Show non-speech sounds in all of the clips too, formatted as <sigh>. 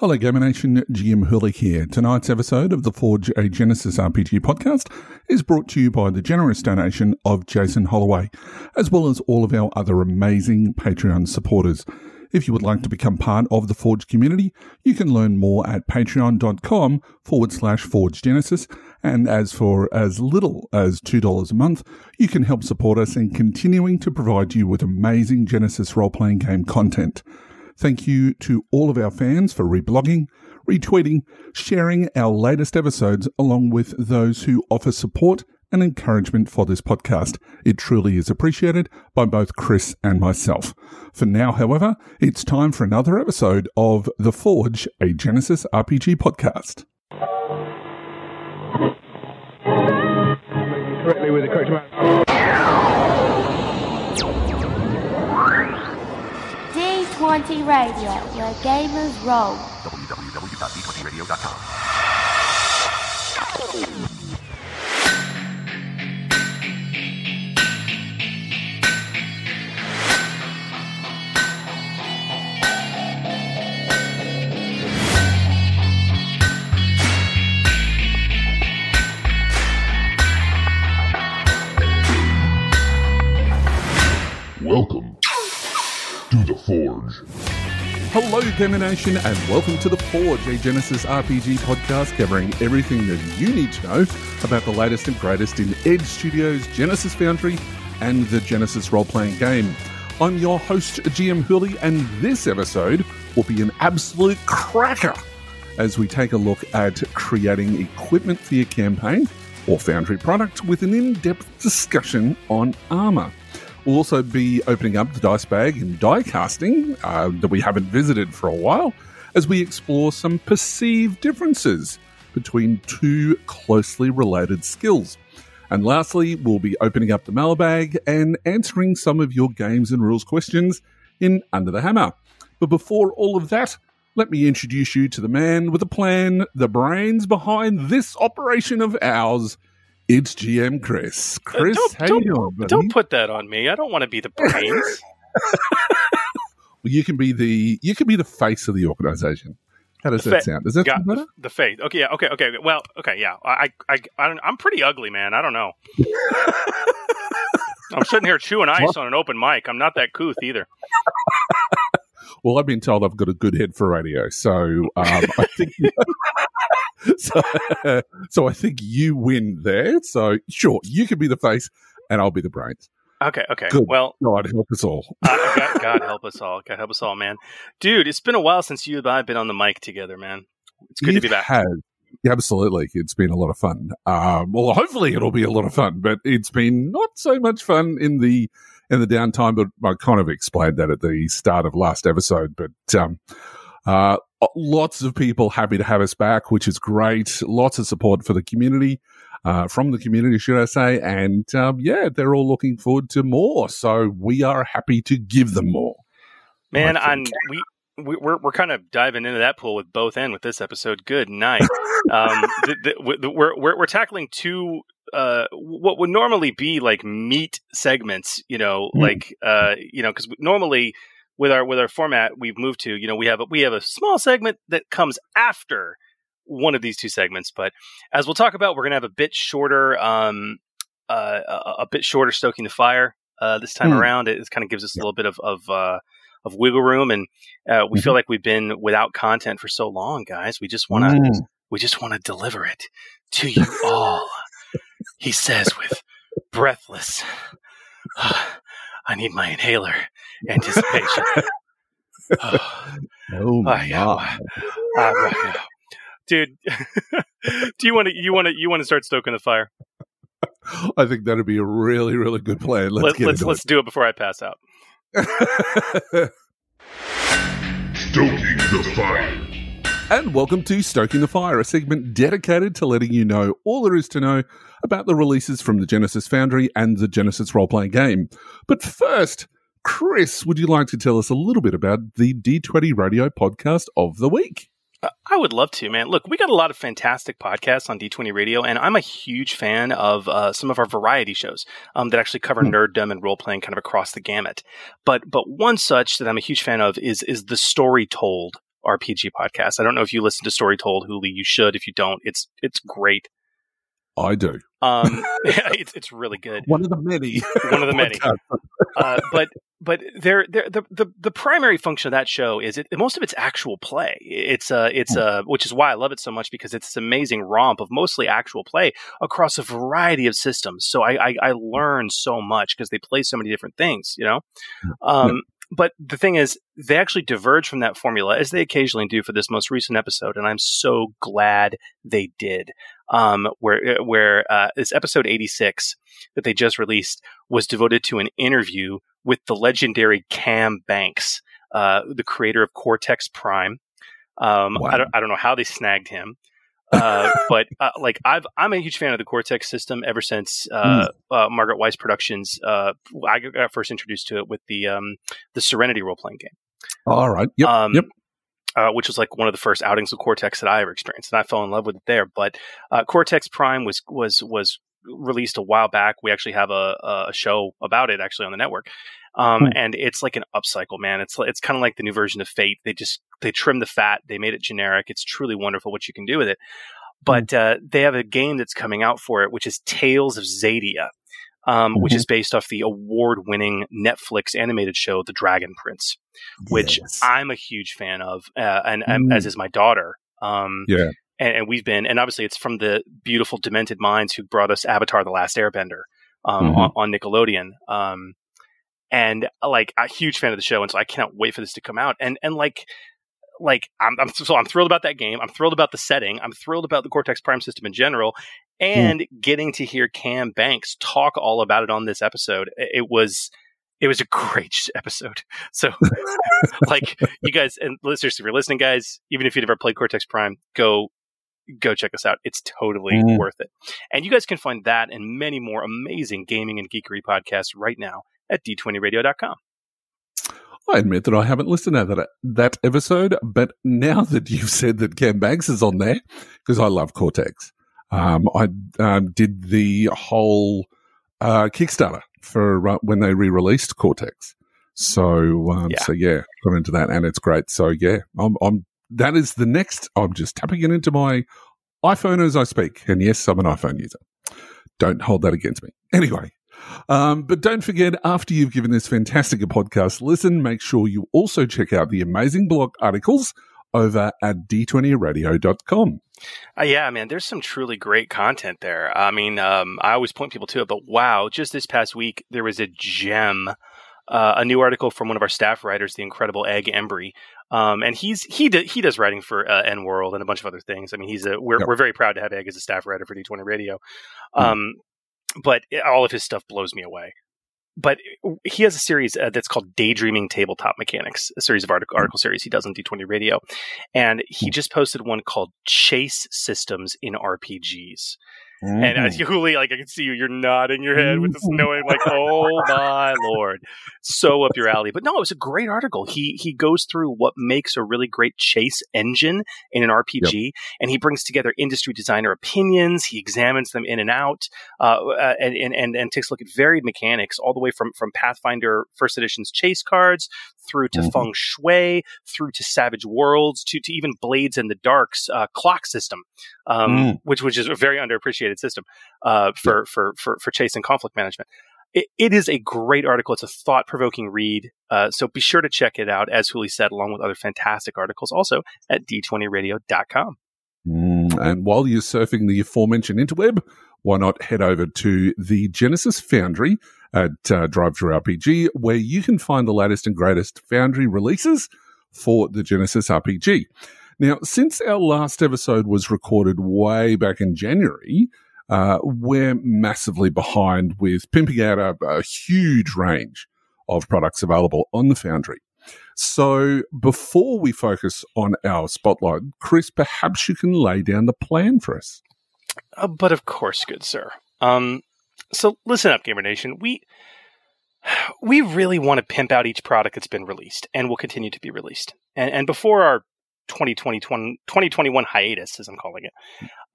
Hello, Gamer Nation. GM Hooly here. Tonight's episode of the Forge a Genesys RPG podcast is brought to you by the generous donation of Jason Holloway, as well as all of our other amazing Patreon supporters. If you would like to become part of the Forge community, you can learn more at patreon.com forward slash Forge Genesys. And as for as little as $2 a month, you can help support us in continuing to provide you with amazing Genesys role playing game content. Thank you to all of our fans for reblogging, retweeting, sharing our latest episodes, along with those who offer support and encouragement for this podcast. It truly is appreciated by both Chris and myself. For now, however, it's time for another episode of The Forge, a Genesys RPG podcast. correctly with the correct amount. D20 Radio, where gamers roll. www.d20radio.com. Welcome to the Forge. Hello, Gamer Nation, and welcome to The Forge, a Genesys RPG podcast covering everything that you need to know about the latest and greatest in Edge Studios, Genesys Foundry, and the Genesys role playing game. I'm your host, GM Hooly, and this episode will be an absolute cracker as we take a look at creating equipment for your campaign or Foundry product with an in depth discussion on armor. We'll also be opening up the dice bag in die casting uh, that we haven't visited for a while as we explore some perceived differences between two closely related skills. And lastly, we'll be opening up the mailbag and answering some of your games and rules questions in Under the Hammer. But before all of that, let me introduce you to the man with a plan, the brains behind this operation of ours. It's GM Chris. Uh, Chris, don't, how don't, you doing, don't put that on me. I don't want to be the brains. <laughs> Well, you can be the you can be the face of the organization. How does The that fa- sound? Does that sound better? the face? Okay, yeah, okay, okay. okay. Well, okay, yeah. I, I, I don't, I'm pretty ugly, man. I don't know. <laughs> I'm sitting here chewing ice What? on an open mic. I'm not that couth either. <laughs> Well, I've been told I've got a good head for radio, so um, I think <laughs> so, so. I think you win there. So sure, you can be the face, and I'll be the brains. Okay, okay. Good. Well, God help us all. <laughs> uh, God, God help us all. God help us all, man. Dude, it's been a while since you and I have been on the mic together, man. It's good It to be back. has. Yeah, absolutely. It's been a lot of fun. Um, well, hopefully it'll be a lot of fun, but it's been not so much fun in the in the downtime. But I kind of explained that at the start of last episode. But um, uh, lots of people happy to have us back, which is great. Lots of support for the community. Uh, from the community, should I say? And um, yeah, they're all looking forward to more. So we are happy to give them more. Man, and think. We we- we're we're kind of diving into that pool with both end with this episode. Good night. um, <laughs> the, the, the, we're, we're we're tackling two uh what would normally be like meat segments. You know, Mm. like uh you know because normally with our with our format we've moved to you know we have a, we have a small segment that comes after one of these two segments but as we'll talk about we're gonna have a bit shorter um uh a, a bit shorter stoking the fire uh this time Mm. around it, kind of gives us a little bit of of uh of wiggle room and uh, we feel like we've been without content for so long guys we just want to Mm. we just want to deliver it to you all he says with breathless i need my inhaler anticipation oh, <laughs> Oh, Ah, my. ah, right, yeah. dude <laughs> do you want to you want to you want to start stoking the fire I think that'd be a really, really good plan. Let's Let, get let's let's do it before i pass out <laughs> the Fire. and welcome to Stoking the Fire, a segment dedicated to letting you know all there is to know about the releases from the Genesys Foundry and the Genesys role playing game. But first, Chris, would you like to tell us a little bit about the D20 Radio podcast of the week? I would love to, man. Look, we got a lot of fantastic podcasts on D20 Radio, and I'm a huge fan of uh, some of our variety shows um, that actually cover Hmm. nerddom and role playing kind of across the gamut. But but one such that I'm a huge fan of is is the Story Told RPG podcast. I don't know if you listen to Story Told, Hooly. You should. If you don't, it's it's great. I do. Um, <laughs> <laughs> it's it's really good. One of the many. <laughs> One of the many. uh, but but they're, they're, the the the primary function of that show is it most of it's actual play. It's uh it's uh which is why I love it so much because it's this amazing romp of mostly actual play across a variety of systems. So I I, I learn so much because they play so many different things. You know, um, but the thing is, they actually diverge from that formula as they occasionally do for this most recent episode, and I'm so glad they did. Um, where where uh, this episode 86 that they just released was devoted to an interview with the legendary Cam Banks, uh, the creator of Cortex Prime. Um, wow. I, don't, I don't know how they snagged him. Uh, <laughs> but uh, like I've I'm a huge fan of the Cortex system ever since uh, mm. Margaret Weis Productions. Uh, I got first introduced to it with the um, the Serenity role playing game. All right. Yep. Um, yep. Uh, which was like one of the first outings of Cortex that I ever experienced, and I fell in love with it there. But Cortex Prime was was was released a while back. We actually have a, a show about it actually on the network. Um, hmm. and it's like an upcycle, man. It's it's kind of like the new version of Fate. They just they trimmed the fat, they made it generic. It's truly wonderful what you can do with it. But hmm. uh, they have a game that's coming out for it, which is Tales of Xadia, um, mm-hmm. which is based off the award-winning Netflix animated show The Dragon Prince, which yes. I'm a huge fan of, uh, and, mm. as is my daughter. Um, yeah and, and, we've been, and obviously it's from the beautiful Demented Minds who brought us Avatar: The Last Airbender um, mm-hmm. on, on, Nickelodeon. Um, and like a huge fan of the show, and so I cannot wait for this to come out. And and like like I'm, I'm so I'm thrilled about that game. I'm thrilled about the setting. I'm thrilled about the Cortex Prime system in general, hmm. and mm. getting to hear Cam Banks talk all about it on this episode. It was it was a <laughs> great episode. So, <laughs> like you guys and listeners, if you're listening, guys, even if you've never played Cortex Prime, go go check us out. It's totally mm. worth it. And you guys can find that and many more amazing gaming and geekery podcasts right now at d20radio.com. I admit that I haven't listened to that, that episode, but now that you've said that Cam Banks is on there, because I love Cortex, um, I um, did the whole uh, Kickstarter for uh, when they re-released Cortex. So, um, yeah. so yeah, got into that, and it's great. So, yeah, I'm, I'm that is the next. I'm just tapping it into my iPhone as I speak. And yes, I'm an iPhone user. Don't hold that against me. Anyway, um, but don't forget, after you've given this fantastic a podcast listen, make sure you also check out the amazing blog articles over at d20radio.com. Uh, yeah, man, there's some truly great content there. I mean, um, I always point people to it, but wow, just this past week, there was a gem uh, a new article from one of our staff writers, the incredible Egg Embry, um, and he's he do, he does writing for uh, N World and a bunch of other things. I mean, he's a we're yep. we're very proud to have Egg as a staff writer for D20 Radio, hmm. um, mm. But all of his stuff blows me away. But he has a series uh, that's called Daydreaming Tabletop Mechanics, a series of article, hmm. article series he does on D20 Radio, and he mm. just posted one called Chase Systems in RPGs. Mm-hmm. And as Hooly, like I can see you, you're nodding your head with this mm-hmm. knowing, like, oh my lord, so up your alley. But no, it was a great article. He he goes through what makes a really great chase engine in an RPG, yep. and he brings together industry designer opinions. He examines them in and out, uh, uh, and, and and and takes a look at varied mechanics, all the way from from Pathfinder First Edition's chase cards through to mm-hmm. Feng Shui, through to Savage Worlds, to to even Blades in the Dark's uh, clock system, um, mm. which which is a very underappreciated system uh, for, for, for, for chase and conflict management. It, it is a great article. It's a thought provoking read. Uh, so be sure to check it out, as Hooly said, along with other fantastic articles also at d20radio.com. Mm, and while you're surfing the aforementioned interweb, why not head over to the Genesys Foundry at uh, DriveThruRPG, where you can find the latest and greatest Foundry releases for the Genesys RPG. Now, since our last episode was recorded way back in January, uh, we're massively behind with pimping out a, a huge range of products available on the Foundry. So before we focus on our spotlight, Chris, perhaps you can lay down the plan for us. Uh, but of course, good sir. Um, so listen up, Gamer Nation. We <sighs> we really want to pimp out each product that's been released and will continue to be released. And, and before our 2020, 2021 hiatus, as I'm calling it,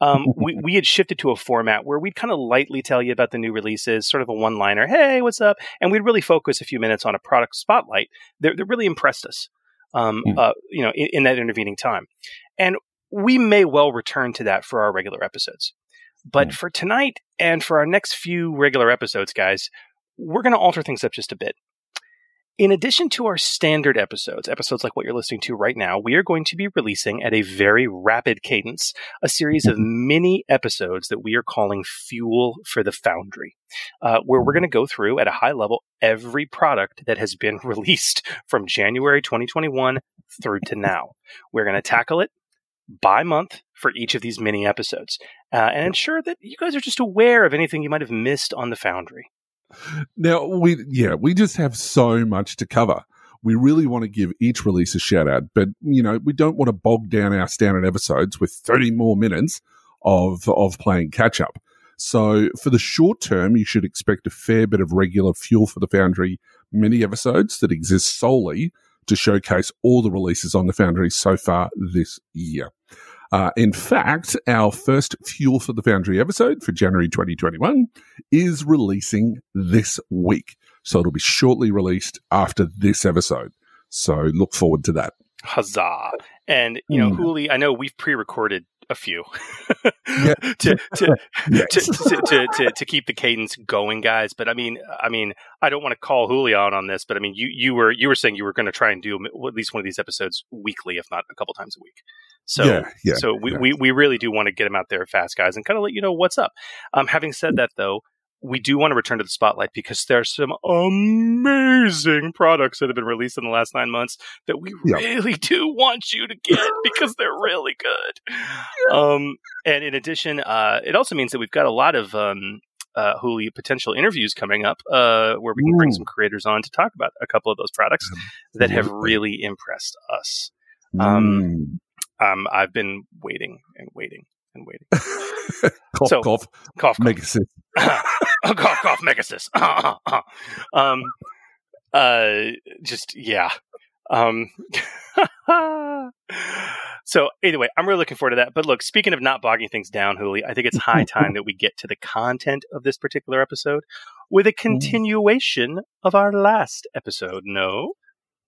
um, <laughs> we, we had shifted to a format where we'd kind of lightly tell you about the new releases, sort of a one liner, hey, what's up? And we'd really focus a few minutes on a product spotlight that, that really impressed us. um, Mm. uh, you know, in, in that intervening time. And we may well return to that for our regular episodes. But Mm. for tonight and for our next few regular episodes, guys, we're going to alter things up just a bit. In addition to our standard episodes, episodes like what you're listening to right now, we are going to be releasing at a very rapid cadence a series of mini episodes that we are calling Fuel for the Foundry, uh, where we're going to go through at a high level every product that has been <laughs> released from January 2021 through to now. We're going to tackle it by month for each of these mini episodes uh, and ensure that you guys are just aware of anything you might have missed on the Foundry. Now we yeah, we just have so much to cover. We really want to give each release a shout out, but you know, we don't want to bog down our standard episodes with 30 more minutes of of playing catch up. So for the short term, you should expect a fair bit of regular fuel for the Foundry mini episodes that exist solely to showcase all the releases on the Foundry so far this year. Uh, in fact, our first Fuel for the Foundry episode for January 2021 is releasing this week. So it'll be shortly released after this episode. So look forward to that. Huzzah! And you know, Mm. Hooly, I know we've pre-recorded a few <laughs> <laughs> to, to, to, to, keep the cadence going, guys. But I mean, I mean, I don't want to call Julio out on this, but I mean, you you were you were saying you were going to try and do at least one of these episodes weekly, if not a couple times a week. So yeah, yeah. so we, yeah. we, we really do want to get them out there fast, guys, and kind of let you know what's up. Um, having said that, though, we do want to return to the spotlight because there's some amazing products that have been released in the last nine months that we Yeah. really do want you to get <laughs> because they're really good. Um, and in addition, uh, it also means that we've got a lot of um, uh, Hooly potential interviews coming up uh, where we can bring some creators on to talk about a couple of those products that have really impressed us. um, Mm. Um, I've been waiting and waiting and waiting. <laughs> cough, so- cough, Cough, cough. make a sense. <laughs> <laughs> cough, cough, Megasis. <laughs> um, uh, just yeah. Um, <laughs> so anyway, I'm really looking forward to that. But look, speaking of not bogging things down, Hooly, I think it's high time that we get to the content of this particular episode with a continuation of our last episode. No,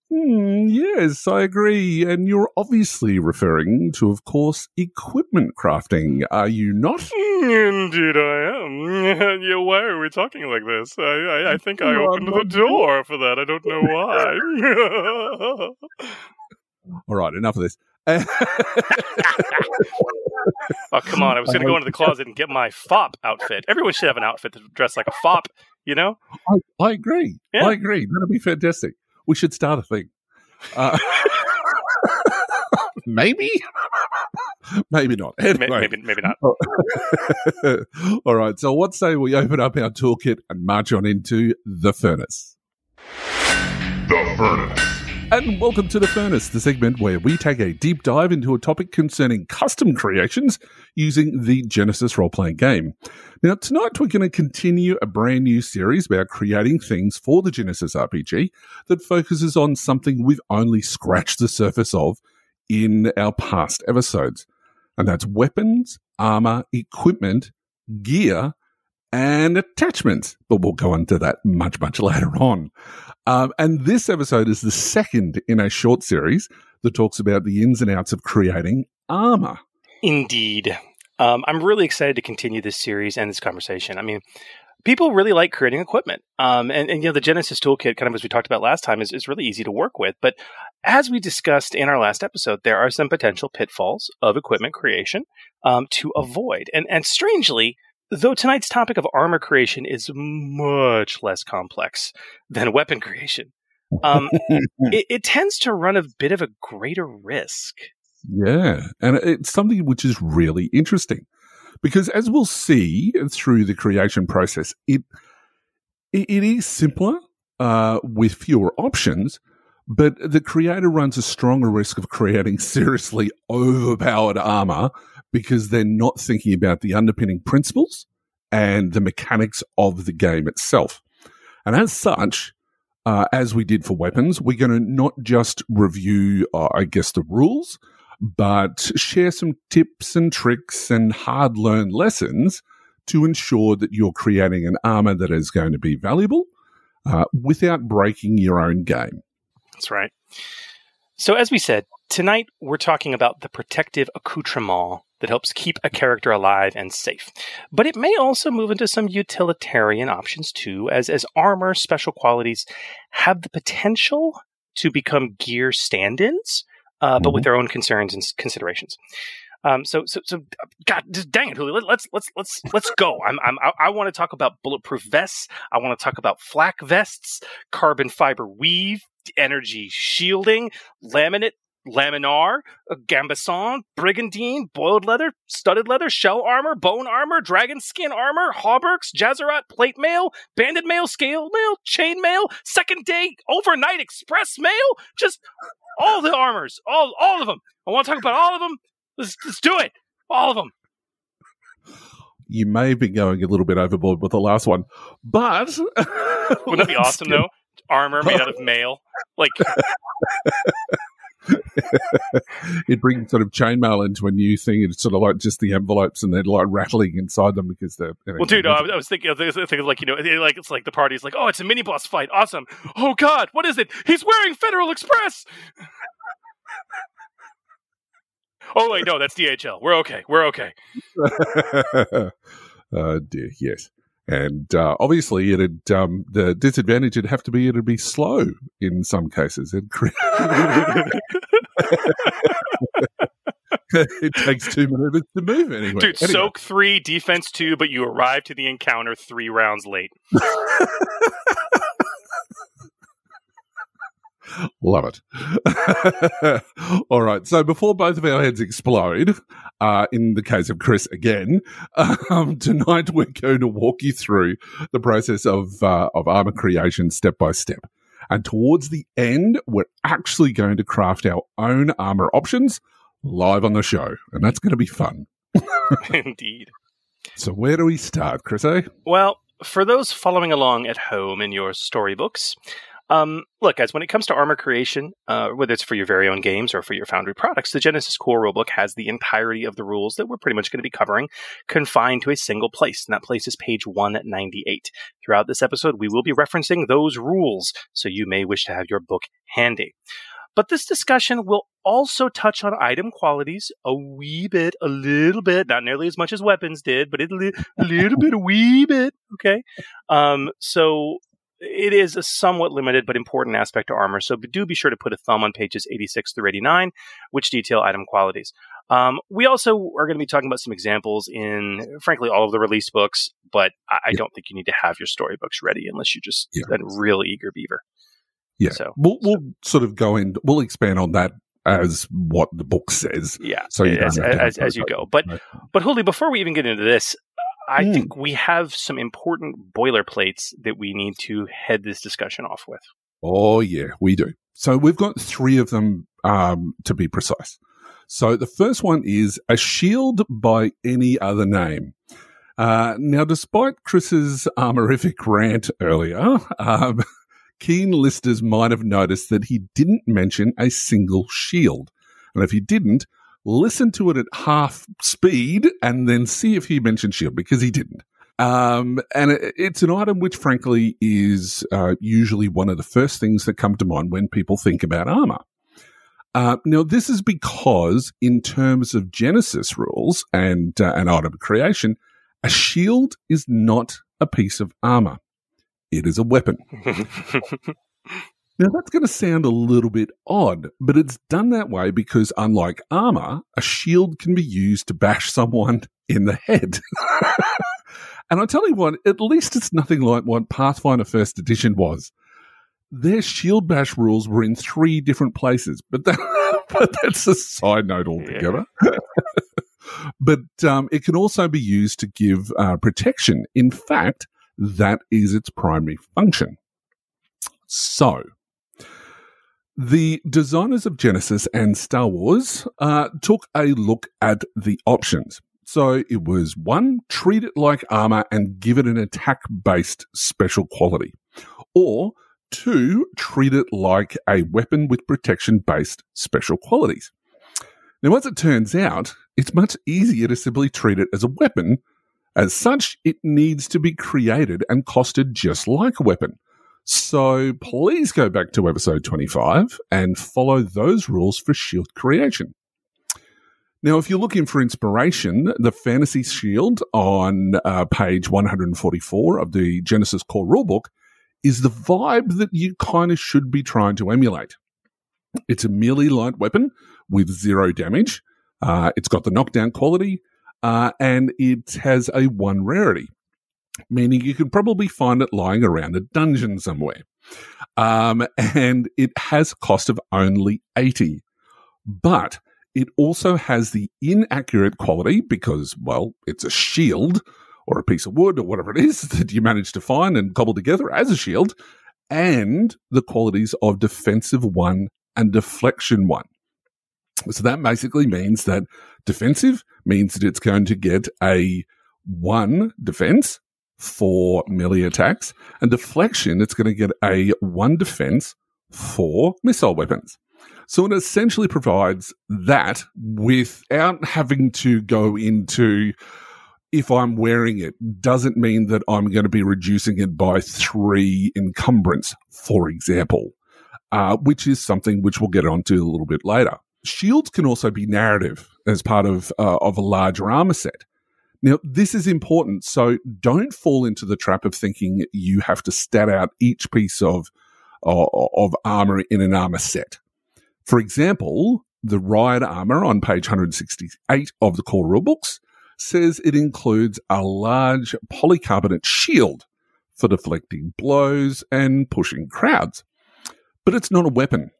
Hmm, yes, I agree. And you're obviously referring to, of course, equipment crafting, are you not? Indeed, I am. <laughs> yeah, why are we talking like this? I, I, I think I opened the door for that. I don't know <laughs> why. All right, enough of this. <laughs> oh, come on. I was going to go into the closet and get my fop outfit. Everyone should have an outfit to dress like a fop, you know? I, I agree. Yeah. I agree. That'd be fantastic. We should start a thing. Uh, <laughs> maybe, maybe not. Anyway. Maybe, maybe not. <laughs> All right. So, what say we open up our toolkit and march on into the furnace? The Furnace. And welcome to the furnace, the segment where we take a deep dive into a topic concerning custom creations using the Genesys role playing game. Now, tonight we're going to continue a brand new series about creating things for the Genesys RPG that focuses on something we've only scratched the surface of in our past episodes. And that's weapons, armor, equipment, gear, and attachments. But we'll go into that much, much <laughs> later on. Um, and this episode is the second in a short series that talks about the ins and outs of creating armor. Indeed. Um, I'm really excited to continue this series and this conversation. I mean, people really like creating equipment. Um, and, and, you know, the Genesys Toolkit, kind of as we talked about last time, is, is really easy to work with. But as we discussed in our last episode, there are some potential pitfalls of equipment creation um, to avoid. And, and strangely, though tonight's topic of armor creation is much less complex than weapon creation, um, <laughs> it, it tends to run a bit of a greater risk. Yeah. And it's something which is really interesting because as we'll see through the creation process, it, it, it is simpler uh, with fewer options, but the creator runs a stronger risk of creating seriously <laughs> overpowered armor because they're not thinking about the underpinning principles and the mechanics of the game itself. And as such, uh, as we did for weapons, we're going to not just review, uh, I guess, the rules, but share some tips and tricks and hard learned lessons to ensure that you're creating an armor that is going to be valuable uh, without breaking your own game. That's right. So, as we said, tonight we're talking about the protective accoutrement that helps keep a character alive and safe. But it may also move into some utilitarian options too, as, as armor special qualities have the potential to become gear stand ins, uh, but with their own concerns and considerations. Um, so, so, so, God, just dang it, Julio. Let, let's let's let's let's go. I'm, I'm I, I want to talk about bulletproof vests. I want to talk about flak vests, carbon fiber weave, energy shielding, laminate, laminar, uh, gambeson, brigandine, boiled leather, studded leather, shell armor, bone armor, dragon skin armor, hauberks, jazerant, plate mail, banded mail, scale mail, chain mail, second day, overnight express mail. Just all the armors, all all of them. I want to talk about all of them. Let's, let's do it. All of them. You may be going a little bit overboard with the last one, but wouldn't that be <laughs> awesome though? Armor made out of <laughs> mail, like <laughs> it brings sort of chainmail into a new thing. It's sort of like just the envelopes and they're like rattling inside them because they're. You know, well, dude, I, was, I was thinking, I was thinking like you know, like it's like the party's like, oh, it's a mini boss fight, awesome. Oh God, what is it? He's wearing Federal Express. oh wait, no, that's DHL. We're okay. We're okay. uh, <laughs> dear, yes. And uh, obviously, it'd um, the disadvantage would have to be it'd be slow in some cases. <laughs> it takes two minutes to move anyway. Dude, anyway. soak three, defense two, but you arrive to the encounter three rounds late. <laughs> Love it. <laughs> All right. So before both of our heads explode, uh, in the case of Chris again, <laughs> um, tonight we're going to walk you through the process of uh, of armor creation step by step. And towards the end, we're actually going to craft our own armor options live on the show, and that's going to be fun. <laughs> Indeed. So where do we start, Chris? Eh? Well, for those following along at home in your storybooks, um, look, guys, when it comes to armor creation, uh, whether it's for your very own games or for your Foundry products, the Genesys Core Rulebook has the entirety of the rules that we're pretty much going to be covering confined to a single place, and that place is page 198. Throughout this episode, we will be referencing those rules, so you may wish to have your book handy. But this discussion will also touch on item qualities a wee bit, a little bit, not nearly as much as weapons did, but a, a little bit, a wee bit. Okay. Um, so it is a somewhat limited but important aspect to armor, so do be sure to put a thumb on pages 86 through 89, which detail item qualities. Um, we also are going to be talking about some examples in, frankly, all of the release books, but I, I don't think you need to have your storybooks ready unless you're just yeah. a real eager beaver. Yeah. So we'll, we'll sort of go in, we'll expand on that as what the book says. Yeah. So you as, as, as, you go. But, but Hooly, before we even get into this, I mm. think we have some important boilerplates that we need to head this discussion off with. Oh, yeah, we do. So we've got three of them um, to be precise. So the first one is a shield by any other name. Uh, now, despite Chris's armorific rant earlier, um, <laughs> keen listeners might have noticed that he didn't mention a single shield. And if he didn't, listen to it at half speed and then see if he mentioned shield because he didn't. Um, and it, it's an item which, frankly, is uh, usually one of the first things that come to mind when people think about armor. Uh, now, this is because, in terms of Genesys rules and uh, an item creation, a shield is not a piece of armor; it is a weapon. <laughs> Now, that's going to sound a little bit odd, but it's done that way because, unlike armor, a shield can be used to bash someone <laughs> in the head. <laughs> and I tell you what, at least it's nothing like what Pathfinder First Edition was. Their shield bash rules were in three different places, but, that, <laughs> but that's a side note altogether. Yeah. but um, it can also be used to give uh, protection. In fact, that is its primary function. So, the designers of Genesys and Star Wars uh, took a look at the options. So it was one, treat it like armor and give it an attack based special quality. Or two, treat it like a weapon with protection based special qualities. Now, as it turns out, it's much easier to simply treat it as a weapon. As such, it needs to be created and costed just like a weapon. So please go back to episode 25 and follow those rules for shield creation. Now, if you're looking for inspiration, the Fantasy Shield on uh, page 144 of the Genesys Core Rulebook is the vibe that you kind of should be trying to emulate. It's a melee light weapon with zero damage. Uh, it's got the knockdown quality, uh, and it has a one rarity, meaning you could probably find it lying around a dungeon somewhere. Um, and it has a cost of only 80. But it also has the inaccurate quality because, well, it's a shield or a piece of wood or whatever it is <laughs> that you manage to find and cobble together as a shield, and the qualities of defensive one and deflection one. So that basically means that defensive means that it's going to get a one defense for melee attacks, and deflection, it's going to get a one defense for missile weapons. So it essentially provides that without having to go into if I'm wearing it doesn't mean that I'm going to be reducing it by three encumbrance, for example, uh, which is something which we'll get onto a little bit later. Shields can also be narrative as part of uh, of a larger armor set. Now, this is important, so don't fall into the trap of thinking you have to stat out each piece of of, of armor in an armor set. For example, the Riot armor on page 168 of the core rulebooks says it includes a large polycarbonate shield for deflecting blows and pushing crowds. But it's not a weapon.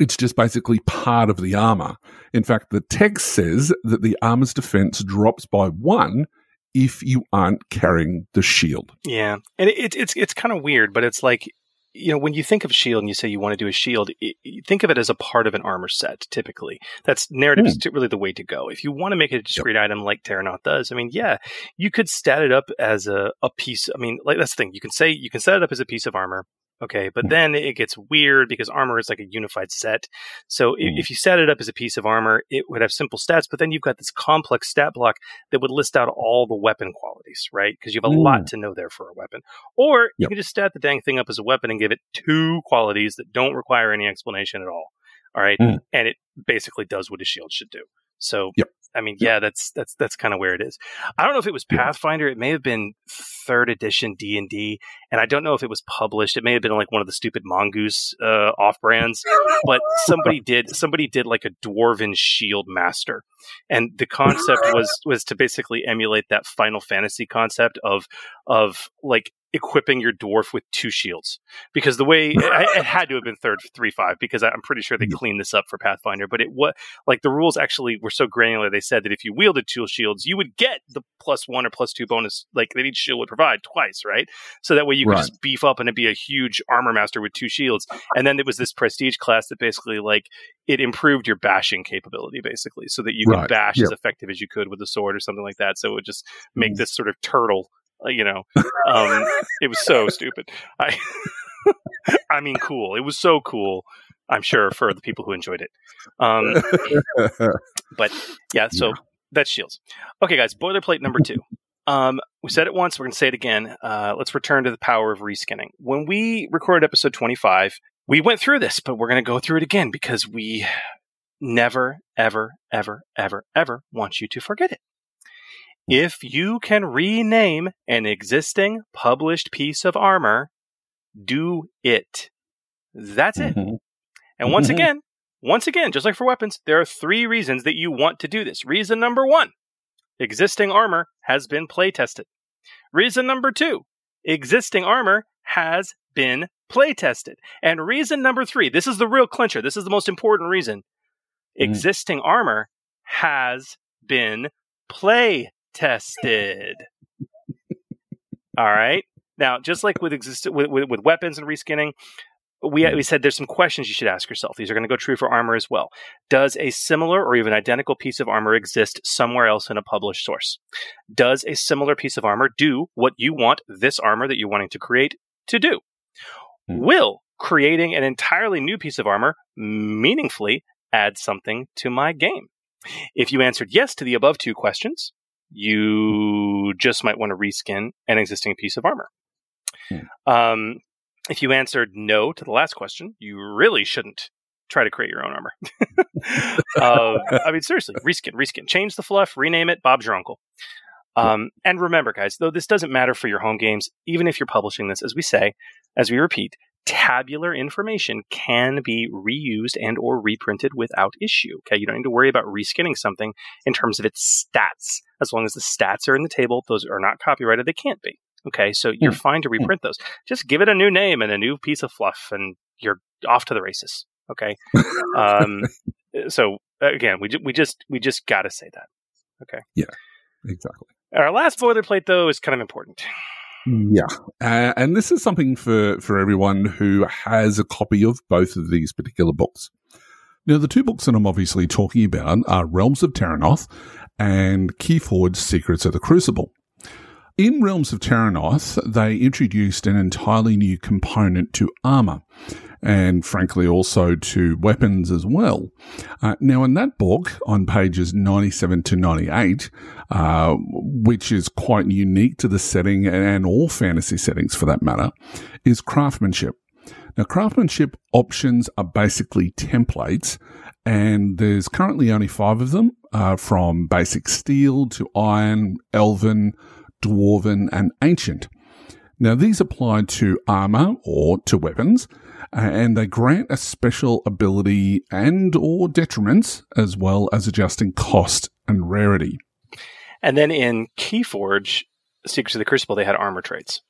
It's just basically part of the armor. In fact, the text says that the armor's defense drops by one if you aren't carrying the shield. Yeah, and it, it's it's kind of weird, but it's like you know, when you think of shield and you say you want to do a shield, it, think of it as a part of an armor set. Typically, that's narrative mm. is really the way to go. If you want to make it a discrete yep. item like Terrinoth does, I mean, yeah, you could stat it up as a, a piece. I mean, like that's the thing. You can say you can set it up as a piece of armor. Okay, but mm. then it gets weird because armor is like a unified set. So mm. if, you set it up as a piece of armor, it would have simple stats, but then you've got this complex stat block that would list out all the weapon qualities, right? Because you have a mm. lot to know there for a weapon. Or yep. you can just stat the dang thing up as a weapon and give it two qualities that don't require any explanation at all. All right. Mm. And it basically does what a shield should do. So yep. I mean, yeah, that's that's that's kind of where it is. I don't know if it was Pathfinder. It may have been third edition D and D, and I don't know if it was published. It may have been like one of the stupid mongoose uh, off brands, but somebody <laughs> did somebody did like a dwarven shield master, and the concept was was to basically emulate that Final Fantasy concept of of like equipping your dwarf with two shields because the way it, it <laughs> had to have been third three five because I'm pretty sure they cleaned this up for Pathfinder. But it what like the rules actually were so granular. They said that if you wielded two shields, you would get the plus one or plus two bonus like that each shield would provide twice, right? So that way you could right. just beef up and it'd be a huge armor master with two shields. And then it was this prestige class that basically like it improved your bashing capability basically, so that you could right. bash yep. as effective as you could with a sword or something like that. So it would just make mm. this sort of turtle you know, um, it was so stupid. I, <laughs> I mean, cool. It was so cool. I'm sure for the people who enjoyed it. Um, but yeah, <laughs> so that's Shields. Okay, guys, boilerplate number two. Um, we said it once, we're going to say it again. Uh, let's return to the power of reskinning. When we recorded episode 25, we went through this, but we're going to go through it again because we never, ever, ever, ever, ever want you to forget it. If you can rename an existing published piece of armor, do it. That's it. Mm-hmm. And once mm-hmm. again, once again, just like for weapons, there are three reasons that you want to do this. Reason number one existing armor has been play tested. Reason number two existing armor has been play tested. And reason number three this is the real clincher, this is the most important reason mm-hmm. existing armor has been play tested. All right. Now, just like with, exist- with, with, with weapons and reskinning, we, we said there's some questions you should ask yourself. These are going to go true for armor as well. Does a similar or even identical piece of armor exist somewhere else in a published source? Does a similar piece of armor do what you want this armor that you're wanting to create to do? Hmm. Will creating an entirely new piece of armor meaningfully add something to my game? If you answered yes to the above two questions, you just might want to reskin an existing piece of armor. Hmm. Um, If you answered no to the last question, you really shouldn't try to create your own armor. uh, <laughs> I mean, seriously, reskin, reskin, change the fluff, rename it. Bob's your uncle. Um, and remember, guys, though this doesn't matter for your home games, even if you're publishing this, as we say, as we repeat, tabular information can be reused and or reprinted without issue. Okay, you don't need to worry about reskinning something in terms of its stats. As long as the stats are in the table, those are not copyrighted. They can't be. Okay, so you're mm. fine to reprint those. Just give it a new name and a new piece of fluff, and you're off to the races. Okay. <laughs> um, so again, we ju- we just we just got to say that. Okay. Yeah. Exactly. Our last boilerplate, though, is kind of important. Yeah, uh, and this is something for for everyone who has a copy of both of these particular books. Now, the two books that I'm obviously talking about are Realms of Terrinoth and Keyforge Secrets of the Crucible. In Realms of Terrinoth, they introduced an entirely new component to armor, and frankly also to weapons as well. Uh, now, in that book, on pages 97 to 98, uh, which is quite unique to the setting and all fantasy settings for that matter, is craftsmanship. Now, craftsmanship options are basically templates, and there's currently only five of them, uh, from basic steel to iron, elven, dwarven, and ancient. Now, these apply to armor or to weapons, and they grant a special ability and or detriments as well as adjusting cost and rarity. And then in Keyforge, Secrets of the Crucible, they had armor traits.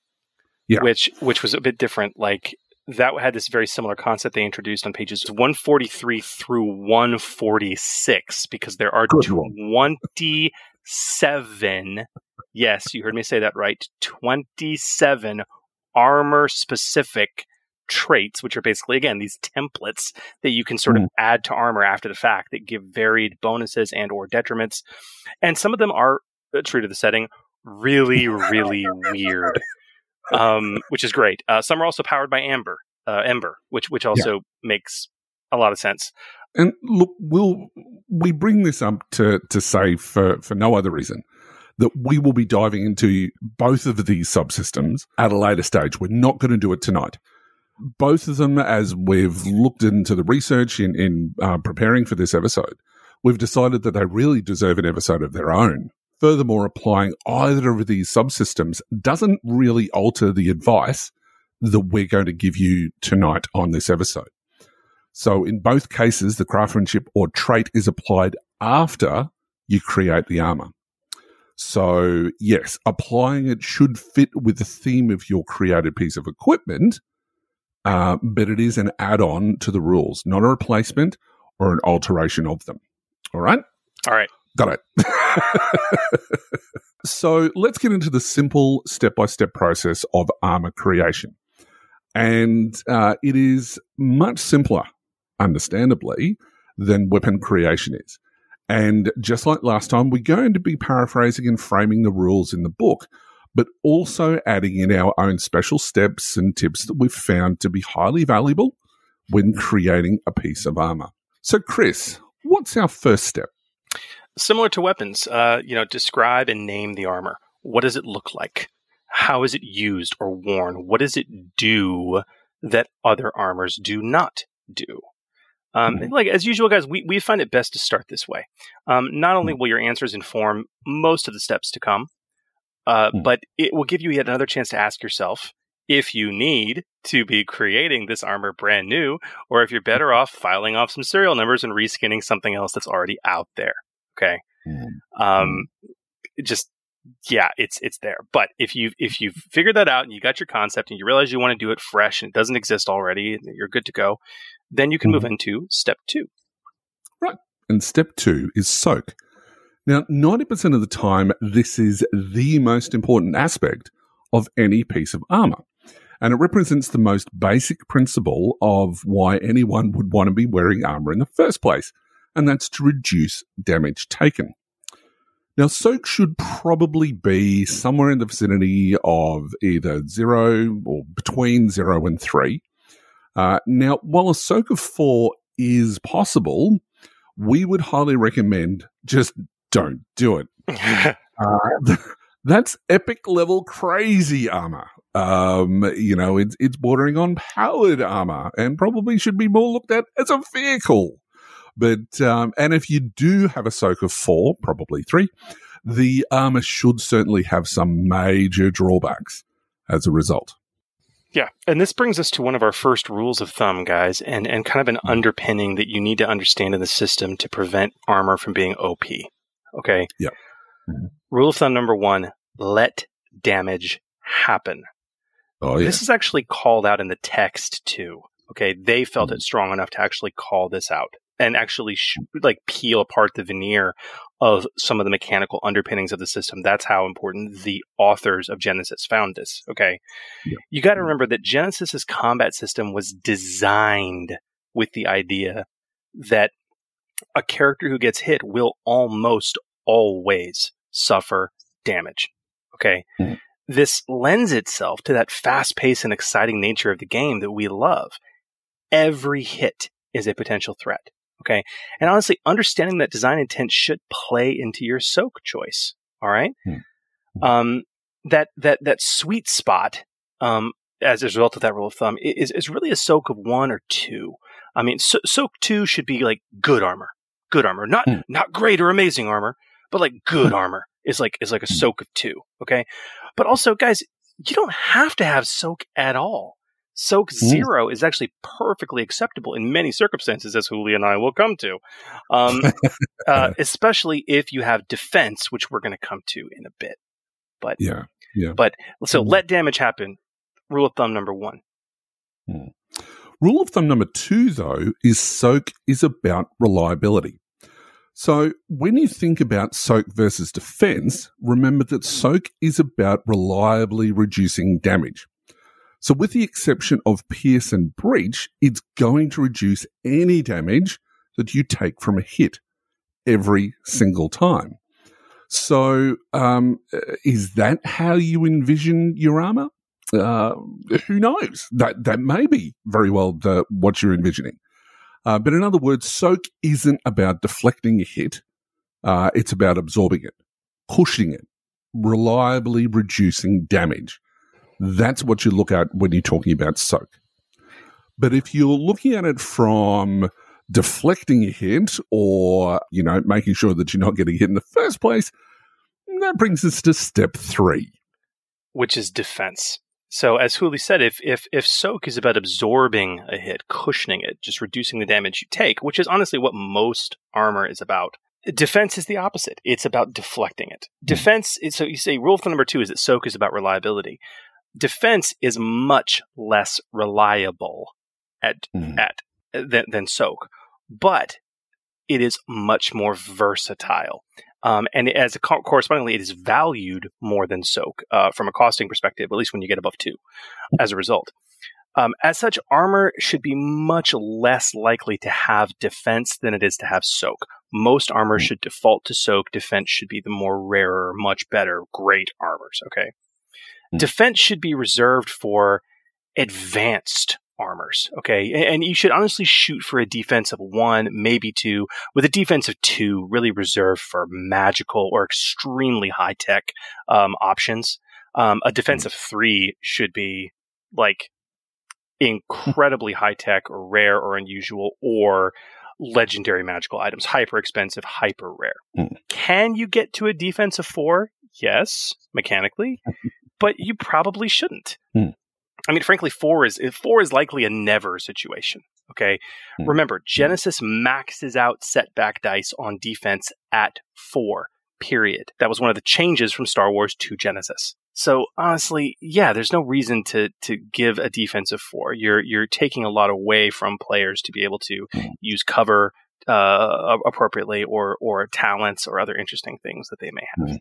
Yeah. Which which was a bit different. Like that had this very similar concept they introduced on pages 143 through 146 because there are 27 yes you heard me say that right 27 armor specific traits, which are basically, again, these templates that you can sort mm. of add to armor after the fact that give varied bonuses and or detriments. And some of them are uh, true to the setting, really, really weird, um, which is great. Uh, some are also powered by Amber, uh, Ember, which which also yeah. makes a lot of sense. And look, we'll we bring this up to to say for for no other reason that we will be diving into both of these subsystems at a later stage. We're not going to do it tonight both of them, as we've looked into the research in, in uh, preparing for this episode, we've decided that they really deserve an episode of their own. Furthermore, applying either of these subsystems doesn't really alter the advice that we're going to give you tonight on this episode. So, in both cases, the craftsmanship or trait is applied after you create the armor. So, yes, applying it should fit with the theme of your created piece of equipment, uh, but it is an add on to the rules, not a replacement or an alteration of them. All right? All right. Got it. <laughs> so let's get into the simple step by step process of armor creation. And uh, it is much simpler, understandably, than weapon creation is. And just like last time, we're going to be paraphrasing and framing the rules in the book but also adding in our own special steps and tips that we've found to be highly valuable when creating a piece of armor. So, Chris, what's our first step? Similar to weapons, uh, you know, describe and name the armor. What does it look like? How is it used or worn? What does it do that other armors do not do? Um, mm-hmm. Like as usual, guys, we, we find it best to start this way. Um, not only mm-hmm. will your answers inform most of the steps to come, uh, mm. But it will give you yet another chance to ask yourself if you need to be creating this armor brand new, or if you're better off filing off some serial numbers and reskinning something else that's already out there. Okay. Mm. Um, just yeah, it's it's there. But if you if you've figured that out and you got your concept and you realize you want to do it fresh and it doesn't exist already, you're good to go. Then you can move into step two. Right. And step two is soak. Now, 90% of the time, this is the most important aspect of any piece of armor. And it represents the most basic principle of why anyone would want to be wearing armor in the first place. And that's to reduce damage taken. Now, soak should probably be somewhere in the vicinity of either zero or between zero and three. Uh, now, while a soak of four is possible, we would highly recommend just don't do it. <laughs> uh, <laughs> That's epic level crazy armor. Um, you know, it's, it's bordering on powered armor and probably should be more looked at as a vehicle. But, um, and if you do have a soak of four, probably three, the armor should certainly have some major drawbacks as a result. Yeah, and this brings us to one of our first rules of thumb, guys, and, and kind of an underpinning that you need to understand in the system to prevent armor from being OP. Okay? Yeah. Mhm. Rule of thumb number one let damage happen. Oh, yeah. This is actually called out in the text, too. Okay, they felt it strong enough to actually call this out and actually sh- like peel apart the veneer of some of the mechanical underpinnings of the system. That's how important the authors of Genesys found this. Okay. Yeah. You got to remember that Genesys's combat system was designed with the idea that a character who gets hit will almost always suffer damage. Okay. Mhm. This lends itself to that fast paced and exciting nature of the game that we love. Every hit is a potential threat. Okay. And honestly, understanding that design intent should play into your soak choice. All right. Hmm. Um, that, that, that sweet spot, um, as a result of that rule of thumb is, is really a soak of one or two. I mean, so, soak two should be like good armor, good armor, not, Hmm. not great or amazing armor, but like good <laughs> armor is like, is like a soak of two. Okay. But also guys, you don't have to have soak at all. Soak Mm. zero is actually perfectly acceptable in many circumstances, as Hooly and I will come to, um, <laughs> uh, especially if you have defense, which we're going to come to in a bit. But yeah. yeah. But so Mm. let damage happen. Rule of thumb number one. Rule of thumb number two, though, is soak is about reliability. So when you think about soak versus defense, remember that soak is about reliably reducing damage. So with the exception of pierce and breach, it's going to reduce any damage that you take from a hit every single time. So, um, uh, is that how you envision your armor? Uh, who knows? That that may be very well the, what you're envisioning. Uh, but in other words, soak isn't about deflecting a hit. Uh, it's about absorbing it, pushing it, reliably reducing damage. That's what you look at when you're talking about soak. But if you're looking at it from deflecting a hit or, you know, making sure that you're not getting hit in the first place, that brings us to step three. which is defense. So as Hooly said, if if if soak is about absorbing a hit, cushioning it, just reducing the damage you take, which is honestly what most armor is about. Defense is the opposite. It's about deflecting it. Hmm. Defense is so you say rule of thumb number two is that soak is about reliability. Defense is much less reliable at Mhm. at than, than soak, but it is much more versatile. Um, and as a co- correspondingly, it is valued more than soak uh, from a costing perspective, at least when you get above two. As a result, um, as such, armor should be much less likely to have defense than it is to have soak. Most armor should default to soak. Defense should be the more rarer, much better, great armors. Okay, Mm. defense should be reserved for advanced armors. Okay, and, you should honestly shoot for a defense of one, maybe two, with a defense of two really reserved for magical or extremely high tech um, options. Um, a defense of three should be like incredibly high tech or rare or unusual or legendary magical items, hyper expensive, hyper rare. Mm. Can you get to a defense of four? Yes, mechanically, but you probably shouldn't. Mm. I mean, frankly, four is four is likely a never situation. Okay, Mm. remember Genesys maxes out setback dice on defense at four. Period. That was one of the changes from Star Wars to Genesys. So honestly, yeah, there's no reason to to give a defensive four. You're you're taking a lot away from players to be able to Mm. use cover uh, appropriately or or talents or other interesting things that they may have.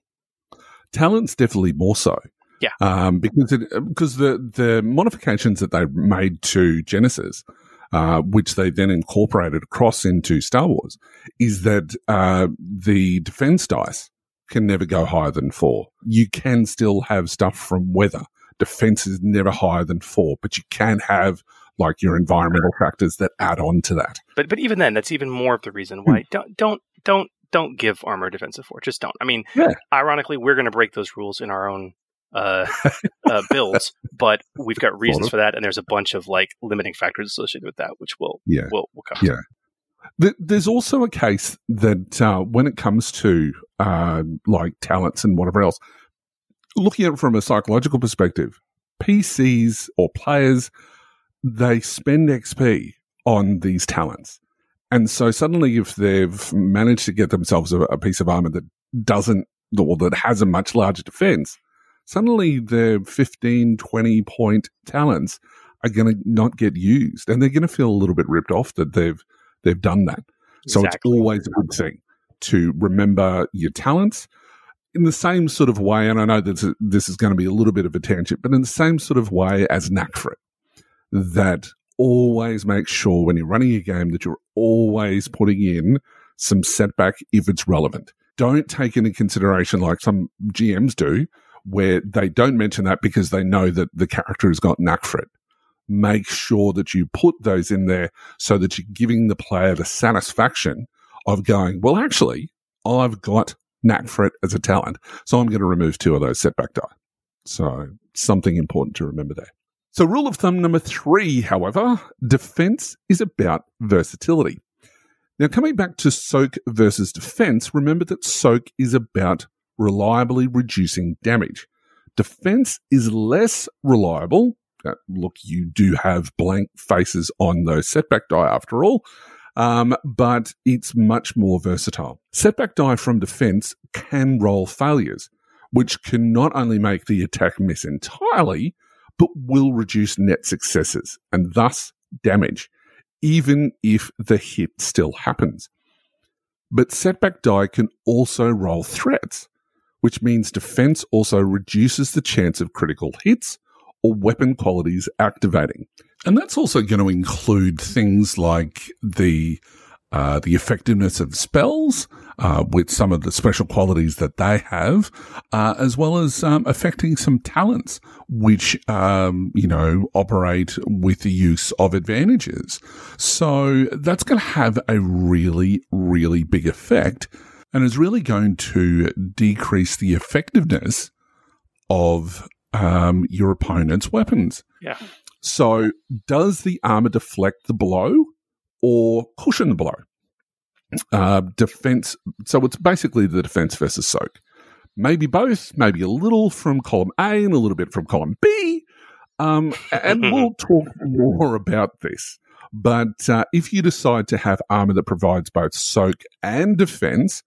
talent's definitely more so. Yeah. Um, because it, because the, the modifications that they made to Genesys, uh, which they then incorporated across into Star Wars, is that, uh, the defense dice can never go higher than four. You can still have stuff from weather. Defense is never higher than four, but you can have like your environmental factors that add on to that. But but even then, that's even more of the reason why don't don't don't don't give armor defensive four. Just don't. I mean, Yeah. ironically, we're going to break those rules in our own uh, <laughs> uh, builds, but we've got reasons for that, and there's a bunch of like limiting factors associated with that, which we'll Yeah. we'll, we'll cover. Yeah. Th- There's also a case that uh, when it comes to uh, like talents and whatever else, looking at it from a psychological perspective, PCs or players, they spend XP on these talents. And so suddenly, if they've managed to get themselves a, a piece of armor that doesn't, or that has a much larger defense, suddenly their 15, 20 point talents are going to not get used and they're going to feel a little bit ripped off that they've they've done that. So Exactly. it's always a good thing to remember your talents in the same sort of way. And I know that this is going to be a little bit of a tangent, but in the same sort of way as knack for it, that always make sure when you're running a game that you're always putting in some setback if it's relevant. Don't take into consideration like some GMs do, where they don't mention that because they know that the character has got knack for it. Make sure that you put those in there so that you're giving the player the satisfaction of going, well, actually, I've got knack for it as a talent. So I'm going to remove two of those setback die. So something important to remember there. So rule of thumb number three, however, defense is about versatility. Now, coming back to soak versus defense, remember that soak is about reliably reducing damage. Defense is less reliable. Uh, look, you do have blank faces on those setback die after all, um, but it's much more versatile. Setback die from defense can roll failures, which can not only make the attack miss entirely, but will reduce net successes and thus damage, even if the hit still happens. But setback die can also roll threats, which means defense also reduces the chance of critical hits or weapon qualities activating. And that's also going to include things like the uh, the effectiveness of spells uh, with some of the special qualities that they have, uh, as well as um, affecting some talents which um, you know operate with the use of advantages. So that's going to have a really, really big effect, and is really going to decrease the effectiveness of um, your opponent's weapons. Yeah. So, does the armor deflect the blow or cushion the blow? Uh, defense. So, it's basically the defense versus soak. Maybe both, maybe a little from column A and a little bit from column B. Um, and <laughs> we'll talk more about this. But uh, if you decide to have armor that provides both soak and defense,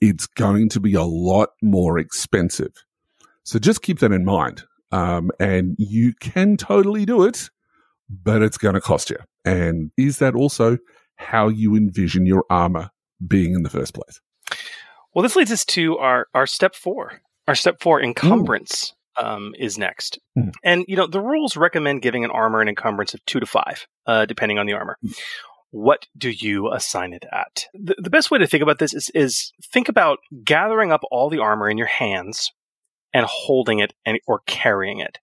it's going to be a lot more expensive. So just keep that in mind. Um, and you can totally do it, but it's going to cost you. And is that also how you envision your armor being in the first place? Well, this leads us to our, our step four. Our step four encumbrance um, is next. Mm. And, you know, the rules recommend giving an armor an encumbrance of two to five, uh, depending on the armor. What do you assign it at? The, the best way to think about this is, is think about gathering up all the armor in your hands and holding it and or carrying it.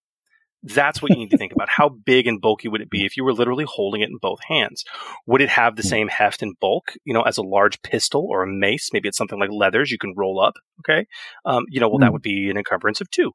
That's what you need to think about. How big and bulky would it be if you were literally holding it in both hands? Would it have the same heft and bulk, you know, as a large pistol or a mace? Maybe it's something like leathers you can roll up. Okay. Um, you know, well, that Mm. would be an encumbrance of two.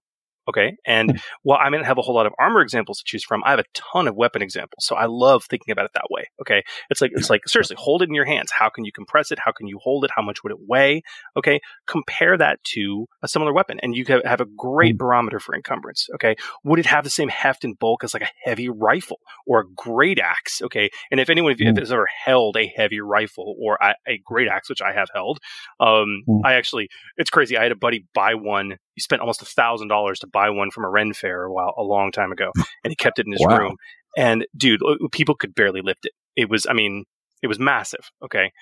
Okay. And hmm. while I may not have a whole lot of armor examples to choose from, I have a ton of weapon examples. So I love thinking about it that way. Okay. It's like, it's like, seriously, hold it in your hands. How can you compress it? How can you hold it? How much would it weigh? Okay. Compare that to a similar weapon and you have- have a great hmm. barometer for encumbrance. Okay. Would it have the same heft and bulk as like a heavy rifle or a great axe? Okay. And if anyone of you has hmm. ever held a heavy rifle or a, a great axe, which I have held, um. I actually, it's crazy. I had a buddy buy one. He spent almost a thousand dollars to buy one from a Ren fair a while, a long time ago, and he kept it in his Wow. room. And dude, people could barely lift it. It was, I mean, it was massive. Okay.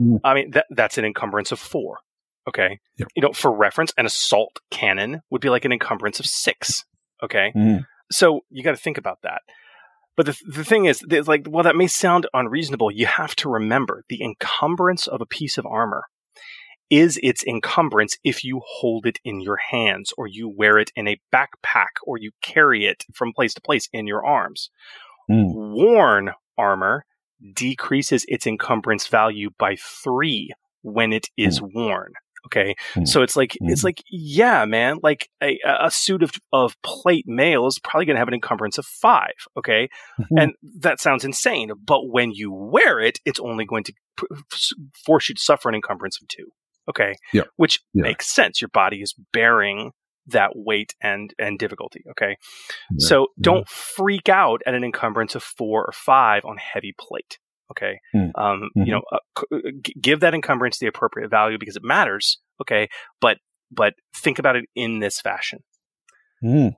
Mm. I mean, that, that's an encumbrance of four. Okay. Yep. You know, for reference, an assault cannon would be like an encumbrance of six. Okay. Mm. So you got to think about that. But the, the thing is, like, well, that may sound unreasonable. You have to remember the encumbrance of a piece of armor is its encumbrance if you hold it in your hands or you wear it in a backpack or you carry it from place to place in your arms. Mm. Worn armor decreases its encumbrance value by three when it is worn. Okay. Mm. So it's like, it's Mm. like, yeah, man, like a, a suit of, of plate mail is probably going to have an encumbrance of five. Okay. Mm-hmm. And that sounds insane. But when you wear it, it's only going to p- force you to suffer an encumbrance of two. Okay. Yeah. Which Yeah. makes sense. Your body is bearing that weight and, and difficulty. Okay. Yeah. So don't freak out at an encumbrance of four or five on heavy plate. Okay. Mm. Um, Mhm. you know, uh, c- g- give that encumbrance the appropriate value because it matters. Okay. But, but think about it in this fashion. Mm.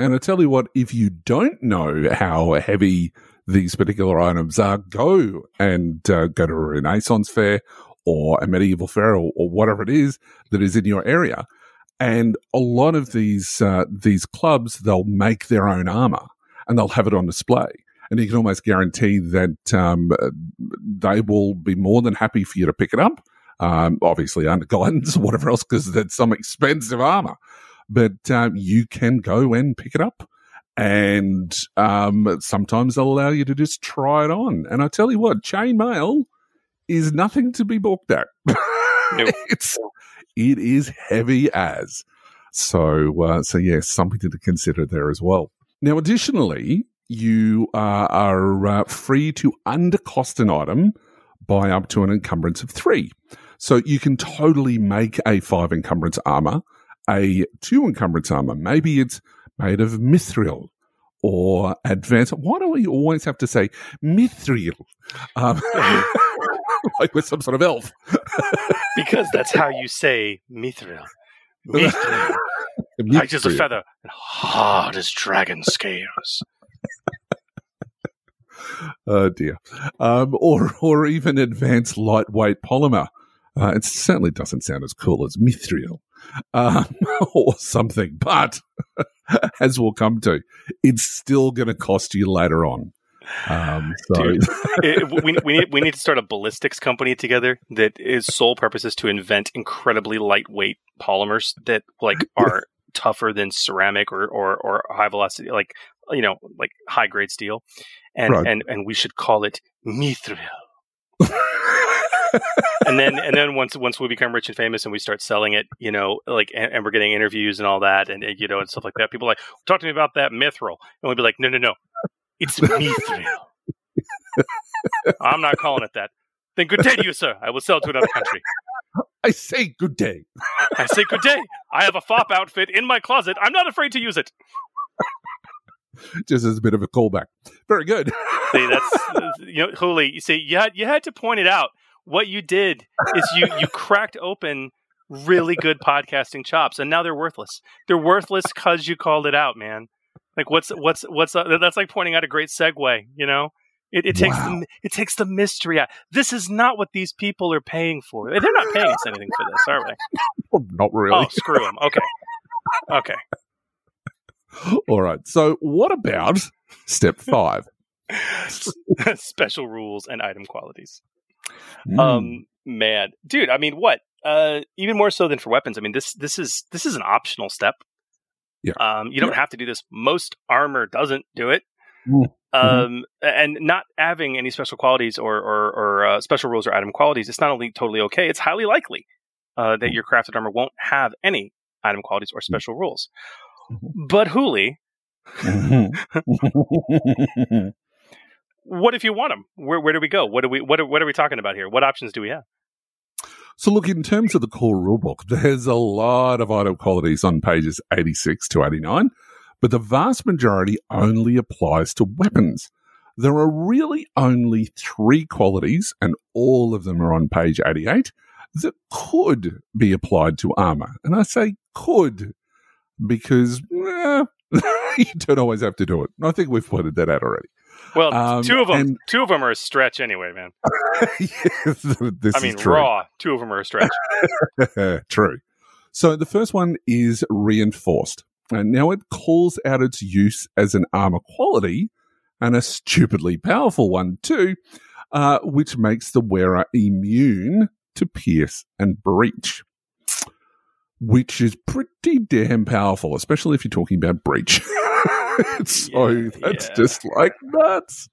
And I tell you what, if you don't know how heavy these particular items are, go and uh, go to a Renaissance fair or a medieval fair or, whatever it is that is in your area. And a lot of these uh, these clubs, they'll make their own armor and they'll have it on display. And you can almost guarantee that um, uh, they will be more than happy for you to pick it up. Um, obviously under <laughs> guidance or whatever else, because that's some expensive armor but um, you can go and pick it up. And um, sometimes they'll allow you to just try it on. And I tell you what, chainmail is nothing to be balked at. <laughs> it's it is heavy as. So uh, so yes, something to consider there as well. Now, additionally, you uh, are uh, free to undercost an item by up to an encumbrance of three. So you can totally make a five encumbrance armor a two encumbrance armor. Maybe it's made of mithril or advanced. Why do we always have to say mithril? Um, <laughs> <laughs> like we're some sort of elf. <laughs> Because that's how you say mithril. <laughs> Mithril. Light as a feather and hard as dragon scales. Oh dear. Um, or or even advanced lightweight polymer. Uh, it certainly doesn't sound as cool as mithril um, or something, but as we'll come to, it's still going to cost you later on. Um, so, Dude. <laughs> It- we, we, need, we need to start a ballistics company together that is sole purpose is to invent incredibly lightweight polymers that like <laughs> are tougher than ceramic or, or, or high velocity, like, you know, like high grade steel. And, Right. and, and we should call it mithril. <laughs> and then and then once once we become rich and famous and we start selling it, you know, like and, and we're getting interviews and all that, and, and, you know, and stuff like that. People are like talk to me about that mithril, and we'd be like, no, no, no, it's mithril. I'm not calling it that. Then good day to you, sir. I will sell to another country. I say good day. I say good day. I have a fop outfit in my closet. I'm not afraid to use it. Just as a bit of a callback. Very good. See, that's you know, Hooly. You see, you had you had to point it out. What you did is you you cracked open really good podcasting chops, and now they're worthless. They're worthless because you called it out, man. Like what's what's what's uh, that's like pointing out a great segue. You know, it, it takes Wow. the it takes the mystery out. This is not what these people are paying for. They're not paying us anything for this, are they? <laughs> Not really. Oh, screw them. Okay, okay. <laughs> All right. So, what about step five? <laughs> Special rules and item qualities. Mm. Um, man, dude. I mean, what? Uh, even more so than for weapons. I mean, this this is this is an optional step. Yeah. Um, you don't have to do this. Most armor doesn't do it. Mm. Um, and not having any special qualities or or, or uh, special rules or item qualities, it's not only totally okay. It's highly likely uh, that your crafted armor won't have any item qualities or special rules. But Hooly, Mhm. <laughs> <laughs> what if you want them? Where where do we go? What do we what are, what are we talking about here? What options do we have? So, look, in terms of the core rulebook, there's a lot of item qualities on pages 86 to 89, but the vast majority only applies to weapons. There are really only three qualities, and all of them are on page 88, that could be applied to armor. And I say could because eh, <laughs> you don't always have to do it. I think we've pointed that out already. Well, Um, two of them and- two of them are a stretch anyway, man. <laughs> this I mean, is true. raw. Two of them are a stretch. <laughs> True. So the first one is reinforced. And now it calls out its use as an armor quality and a stupidly powerful one too, uh, which makes the wearer immune to pierce and breach, which is pretty damn powerful, especially if you're talking about breach. <laughs> <laughs> so Yeah, that's yeah. just like nuts.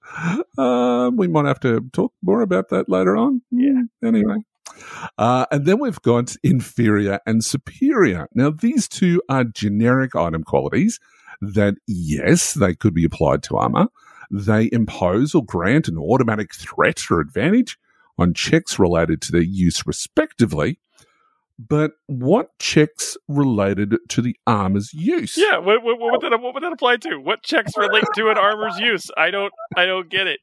Uh, we might have to talk more about that later on. Yeah. Mm, Anyway. Uh, and then we've got inferior and superior. Now, these two are generic item qualities that, yes, they could be applied to armor. They impose or grant an automatic threat or advantage on checks related to their use, respectively. But what checks related to the armor's use? Yeah, what, what, what, would that, what would that apply to? What checks relate to an armor's <laughs> use? I don't, I don't get it.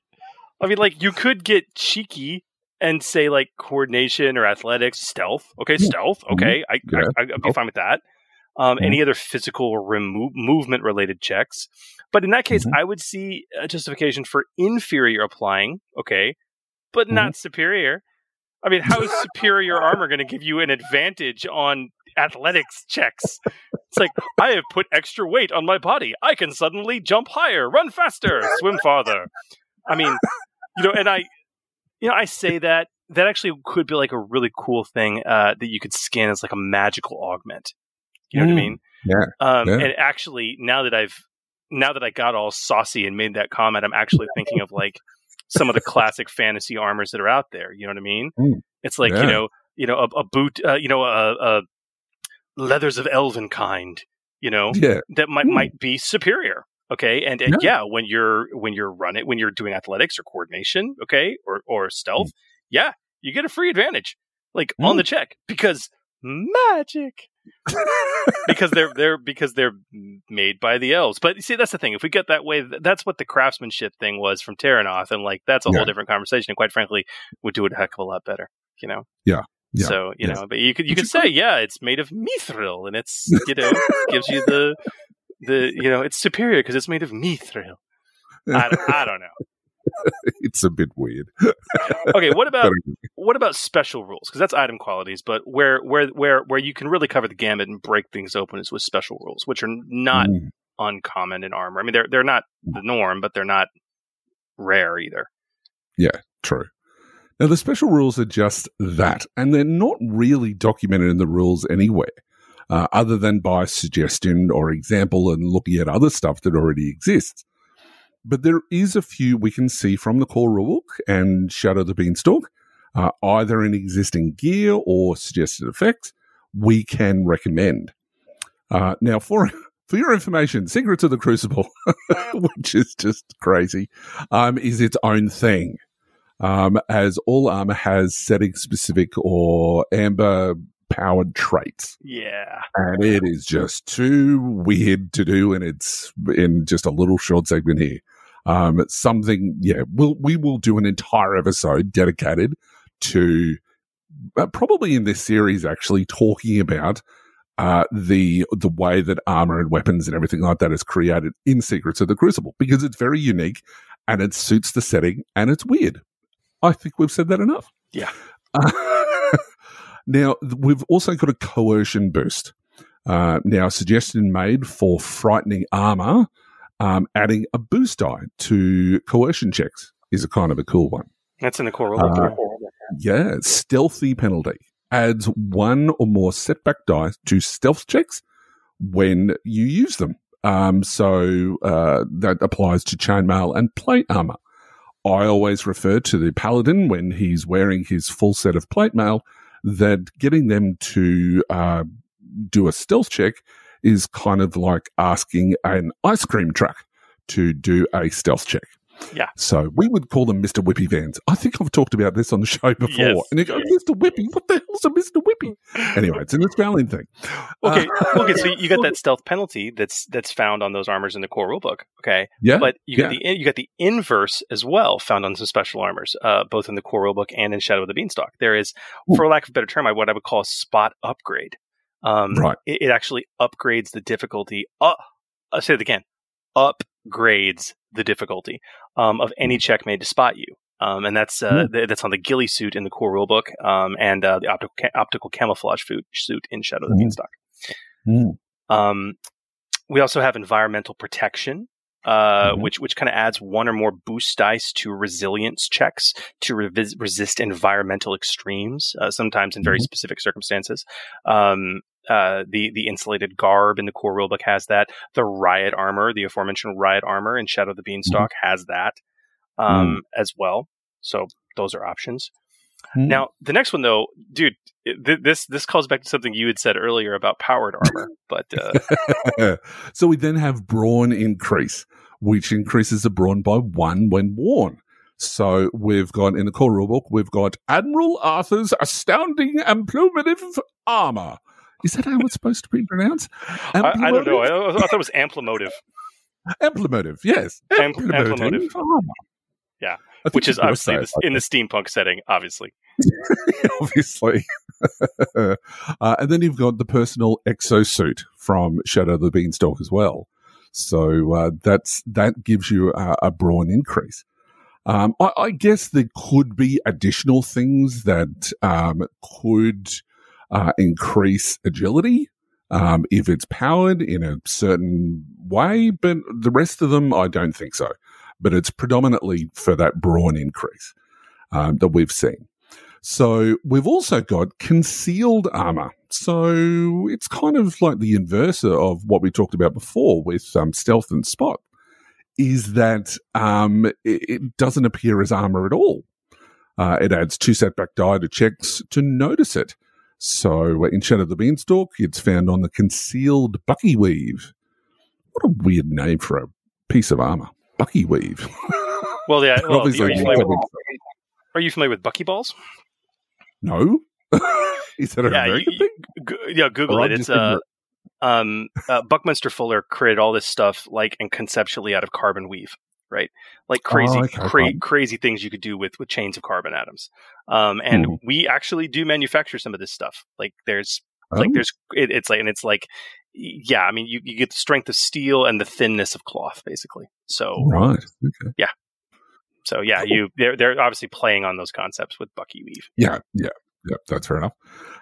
I mean, like you could get cheeky and say like coordination or athletics, stealth. Okay, stealth. Okay, I, Yeah. I, I'd be fine with that. Um, Mhm. Any other physical or remo- movement related checks, but in that case, Mhm. I would see a justification for inferior applying. Okay, but Mm-hmm. not superior. I mean, how is <laughs> superior armor going to give you an advantage on athletics checks? It's like I have put extra weight on my body. I can suddenly jump higher, run faster, swim farther. I mean, you know, and I, you know, I say that that actually could be like a really cool thing uh, that you could skin as like a magical augment. You know what I Mm. mean? Yeah, Um, yeah. And actually, now that I've now that I got all saucy and made that comment, I'm actually thinking of like some of the classic fantasy armors that are out there. You know what I mean? Mm. It's like Yeah. you know, you know, a, a boot, uh, you know, a, a leathers of elven kind. You know, Yeah. that might Hmm. might be superior. Okay, and, and yeah. when you're when you're running when you're doing athletics or coordination, okay, or or stealth, yeah, you get a free advantage, like on Hmm. the check because magic. <laughs> because they're they're because they're made by the elves. But you see, that's the thing. If we get that way, that's what the craftsmanship thing was from Terrinoth, and like that's a Yeah. whole different conversation. And quite frankly, would do it a heck of a lot better. You know. Yeah. Yeah. So you Yes. know, but you could you could say, yeah, it's made of mithril, and it's <laughs> you know gives you the the you know it's superior because it's made of mithril. I, I don't know. <laughs> it's a bit weird. <laughs> Okay, what about what about special rules? Because that's item qualities, but where where where where you can really cover the gamut and break things open is with special rules, which are not Mm. uncommon in armor. I mean, they're they're not the norm, but they're not rare either. Yeah, true. Now, the special rules are just that, and they're not really documented in the rules anywhere, uh, other than by suggestion or example and looking at other stuff that already exists. But there is a few we can see from the core rulebook and Shadow the Beanstalk, uh, either in existing gear or suggested effects, we can recommend. Uh, now, for <laughs> for your information, Secrets of the Crucible, <laughs> which is just crazy, um, is its own thing um, as all armor has setting specific or amber powered traits. Yeah, And it is just too weird to do. And it's in just a little short segment here. Um, something, yeah, we'll, we will do an entire episode dedicated to uh, probably in this series actually talking about uh, the the way that armor and weapons and everything like that is created in Secrets of the Crucible because it's very unique and it suits the setting and it's weird. I think we've said that enough. Yeah. Uh, <laughs> now, we've also got a coercion boost. Uh, now, a suggestion made for frightening armor, um, adding a boost die to coercion checks is a kind of a cool one. that's in the core rulebook. Uh, Yeah, stealthy penalty adds one or more setback dice to stealth checks when you use them. Um, so uh, that applies to chainmail and plate armor. I always refer to the paladin when he's wearing his full set of plate mail that getting them to uh, do a stealth check is kind of like asking an ice cream truck to do a stealth check. Yeah. So we would call them Mr. Whippy vans. I think I've talked about this on the show before. Yes. And you go, Mr. Whippy, what the hell's a Mr. Whippy? Anyway, it's an Australian thing. Okay, Uh, okay. So you got <laughs> that stealth penalty that's that's found on those armors in the core rulebook. Okay, Yeah. but you got yeah. the you got the inverse as well found on some special armors, uh, both in the core rulebook and in Shadow of the Beanstalk. There is, Ooh. for lack of a better term, I what I would call a spot upgrade. Um, Right. It, it actually upgrades the difficulty. Uh, I'll say it again. Upgrades the difficulty um, of any check made to spot you. Um, and that's uh, th- that's on the ghillie suit in the core rulebook, um, and uh, the optical ca- optical camouflage food, suit in Shadow of the Mhm. Beanstalk. Mm. Um, we also have environmental protection, uh, Mhm. which which kind of adds one or more boost dice to resilience checks to revis- resist environmental extremes, uh, sometimes in very Mhm. specific circumstances. Um, uh, the the insulated garb in the core rulebook has that. The riot armor, the aforementioned riot armor in Shadow of the Beanstalk, has that um, as well. So those are options. Hmm. Now, the next one though, dude, th- this this calls back to something you had said earlier about powered armor, <laughs> but uh, <laughs> so we then have brawn increase, which increases the brawn by one when worn. So we've got in the core rulebook, we've got Admiral Arthur's astounding implumative armor. Is that how it's supposed to be pronounced? I, I don't know. I, I thought it was amplimotive, Amplimotive, yes. Am- amplimotive. Yeah. Which is obviously the, in the steampunk setting, obviously. <laughs> obviously. <laughs> uh, and then you've got the personal exosuit from Shadow of the Beanstalk as well. So uh, that's that gives you a, a brawn increase. Um, I, I guess there could be additional things that um, could uh, increase agility um, if it's powered in a certain way, but the rest of them, I don't think so. But it's predominantly for that brawn increase um, that we've seen. So we've also got concealed armor. So it's kind of like the inverse of what we talked about before with um, stealth and spot. Is that um, it, it doesn't appear as armor at all. Uh, it adds two setback die to checks to notice it. So in Shadow of the Beanstalk, it's found on the concealed Bucky Weave. What a weird name for a piece of armor. Bucky Weave. <laughs> Well, yeah. <laughs> Well, are, you familiar with, are you familiar with buckyballs? no. <laughs> Is that an Yeah, American you- thing? G- yeah, Google Or it. I'm It's just uh, um, uh, Buckminster Fuller created all this stuff like and conceptually out of carbon weave, right? Like crazy, Oh, okay, cra- crazy things you could do with with chains of carbon atoms. Um, and Mhm. we actually do manufacture some of this stuff. Like there's Oh, like there's it, it's like and it's like yeah, I mean you, you get the strength of steel and the thinness of cloth basically. So right. Okay. so yeah, Cool. you they're they're obviously playing on those concepts with Bucky weave. Yeah, yeah, yeah. That's fair enough.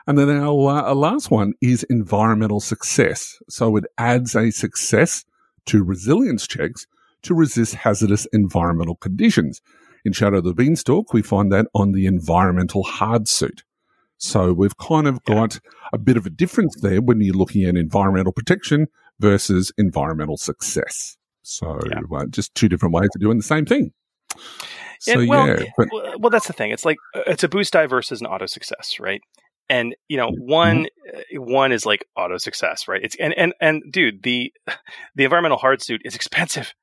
And then our, our last one is environmental success. So it adds a success to resilience checks to resist hazardous environmental conditions. In Shadow of the Beanstalk, we find that on the environmental hard suit. So we've kind of got a bit of a difference there when you're looking at environmental protection versus environmental success. So Yeah. uh, just two different ways of doing the same thing. So well, yeah, but well, that's the thing. It's like uh, it's a boost die versus an auto success, right? And you know, one uh, one is like auto success, right? It's and and and dude, the <laughs> the environmental hard suit is expensive.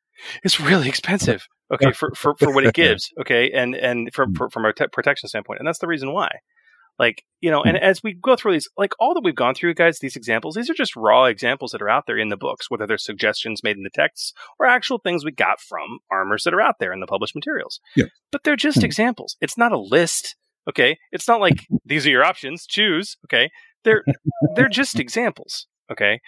It's really expensive. Okay, for for, for what it <laughs> gives. Okay, and and from for, from a te- protection standpoint, and that's the reason why. Like you know, and as we go through these, like all that we've gone through, guys, these examples, these are just raw examples that are out there in the books, whether they're suggestions made in the texts or actual things we got from armors that are out there in the published materials. Yeah. But they're just Hmm. examples. It's not a list. Okay. It's not like <laughs> these are your options. Choose. Okay. They're they're just examples. Okay.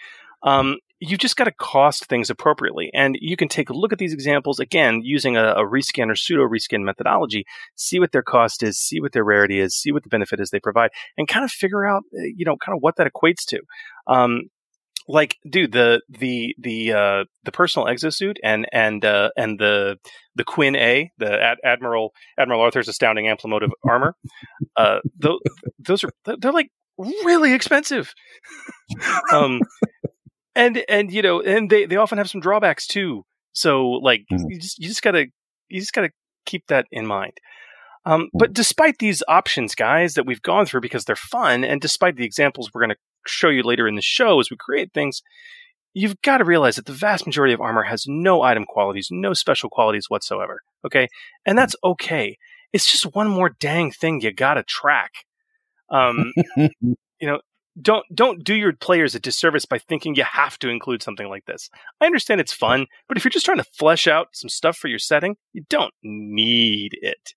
Um, you just got to cost things appropriately, and you can take a look at these examples again using a, a reskin or pseudo reskin methodology. See what their cost is, see what their rarity is, see what the benefit is they provide, and kind of figure out, uh, you know, kind of what that equates to. Um, like, dude, the the the uh, the personal exosuit and and uh, and the the Quinn A, the Ad- Admiral Admiral Arthur's astounding amplimotive <laughs> armor. Uh, those those are they're like really expensive. <laughs> um, and and you know, and they they often have some drawbacks too. So like, Mhm. you just you just gotta you just gotta keep that in mind. Um, but despite these options, guys, that we've gone through because they're fun, and despite the examples we're going to show you later in the show as we create things, you've got to realize that the vast majority of armor has no item qualities, no special qualities whatsoever. Okay. And that's okay. It's just one more dang thing you got to track. Um, <laughs> you know, don't don't do your players a disservice by thinking you have to include something like this. I understand it's fun, but if you're just trying to flesh out some stuff for your setting, you don't need it.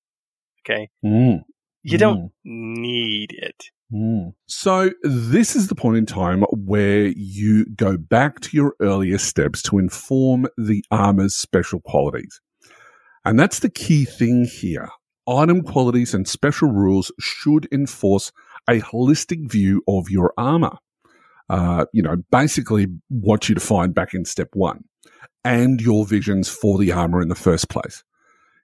Okay? Mm. You don't need it. So, this is the point in time where you go back to your earlier steps to inform the armor's special qualities. And that's the key thing here. Item qualities and special rules should enforce a holistic view of your armor. Uh, you know, basically what you defined back in step one and your visions for the armor in the first place.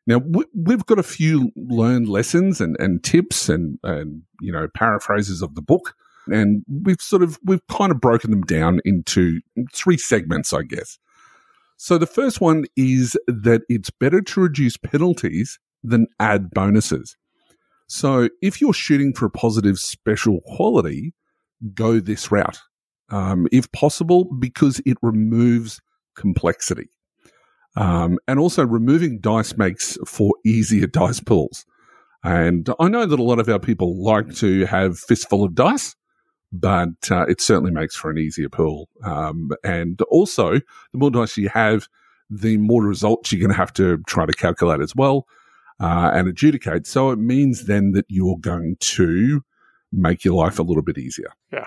Now we, we've got a few learned lessons and, and tips and, and, you know, paraphrases of the book. And we've sort of, we've kind of broken them down into three segments, I guess. So the first one is that it's better to reduce penalties than add bonuses. So if you're shooting for a positive special quality, go this route. Um, if possible, because it removes complexity. Um, and also removing dice makes for easier dice pulls. And I know that a lot of our people like to have fistful of dice, but uh, it certainly makes for an easier pull. Um, and also, the more dice you have, the more results you're going to have to try to calculate as well uh, and adjudicate. So it means then that you're going to make your life a little bit easier. Yeah.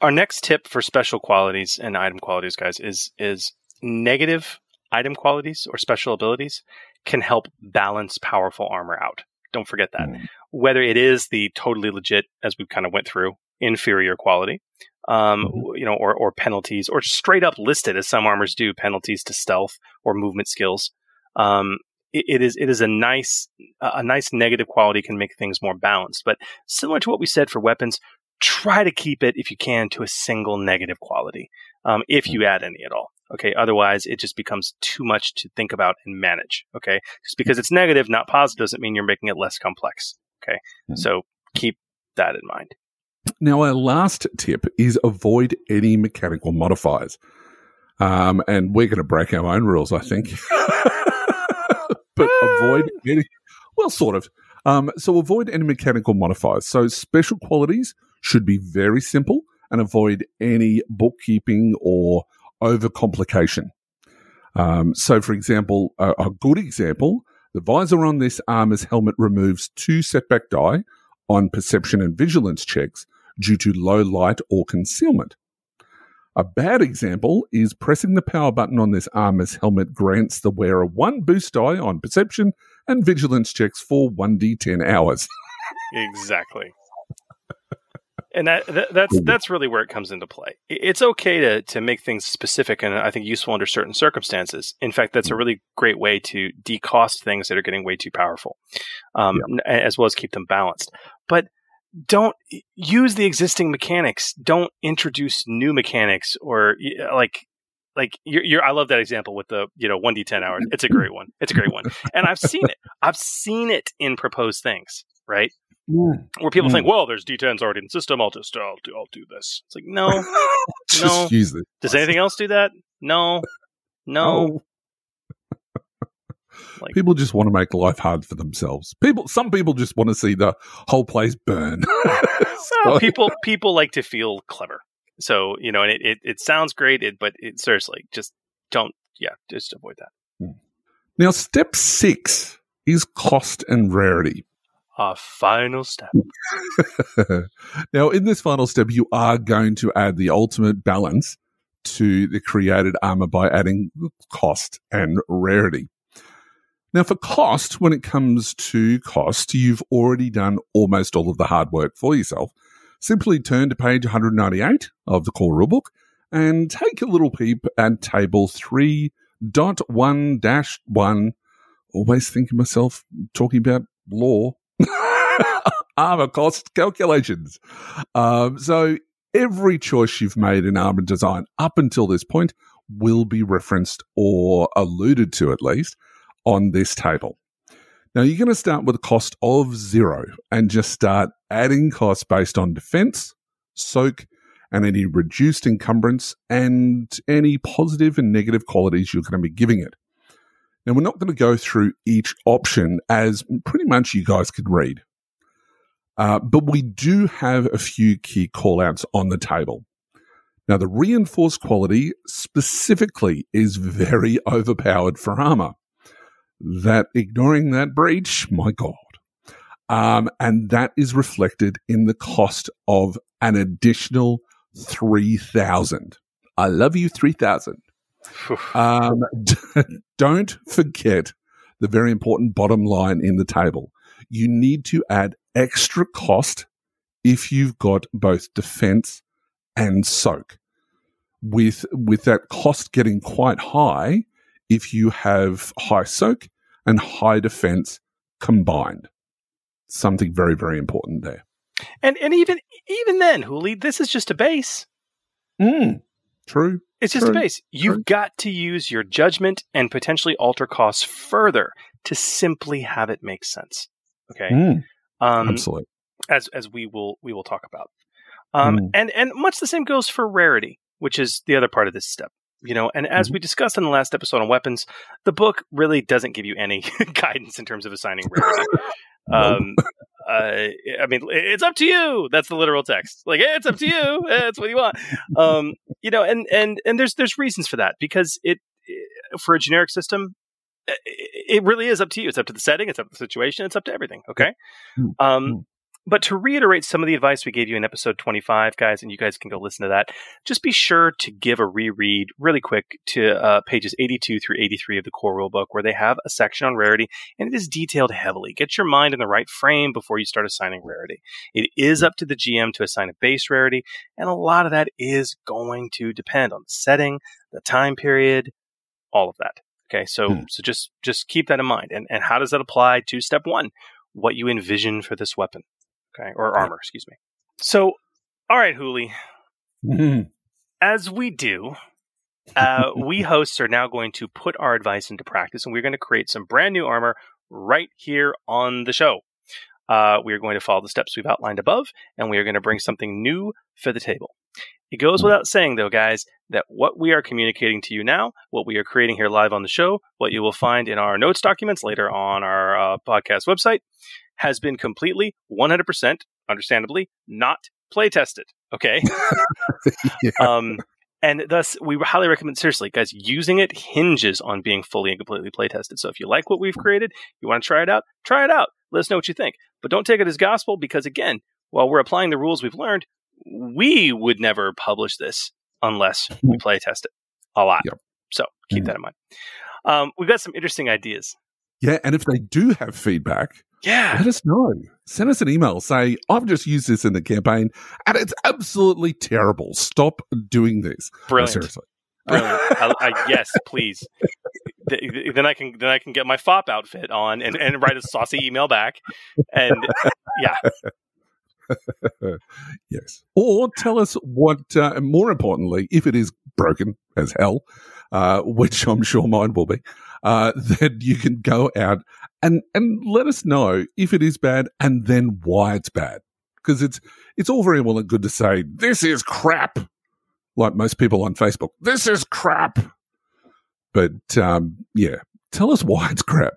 Our next tip for special qualities and item qualities, guys, is is negative item qualities or special abilities can help balance powerful armor out. Don't forget that. Mm. Whether it is the totally legit, as we kind of went through, inferior quality, um, mm-hmm. you know, or, or penalties, or straight up listed as some armors do, penalties to stealth or movement skills. Um, it, it is it is a nice a nice negative quality can make things more balanced. But similar to what we said for weapons, try to keep it if you can to a single negative quality, um, if you add any at all. Okay. Otherwise, it just becomes too much to think about and manage. Okay. Just because it's negative, not positive, doesn't mean you're making it less complex. Okay. Mm-hmm. So keep that in mind. Now, our last tip is avoid any mechanical modifiers. Um, and we're going to break our own rules, I think. <laughs> but avoid any, well, sort of. Um, so avoid any mechanical modifiers. So special qualities should be very simple and avoid any bookkeeping or overcomplication. Um, so, for example, a, a, good example, the visor on this armor's helmet removes two setback die on perception and vigilance checks due to low light or concealment. A bad example is pressing the power button on this armor's helmet grants the wearer one boost die on perception and vigilance checks for 1d10 hours. <laughs> exactly and that, that, that's that's really where it comes into play. It's okay to to make things specific and I think useful under certain circumstances. In fact, that's a mm-hmm. really great way to decost things that are getting way too powerful, um, yeah. as well as keep them balanced. But don't use the existing mechanics. Don't introduce new mechanics or like like you're, you're, I love that example with the you know one d ten hours. It's a great one. It's a great one, and I've seen it. I've seen it in proposed things. Right, Mm. Where people mm. think, well, there's D10s already in the system. I'll just, I'll do, I'll do this. It's like, no, <laughs> no. Does anything else do that? No, no. Like, people just want to make life hard for themselves. People, some people just want to see the whole place burn. <laughs> so, people, people like to feel clever. So you know, and it, it, it sounds great, it, but it, seriously, just don't. Yeah, just avoid that. Hmm. Now, step six is cost and rarity our final step. <laughs> now, in this final step, you are going to add the ultimate balance to the created armor by adding cost and rarity. Now, for cost, when it comes to cost, you've already done almost all of the hard work for yourself. Simply turn to page 198 of the core rulebook and take a little peep at table 3.1 1. Always think of myself talking about law <laughs> armor cost calculations. Um, so every choice you've made in armor design up until this point will be referenced or alluded to at least on this table. Now you're going to start with a cost of zero and just start adding costs based on defense, soak, and any reduced encumbrance and any positive and negative qualities you're going to be giving it. Now, we're not going to go through each option as pretty much you guys could read. Uh, but we do have a few key callouts on the table. Now, the reinforced quality specifically is very <laughs> overpowered for armor. That ignoring that breach, my God. Um, and that is reflected in the cost of an additional 3000. I love you, 3000. um, <laughs> don't forget the very important bottom line in the table. You need to add extra cost if you've got both defense and soak. With, with that cost getting quite high if you have high soak and high defense combined. Something very, very important there. And and even even then, Hooly, this is just a base. Mm, true. It's just true, a base. You've true. got to use your judgment and potentially alter costs further to simply have it make sense. Okay, Mm, um, absolutely. as as we will we will talk about. Um, Mm. and and much the same goes for rarity, which is the other part of this step. You know, and as Mhm. we discussed in the last episode on weapons, the book really doesn't give you any <laughs> guidance in terms of assigning rarity. <laughs> Um, uh, I mean, it's up to you. That's the literal text. Like, it's up to you. That's what you want. Um, you know, and and and there's there's reasons for that because it for a generic system, it it really is up to you. It's up to the setting. It's up to the situation. It's up to everything. Okay. Mm. Um, Mm. But to reiterate some of the advice we gave you in episode 25, guys, and you guys can go listen to that, just be sure to give a reread really quick to uh, pages 82 through 83 of the core rulebook, where they have a section on rarity, and it is detailed heavily. Get your mind in the right frame before you start assigning rarity. It is up to the GM to assign a base rarity, and a lot of that is going to depend on the setting, the time period, all of that. Okay, so Hmm. so just just keep that in mind. And and how does that apply to step one? What you envision for this weapon. Okay, or armor, excuse me. So, all right, Hooly, Mhm. as we do, uh, <laughs> we hosts are now going to put our advice into practice, and we're going to create some brand new armor right here on the show. Uh, we are going to follow the steps we've outlined above, and we are going to bring something new for the table. It goes without saying, though, guys, that what we are communicating to you now, what we are creating here live on the show, what you will find in our notes documents later on our uh, podcast website, has been completely 100%, understandably, not play tested. Okay. <laughs> Yeah. Um, and thus, we highly recommend, seriously, guys, using it hinges on being fully and completely play tested. So if you like what we've created, you want to try it out, try it out. Let us know what you think. But don't take it as gospel because, again, while we're applying the rules we've learned, we would never publish this unless we play test it a lot. Yep. So keep Mhm. that in mind. Um, we've got some interesting ideas. Yeah, and if they do have feedback, Yeah. let us know. Send us an email. Say, I've just used this in the campaign and it's absolutely terrible. Stop doing this. No, Brilliant. seriously. Brilliant. I, I, <laughs> yes, please. Th- th- Then I can then I can get my fop outfit on and, and write a saucy email back. And yeah, <laughs> yes. Or tell us what, uh, more importantly, if it is broken as hell, uh, which I'm sure mine will be, uh, <laughs> then you can go out and, and let us know if it is bad and then why it's bad. Because it's, it's all very well and good to say, this is crap. Like most people on Facebook, this is crap. But, um, yeah, tell us why it's crap.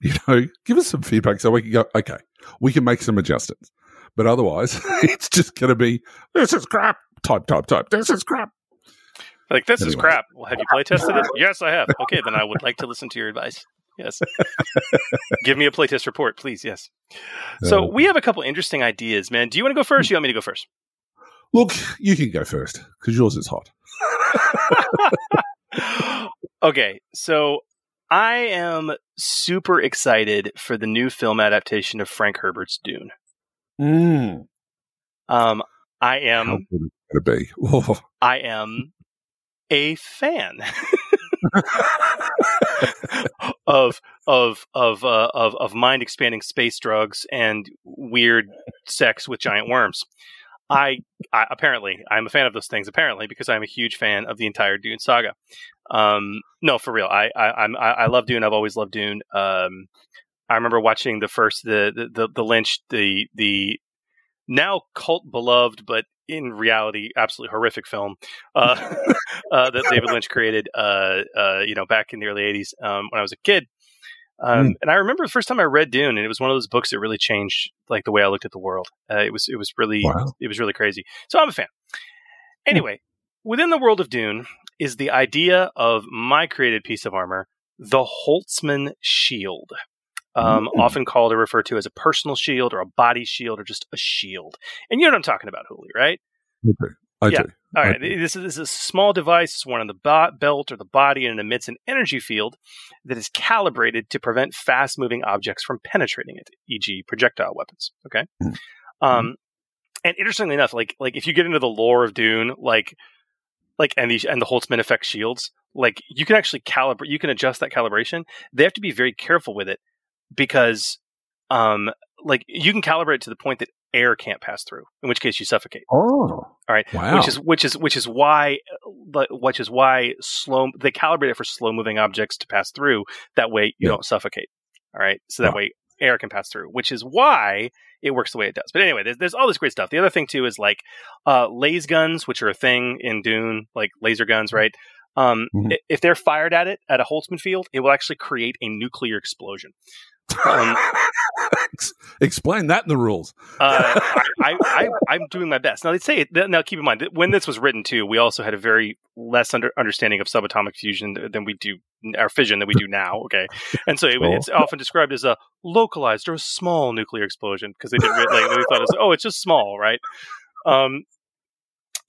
You know, give us some feedback so we can go, okay, we can make some adjustments. But otherwise, <laughs> it's just going to be, this is crap. Type, type, type. This is crap. like this is crap. Well, have you play tested it? <laughs> Yes, I have. Okay, then I would like to listen to your advice. Yes. <laughs> Give me a playtest report, please. Yes. So Uh, we have a couple interesting ideas, man. Do you want to go first? Or you want me to go first? Look, you can go first because yours is hot. okay, so I am super excited for the new film adaptation of Frank Herbert's Dune. Mm. Um, I am good is it going to be? I am a fan of of of uh, of of mind expanding space drugs and weird sex with giant worms. I, I apparently I'm a fan of those things apparently because I'm a huge fan of the entire Dune saga. Um, no, for real, I I I'm, I I love Dune. I've always loved Dune. Um, I remember watching the first the the the, the Lynch the the now cult beloved but in reality absolutely horrific film uh, <laughs> uh, that David Lynch created uh, uh, you know back in the early 80s um, when I was a kid. Um, Mm. and I remember the first time I read Dune and it was one of those books that really changed like the way I looked at the world. Uh, it was it was really Wow. it was really crazy. So I'm a fan. Anyway within the world of Dune is the idea of my created piece of armor the Holtzman shield um, Mm. often called or referred to as a personal shield or a body shield or just a shield. And you know what I'm talking about, Hooly, right? I do. I Yeah. do. All right, Okay. this is, this is a small device it's worn on the bo- belt or the body, and it emits an energy field that is calibrated to prevent fast-moving objects from penetrating it, e.g., projectile weapons. Okay, Mm. um, and interestingly enough, like like if you get into the lore of Dune, like like and the and the Holtzman effect shields, like you can actually calibrate, you can adjust that calibration. They have to be very careful with it because, um, like you can calibrate it to the point that air can't pass through, in which case you suffocate Oh. all right Wow. which is which is which is why uh, which is why slow they calibrate it for slow moving objects to pass through that way you Yeah. don't suffocate all right so that Right. way air can pass through, which is why it works the way it does. But anyway, there's, there's all this great stuff. The other thing too is like uh, laser guns, which are a thing in Dune, like laser guns, right? Um, Mhm. If they're fired at it at a Holtzman field, it will actually create a nuclear explosion. Um, Explain that in the rules. uh, I, I'm doing my best. Now, they say it, now. Keep in mind that when this was written too, we also had a very less under, understanding of subatomic fusion than we do our fission than we do now. Okay, <laughs> and so it, Sure. it's often described as a localized or a small nuclear explosion because they didn't like they thought it was oh it's just small, right? Um,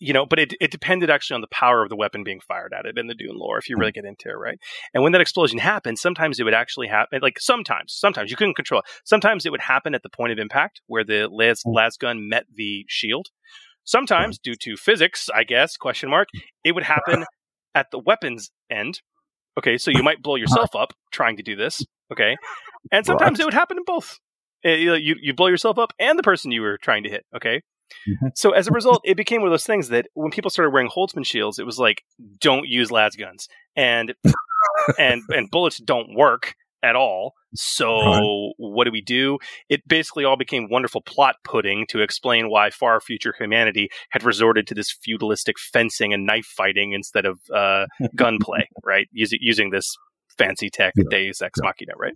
you know, but it it depended actually on the power of the weapon being fired at it in the Dune lore. If you hmm. really get into it, right? And when that explosion happened, sometimes it would actually happen. Like sometimes, sometimes you couldn't control it. Sometimes it would happen at the point of impact where the las, hmm. las gun met the shield. Sometimes, due to physics, I guess question mark, it would happen <laughs> at the weapons end. Okay, so you might blow <laughs> yourself up trying to do this. Okay, and sometimes Right. it would happen in both. You you you blow yourself up and the person you were trying to hit. Okay. Mhm. So as a result, it became one of those things that when people started wearing Holtzman shields, it was like, don't use las guns, and <laughs> and and bullets don't work at all. So Right. what do we do? It basically all became wonderful plot pudding to explain why far future humanity had resorted to this feudalistic fencing and knife fighting instead of uh, <laughs> gunplay, right? Using using this fancy tech, Yeah. Deus Ex Yeah. Machina, right?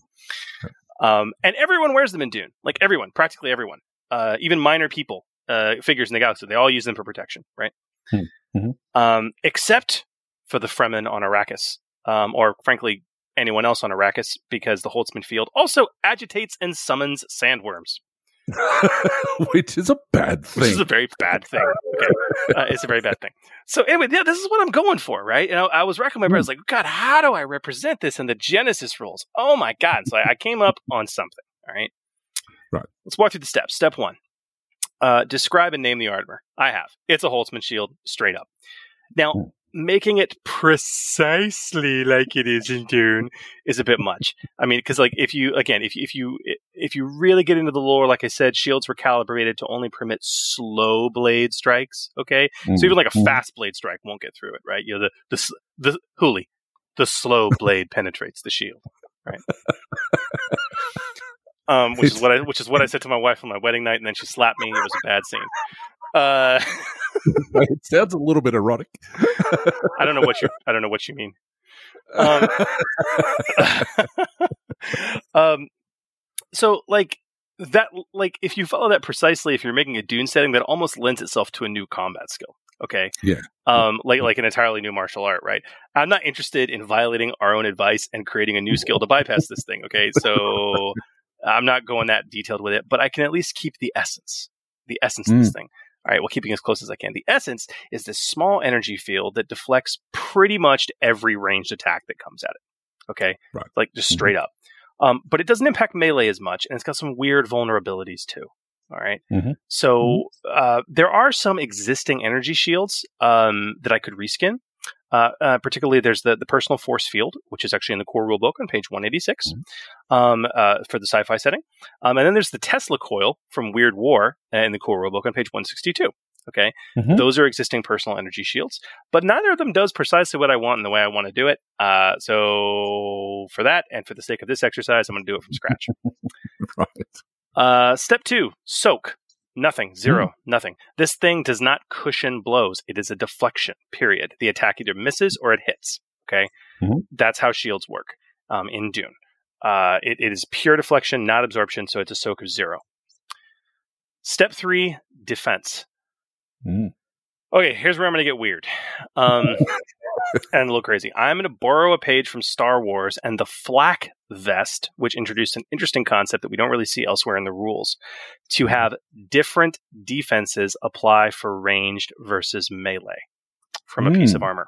Um, and everyone wears them in Dune, like everyone, practically everyone, uh, even minor people, uh, figures in the galaxy. They all use them for protection, right? Hmm. Mhm. Um, except for the Fremen on Arrakis, um, or frankly, anyone else on Arrakis, because the Holtzman field also agitates and summons sandworms, <laughs> Which is a bad thing. which is a very bad thing. Okay, uh, it's a very bad thing. So anyway, yeah, this is what I'm going for, right? You know, I was racking my brains, like, God, how do I represent this in the Genesys rules? Oh my God! So I, I came up on something. All right, Right. Let's walk through the steps. Step one: uh, describe and name the armor. I have. It's a Holtzman shield, straight up. Now, Hmm. making it precisely like it is in Dune is a bit much. I mean, because like if you again, if you, if you if you really get into the lore, like I said, shields were calibrated to only permit slow blade strikes. Okay, so even like a Mhm. fast blade strike won't get through it, right? You know, the the the Hooly, the slow <laughs> blade penetrates the shield, right? <laughs> um, which is what I which is what I said to my wife on my wedding night, and then she slapped me. It was a bad scene. Uh, <laughs> it sounds a little bit erotic. I don't know what you I don't know what you mean. Um, <laughs> um, so like that, like if you follow that precisely, if you're making a Dune setting, that almost lends itself to a new combat skill. Okay. Yeah. Um, like like an entirely new martial art, right? I'm not interested in violating our own advice and creating a new skill to bypass this thing. Okay. So I'm not going that detailed with it, but I can at least keep the essence, the essence of this thing. All right. Well, keeping as close as I can. The essence is this small energy field that deflects pretty much every ranged attack that comes at it. Okay. Right. Like just straight up. Um, but it doesn't impact melee as much, and it's got some weird vulnerabilities too. All right? Mhm. So uh, there are some existing energy shields um, that I could reskin. Uh, uh, particularly, there's the, the personal force field, which is actually in the core rulebook on page 186 um, uh, for the sci-fi setting. Um, and then there's the Tesla coil from Weird War uh, in the core rulebook on page 162. Okay, Mhm. those are existing personal energy shields, but neither of them does precisely what I want in the way I want to do it. Uh, so for that, and for the sake of this exercise, I'm going to do it from scratch. <laughs> right. Uh, step two, soak. Nothing. Zero. Nothing. This thing does not cushion blows. It is a deflection, period. The attack either misses or it hits. Okay? Mhm. That's how shields work um, in Dune. Uh, it, it is pure deflection, not absorption, so it's a soak of zero. Step three, defense. Mm. Okay, here's where I'm going to get weird um, <laughs> and a little crazy. I'm going to borrow a page from Star Wars and the flak vest, which introduced an interesting concept that we don't really see elsewhere in the rules, to have different defenses apply for ranged versus melee from a piece of Mm. armor.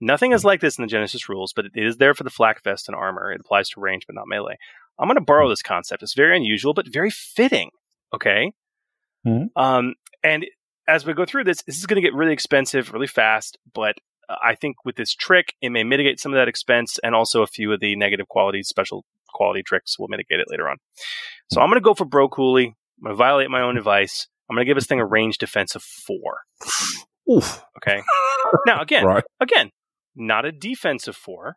Nothing is like this in the Genesys rules, but it is there for the flak vest and armor. It applies to range, but not melee. I'm going to borrow this concept. It's very unusual, but very fitting. Okay. Mhm. Um, and as we go through this, this is going to get really expensive really fast, but uh, I think with this trick, it may mitigate some of that expense and also a few of the negative qualities, special quality tricks will mitigate it later on. So I'm going to go for Bro Cooley. I'm going to violate my own advice. I'm going to give this thing a range defense of four. Oof. Okay. Now, <laughs> again, Right. again, not a defense of four,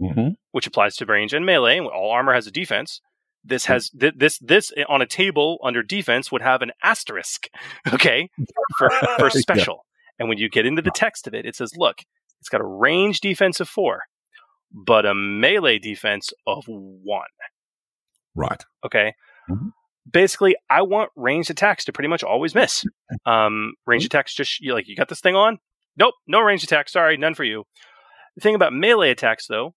hmm which applies to range and melee. and All armor has a defense. This has th- this this on a table under defense would have an asterisk, <laughs> okay, for for <laughs> Yeah. special. And when you get into the text of it, it says, "Look, it's got a range defense of four, but a melee defense of one." Right. Okay. Mhm. Basically, I want ranged attacks to pretty much always miss. <laughs> Um, ranged attacks just you like you got this thing on. Nope, no ranged attacks. Sorry, none for you. The thing about melee attacks, though,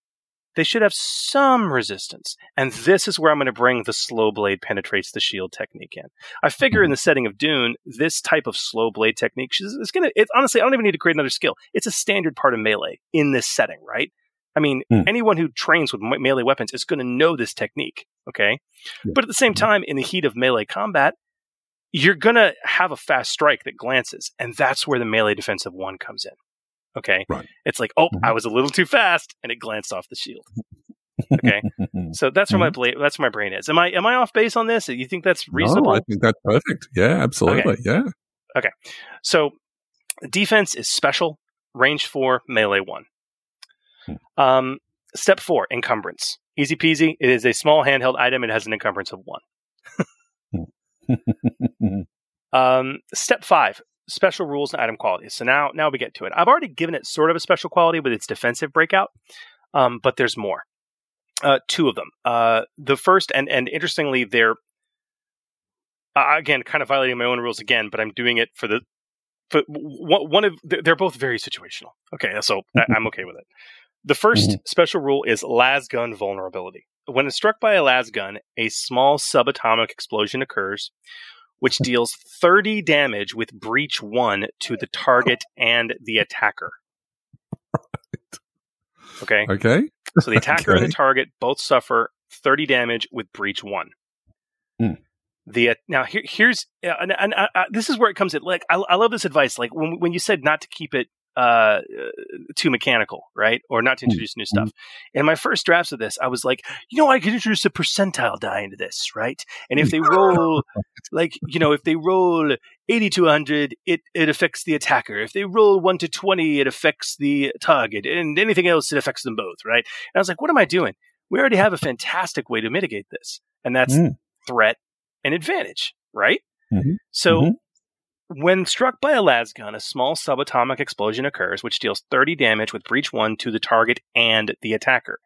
they should have some resistance, and this is where I'm going to bring the slow blade penetrates the shield technique in. I figure in the setting of Dune, this type of slow blade technique is, going to. It's honestly, I don't even need to create another skill. It's a standard part of melee in this setting, right? I mean, Hmm. anyone who trains with me- melee weapons is going to know this technique. Okay, Yeah. but at the same time, in the heat of melee combat, you're going to have a fast strike that glances, and that's where the melee defensive one comes in. Okay, Right. it's like, oh, Mhm. I was a little too fast, and it glanced off the shield. Okay, <laughs> so that's where my blade, that's where my brain is. Am I am I off base on this? You think that's reasonable? No, I think that's perfect. Yeah, absolutely. Yeah. Okay. So defense is special, range four, melee one. Hmm. Um, step four, encumbrance. Easy peasy. It is a small handheld item. It has an encumbrance of one. <laughs> Um, step five, special rules and item qualities. So now, now we get to it. I've already given it sort of a special quality with its defensive breakout, um, but there's more. Uh, two of them. Uh, the first, and and interestingly, they're uh, again kind of violating my own rules again, but I'm doing it for the. For one of they're they're both very situational. Okay, so I, I'm okay with it. The 1st special rule is las gun vulnerability. When struck by a las gun, a small subatomic explosion occurs, which deals 30 damage with breach one to the target and the attacker. <laughs> Okay, Okay. so the attacker and the target both suffer 30 damage with breach one. Hmm. The uh, now here, here's uh, and, and uh, uh, this is where it comes in. Like I, I love this advice. Like when when you said not to keep it uh, uh, too mechanical, right, or not to Hmm. introduce new stuff. In my first drafts of this, I was like, you know, I could introduce a percentile die into this, right? And if they <laughs> roll, like you know, if they roll 80 to 100, it, it affects the attacker. If they roll 1 to 20, it affects the target. And anything else, it affects them both, right? And I was like, what am I doing? We already have a fantastic way to mitigate this. And that's Mm. threat and advantage, right? Mhm. So Mhm. When struck by a las gun, a small subatomic explosion occurs, which deals 30 damage with breach 1 to the target and the attacker.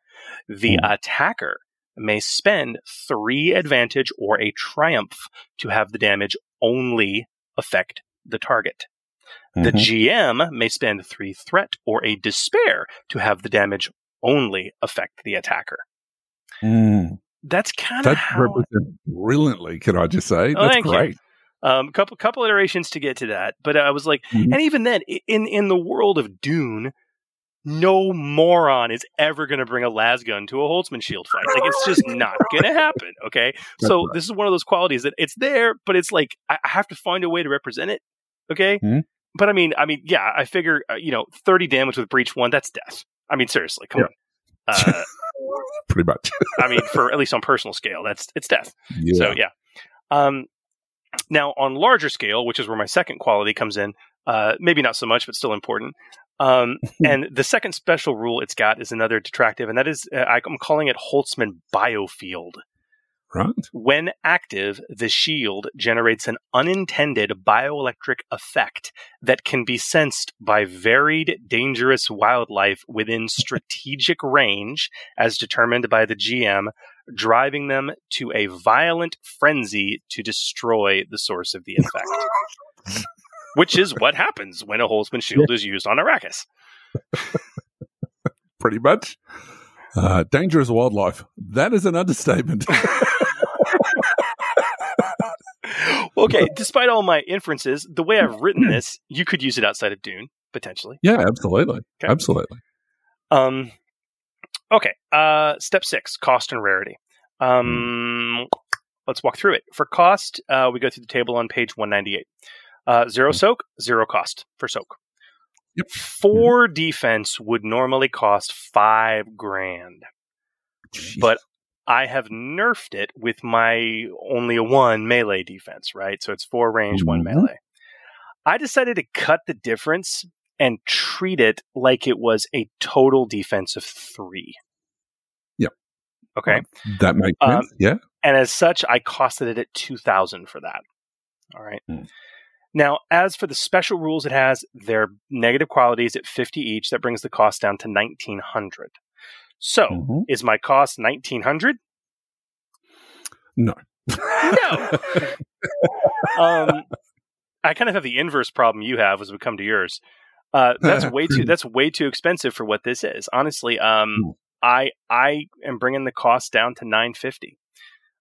The Mm. attacker may spend 3 advantage or a triumph to have the damage only affect the target. The Mhm. GM may spend three threat or a despair to have the damage only affect the attacker. Mm. That's kind of That how. represents brilliantly, can I just say? Oh, That's thank you. Um, couple couple iterations to get to that, but I was like, Mhm. and even then, in in the world of Dune, no moron is ever going to bring a las gun to a Holtzman shield fight. Like it's just not going to happen. Okay, so right. this is one of those qualities that it's there, but it's like I I have to find a way to represent it. Okay, Mhm. but I mean, I mean, yeah, I figure uh, you know, thirty damage with breach one, that's death. I mean, seriously, come Yeah. on. Uh, <laughs> Pretty much. I mean, for at least on personal scale, that's it's death. Yeah. So yeah. Um, now on larger scale, which is where my second quality comes in, uh, maybe not so much, but still important. Um, <laughs> and the second special rule it's got is another detractive, and that is uh, I'm calling it Holtzman Biofield. right. When active, the shield generates an unintended bioelectric effect that can be sensed by varied dangerous wildlife within <laughs> strategic range, as determined by the GM, driving them to a violent frenzy to destroy the source of the effect. <laughs> Which is what happens when a Holtzman shield is used on Arrakis. <laughs> Pretty much. Uh, dangerous wildlife. That is an understatement. <laughs> okay, despite all my inferences, the way I've written <clears throat> this, you could use it outside of Dune, potentially. yeah, absolutely. Okay. Absolutely. Um, okay. Uh, step six: cost and rarity. Um, let's walk through it. For cost, uh, we go through the table on page one ninety eight. Uh, zero soak, zero cost for soak. Yep. Four defense would normally cost five grand, but I have nerfed it with my only a one melee defense, right? So it's four range, one Mhm. melee. I decided to cut the difference and treat it like it was a total defense of three. Yep. Okay. that makes Um, sense. yeah. and as such, I costed it at two thousand for that. All right. Hmm. Now, as for the special rules it has, they're negative qualities at 50 each. That brings the cost down to 1900. So, Mhm. is my cost 1900? No. No. <laughs> <laughs> um, I kind of have the inverse problem you have as we come to yours. Uh, <laughs> that's way too that's way too expensive for what this is. Honestly, um, Hmm. I I am bringing the cost down to 950.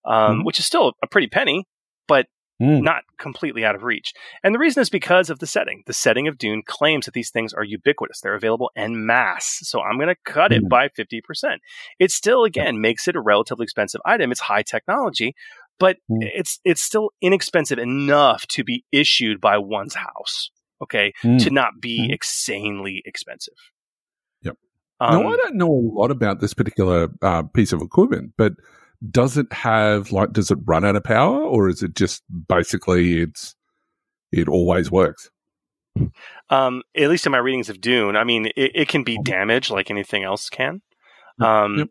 Um, Mhm. which is still a pretty penny, but Mm. not completely out of reach. And the reason is because of the setting. The setting of Dune claims that these things are ubiquitous. They're available en masse. So I'm going to cut it Mm. by 50%. It still, again, makes it a relatively expensive item. It's high technology, but Mm. it's, it's still inexpensive enough to be issued by one's house. Okay. Mm. To not be Mhm. insanely expensive. Yep. Um, now, I don't know a lot about this particular uh, piece of equipment, but does it have like does it run out of power, or is it just basically it's it always works? um, at least in my readings of Dune, I mean, it, it can be damaged like anything else can. Um, yep.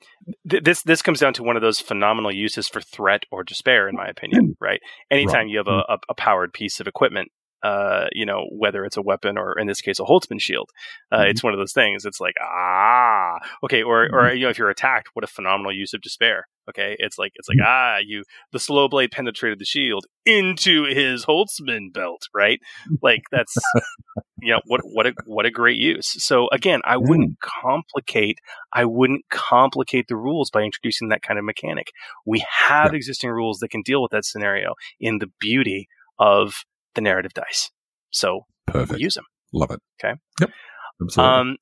th- this this comes down to one of those phenomenal uses for threat or despair, in my opinion. Right? Anytime you have a, a, a powered piece of equipment, uh, you know, whether it's a weapon or in this case a Holtzman shield, uh, Mhm. it's one of those things. It's like ah, okay, or or you know, if you're attacked, what a phenomenal use of despair. Okay, it's like it's like ah, you the slow blade penetrated the shield into his Holtzman belt, right? Like that's you know what what a what a great use. So again, I wouldn't complicate I wouldn't complicate the rules by introducing that kind of mechanic. We have existing rules that can deal with that scenario in the beauty of the narrative dice. So Perfect, use them. love it. Okay. Yep, absolutely. Um,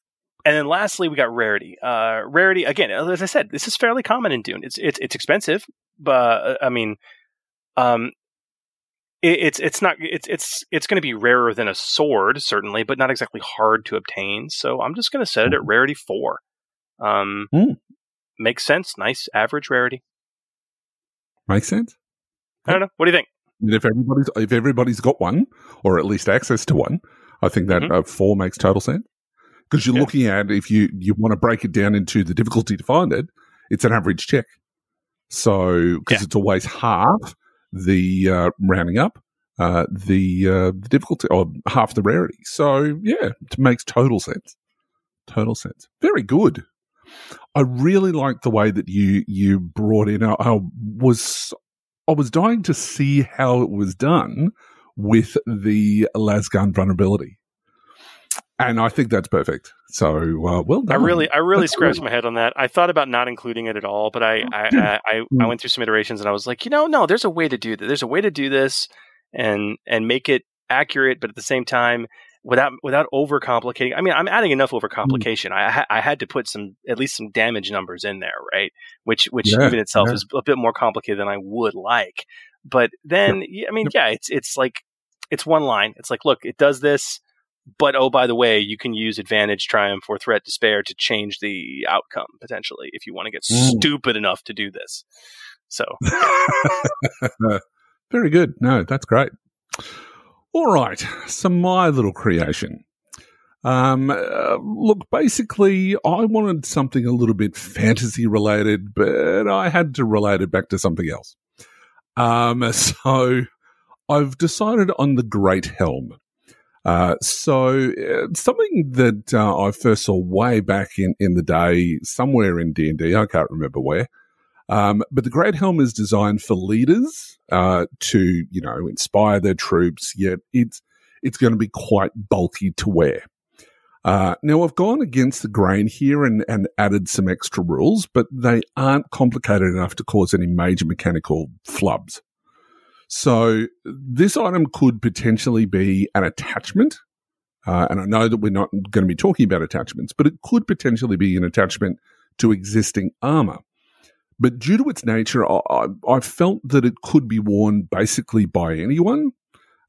and then lastly, we got rarity. Uh, rarity again, as I said, this is fairly common in Dune. It's it's it's expensive, but uh, I mean, um, it, it's it's not it's it's it's going to be rarer than a sword certainly, but not exactly hard to obtain. So I'm just going to set it at rarity four. Um, Hmm. makes sense. Nice average rarity. Makes sense. I don't know. What do you think? If everybody's if everybody's got one, or at least access to one, I think that Mhm. uh, four makes total sense. Because you're Yeah. looking at if you you want to break it down into the difficulty to find it, it's an average check. So because Yeah. it's always half the uh, rounding up, uh, the uh, the difficulty or half the rarity. So yeah, it makes total sense. Total sense. Very good. I really like the way that you you brought in. I, I was I was dying to see how it was done with the Lasgun vulnerability, and I think that's perfect. So uh, well I really, I really That's scratched good. my head on that. I thought about not including it at all, but I, I, I, I, I went through some iterations and I was like, you know, no, there's a way to do that. There's a way to do this and and make it accurate, but at the same time, without without overcomplicating. I mean, I'm adding enough overcomplication. I, ha- I had to put some at least some damage numbers in there, right? Which which Yeah, even itself yeah. is a bit more complicated than I would like. But then, yeah, I mean, Yep. yeah, it's it's like it's one line. It's like, look, it does this. But oh, by the way, you can use advantage, triumph, or threat, despair to change the outcome potentially if you want to get Mm. stupid enough to do this. So <laughs> Very good. No, that's great. All right. So my little creation. Um, uh, look, basically, I wanted something a little bit fantasy related, but I had to relate it back to something else. Um, <laughs> so I've decided on the Great Helm. Uh, so uh, something that uh, I first saw way back in, in the day, somewhere in D and I can't remember where. Um, but the Great Helm is designed for leaders uh, to, you know, inspire their troops. Yet it's it's going to be quite bulky to wear. Uh, now I've gone against the grain here and, and added some extra rules, but they aren't complicated enough to cause any major mechanical flubs. So this item could potentially be an attachment. Uh, and I know that we're not going to be talking about attachments, but it could potentially be an attachment to existing armor. But due to its nature, I, I, felt that it could be worn basically by anyone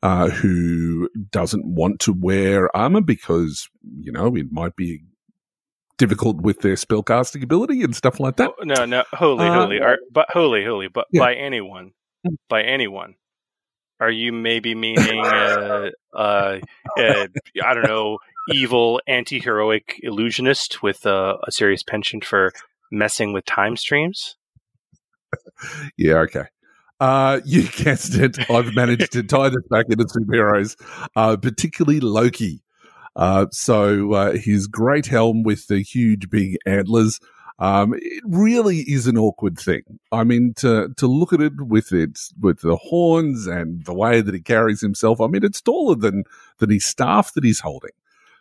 uh, who doesn't want to wear armor because, you know, it might be difficult with their spellcasting ability and stuff like that. Oh, no, no, Hooly, Uh, Hooly, are, but Hooly, Hooly, but Yeah. by anyone, by anyone. Are you maybe meaning, uh, uh, uh, I don't know, evil anti-heroic illusionist with uh, a serious penchant for messing with time streams? Yeah, okay. Uh, <laughs> you guessed it. I've managed to tie this back into superheroes, uh, particularly Loki. Uh, so uh, his great helm with the huge big antlers. Um, it really is an awkward thing. I mean, to to look at it with its with the horns and the way that he carries himself. I mean, it's taller than than his staff that he's holding.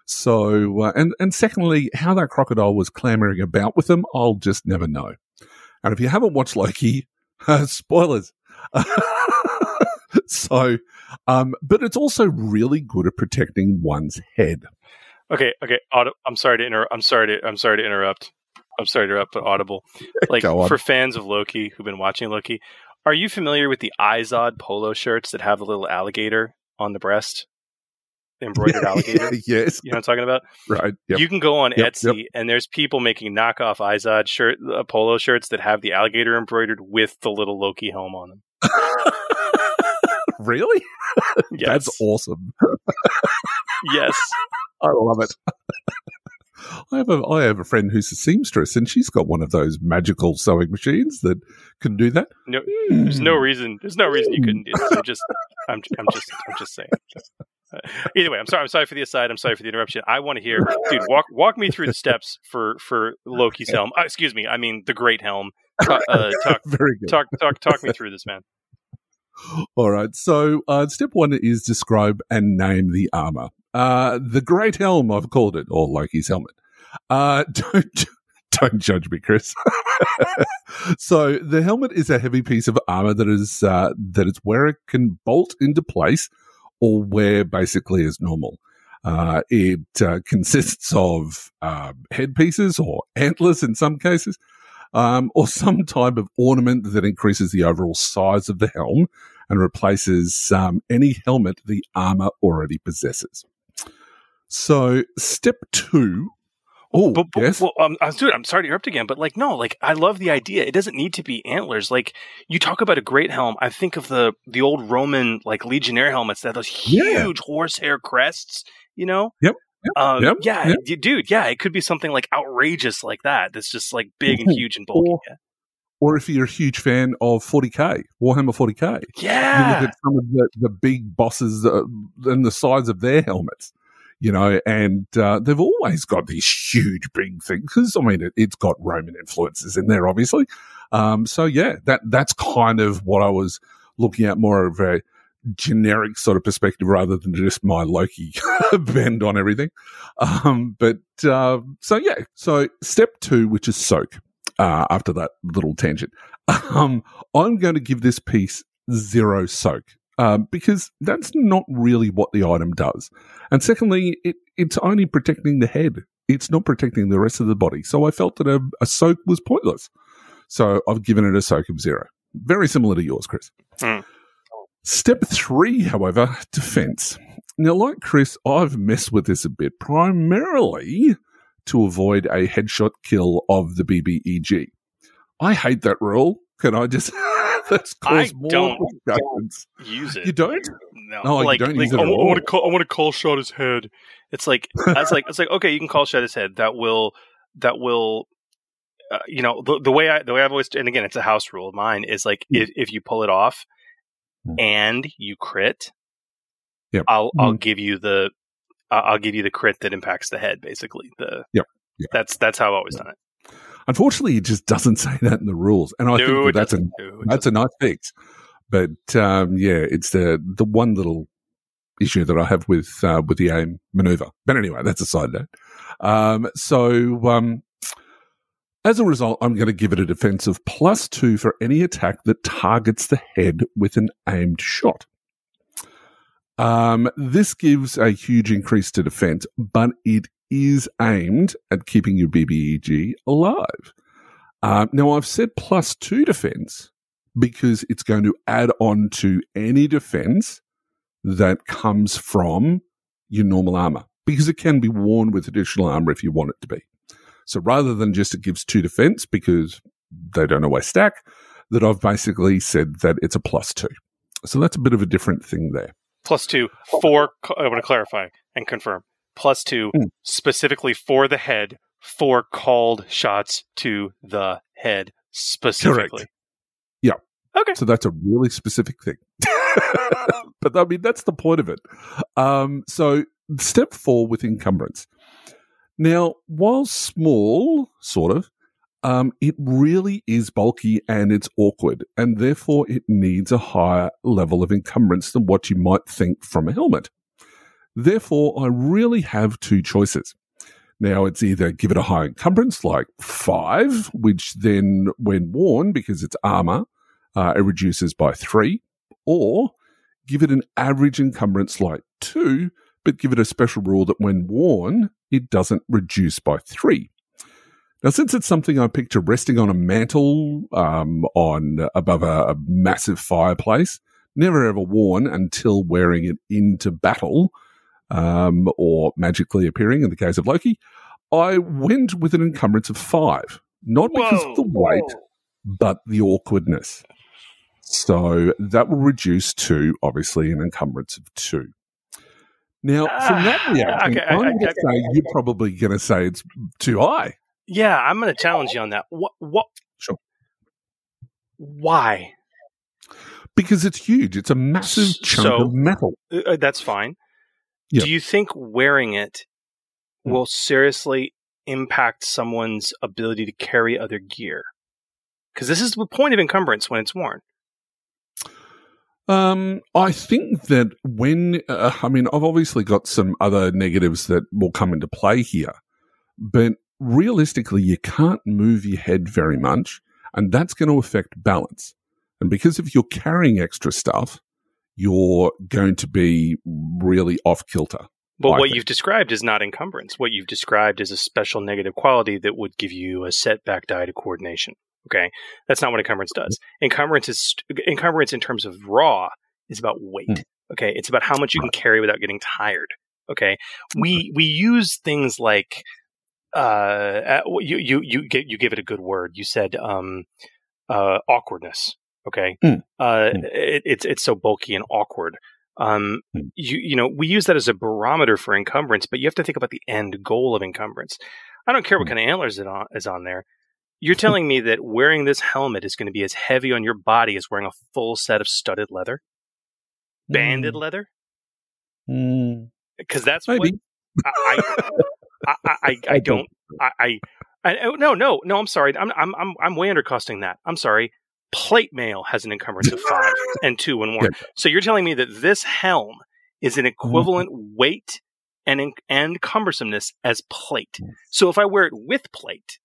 So, uh, and and secondly, how that crocodile was clamoring about with him, I'll just never know. And if you haven't watched Loki, <laughs> uh, spoilers. <laughs> so, um, but it's also really good at protecting one's head. Okay, okay. Aud- I'm sorry to interrupt. I'm sorry to. I'm sorry to interrupt. I'm sorry to interrupt, but Audible. <laughs> Like for fans of Loki who've been watching Loki, are you familiar with the Izod polo shirts that have the little alligator on the breast, embroidered <laughs> alligator? <laughs> yes, You know what I'm talking about? right. Yep. You can go on Yep, Etsy and there's people making knockoff Izod shirt uh, polo shirts that have the alligator embroidered with the little Loki helm on them. <laughs> really? Yes. That's awesome. yes. I love it. I have a I have a friend who's a seamstress, and she's got one of those magical sewing machines that can do that. No, there's no Hmm. reason. There's no reason you couldn't do this. I'm just, I'm, I'm just, I'm just saying. Either way, I'm sorry. I'm sorry for the aside. I'm sorry for the interruption. I want to hear, dude. Walk, walk me through the steps for for Loki's helm. Uh, excuse me. I mean the Great Helm. Uh, <laughs> talk, Very good. talk, talk, talk me through this, man. All right. So, uh, step one is describe and name the armor. Uh, the Great Helm, I've called it, or Loki's helmet. Uh, <laughs> don't don't judge me, Chris. <laughs> so, the helmet is a heavy piece of armor that is uh, that is where it can bolt into place, or wear basically as normal. Uh, it uh, consists of uh, headpieces or antlers in some cases, um, or <laughs> some type of ornament that increases the overall size of the helm and replaces um, any helmet the armor already possesses. So, step two. Oh, But, but yes. well, um, I'm, dude, I'm sorry to interrupt again, but like, no, like, I love the idea. It doesn't need to be antlers. Like, you talk about a great helm. I think of the the old Roman like legionnaire helmets that those Yeah. huge horsehair crests. You know. Yep, yep, Um, yep, yeah, yep. dude. Yeah, it could be something like outrageous like that. That's just like big and huge and bulky. or- or if you're a huge fan of 40k, Warhammer 40k, Yeah. you look at some of the, the big bosses uh, and the size of their helmets, you know, and uh, they've always got these huge big things. Because I mean, it, it's got Roman influences in there, obviously. Um, so yeah, that that's kind of what I was looking at more of a generic sort of perspective rather than just my Loki <laughs> bend on everything. Um, but uh, so yeah, so step two, which is soak. Uh, after that little tangent, <laughs> um, I'm going to give this piece zero soak um, because that's not really what the item does. And secondly, it, it's only protecting the head. It's not protecting the rest of the body. So I felt that a, a soak was pointless. So I've given it a soak of zero. Very similar to yours, Chris. Hmm. Step three, however, defense. Now, like Chris, I've messed with this a bit, primarily to avoid a headshot kill of the BBEG. I hate that rule. Can I just? <laughs> That's caused more don't- discussions. Use it. You don't? No. Oh, you don't like, use it I, at wa- I want all? to call. I want to call shot his head. It's like that's like it's like okay, you can call shot his head. That will that will. Uh, you know the, the way I the way I've always and again it's a house rule of mine is like Mm. if, if you pull it off Mm. and you crit, Yep. I'll I'll Mm. give you the I'll give you the crit that impacts the head basically the Yep. Yep. that's that's how I've always done it. Unfortunately, it just doesn't <laughs> say that in the rules, and I No, think that's a. No, that's a nice fix. But um, yeah, it's the the one little issue that I have with uh, with the aim maneuver. But anyway, that's a side note. Um, so um, as a result, I'm going to give it a defensive plus two for any attack that targets the head with an aimed shot. Um, this gives a huge increase to defense, but it is aimed at keeping your BBEG alive. Um, now, I've said plus two defense because it's going to add on to any defense that comes from your normal armor because it can be worn with additional armor if you want it to be. So rather than just it gives two defense because they don't always stack, that I've basically said that it's a plus two. So that's a bit of a different thing there. plus two for I want to clarify and confirm plus two Mm. specifically for the head for called shots to the head specifically. Yeah. Okay. So that's a really specific thing. <laughs> but I mean, that's the point of it. Um, so step four with encumbrance. Now, while small, sort of, um, it really is bulky and it's awkward, and therefore it needs a higher level of encumbrance than what you might think from a helmet. Therefore, I really have two choices. Now, it's either give it a high encumbrance, like five, which then, when worn, because it's armor, uh, it reduces by three, or give it an average encumbrance like two, but give it a special rule that when worn, it doesn't reduce by three. Now, since it's something I picture resting on a mantle, um, on above a, a massive fireplace, never ever worn until wearing it into battle, um, or magically appearing in the case of Loki, I went with an encumbrance of five, not because of the weight, whoa. but the awkwardness. So that will reduce to obviously an encumbrance of two. Now, from that Ah, reaction, okay, I- I'm going to okay. say you're probably going to say it's too high. Yeah, I'm going to challenge you on that. What? What? Sure. Why? Because it's huge. It's a massive chunk so- of metal. Uh, uh, that's fine. Yeah. Do you think wearing it Hmm. will seriously impact someone's ability to carry other gear? Because this is the point of encumbrance when it's worn. Um, I think that when, uh, I mean, I've obviously got some other negatives that will come into play here, but realistically, you can't move your head very much, and that's going to affect balance. And because if you're carrying extra stuff, you're going to be really off kilter. But I what think. you've described is not encumbrance. What you've described is a special negative quality that would give you a setback die to coordination. Okay, that's not what encumbrance does. Encumbrance is encumbrance in terms of raw is about weight. Hmm. Okay, it's about how much you can carry without getting tired. Okay, we we use things like uh, uh, you you you get you give it a good word. You said um, uh, awkwardness. Okay, Hmm. uh, Hmm. it, it's it's so bulky and awkward. Um, Hmm. you you know we use that as a barometer for encumbrance, but you have to think about the end goal of encumbrance. I don't care what Hmm. kind of antlers it on, is on there. You're telling me that wearing this helmet is going to be as heavy on your body as wearing a full set of studded leather, banded leather? Mm, Because that's what maybe. I I, I, I, I, <laughs> I don't I, I, I oh, no no no I'm sorry I'm I'm I'm I'm way undercosting that I'm sorry plate mail has an encumbrance of five <laughs> and two and one. Mm-hmm. so you're telling me that this helm is an equivalent weight and and cumbersomeness as plate Mm. so if I wear it with plate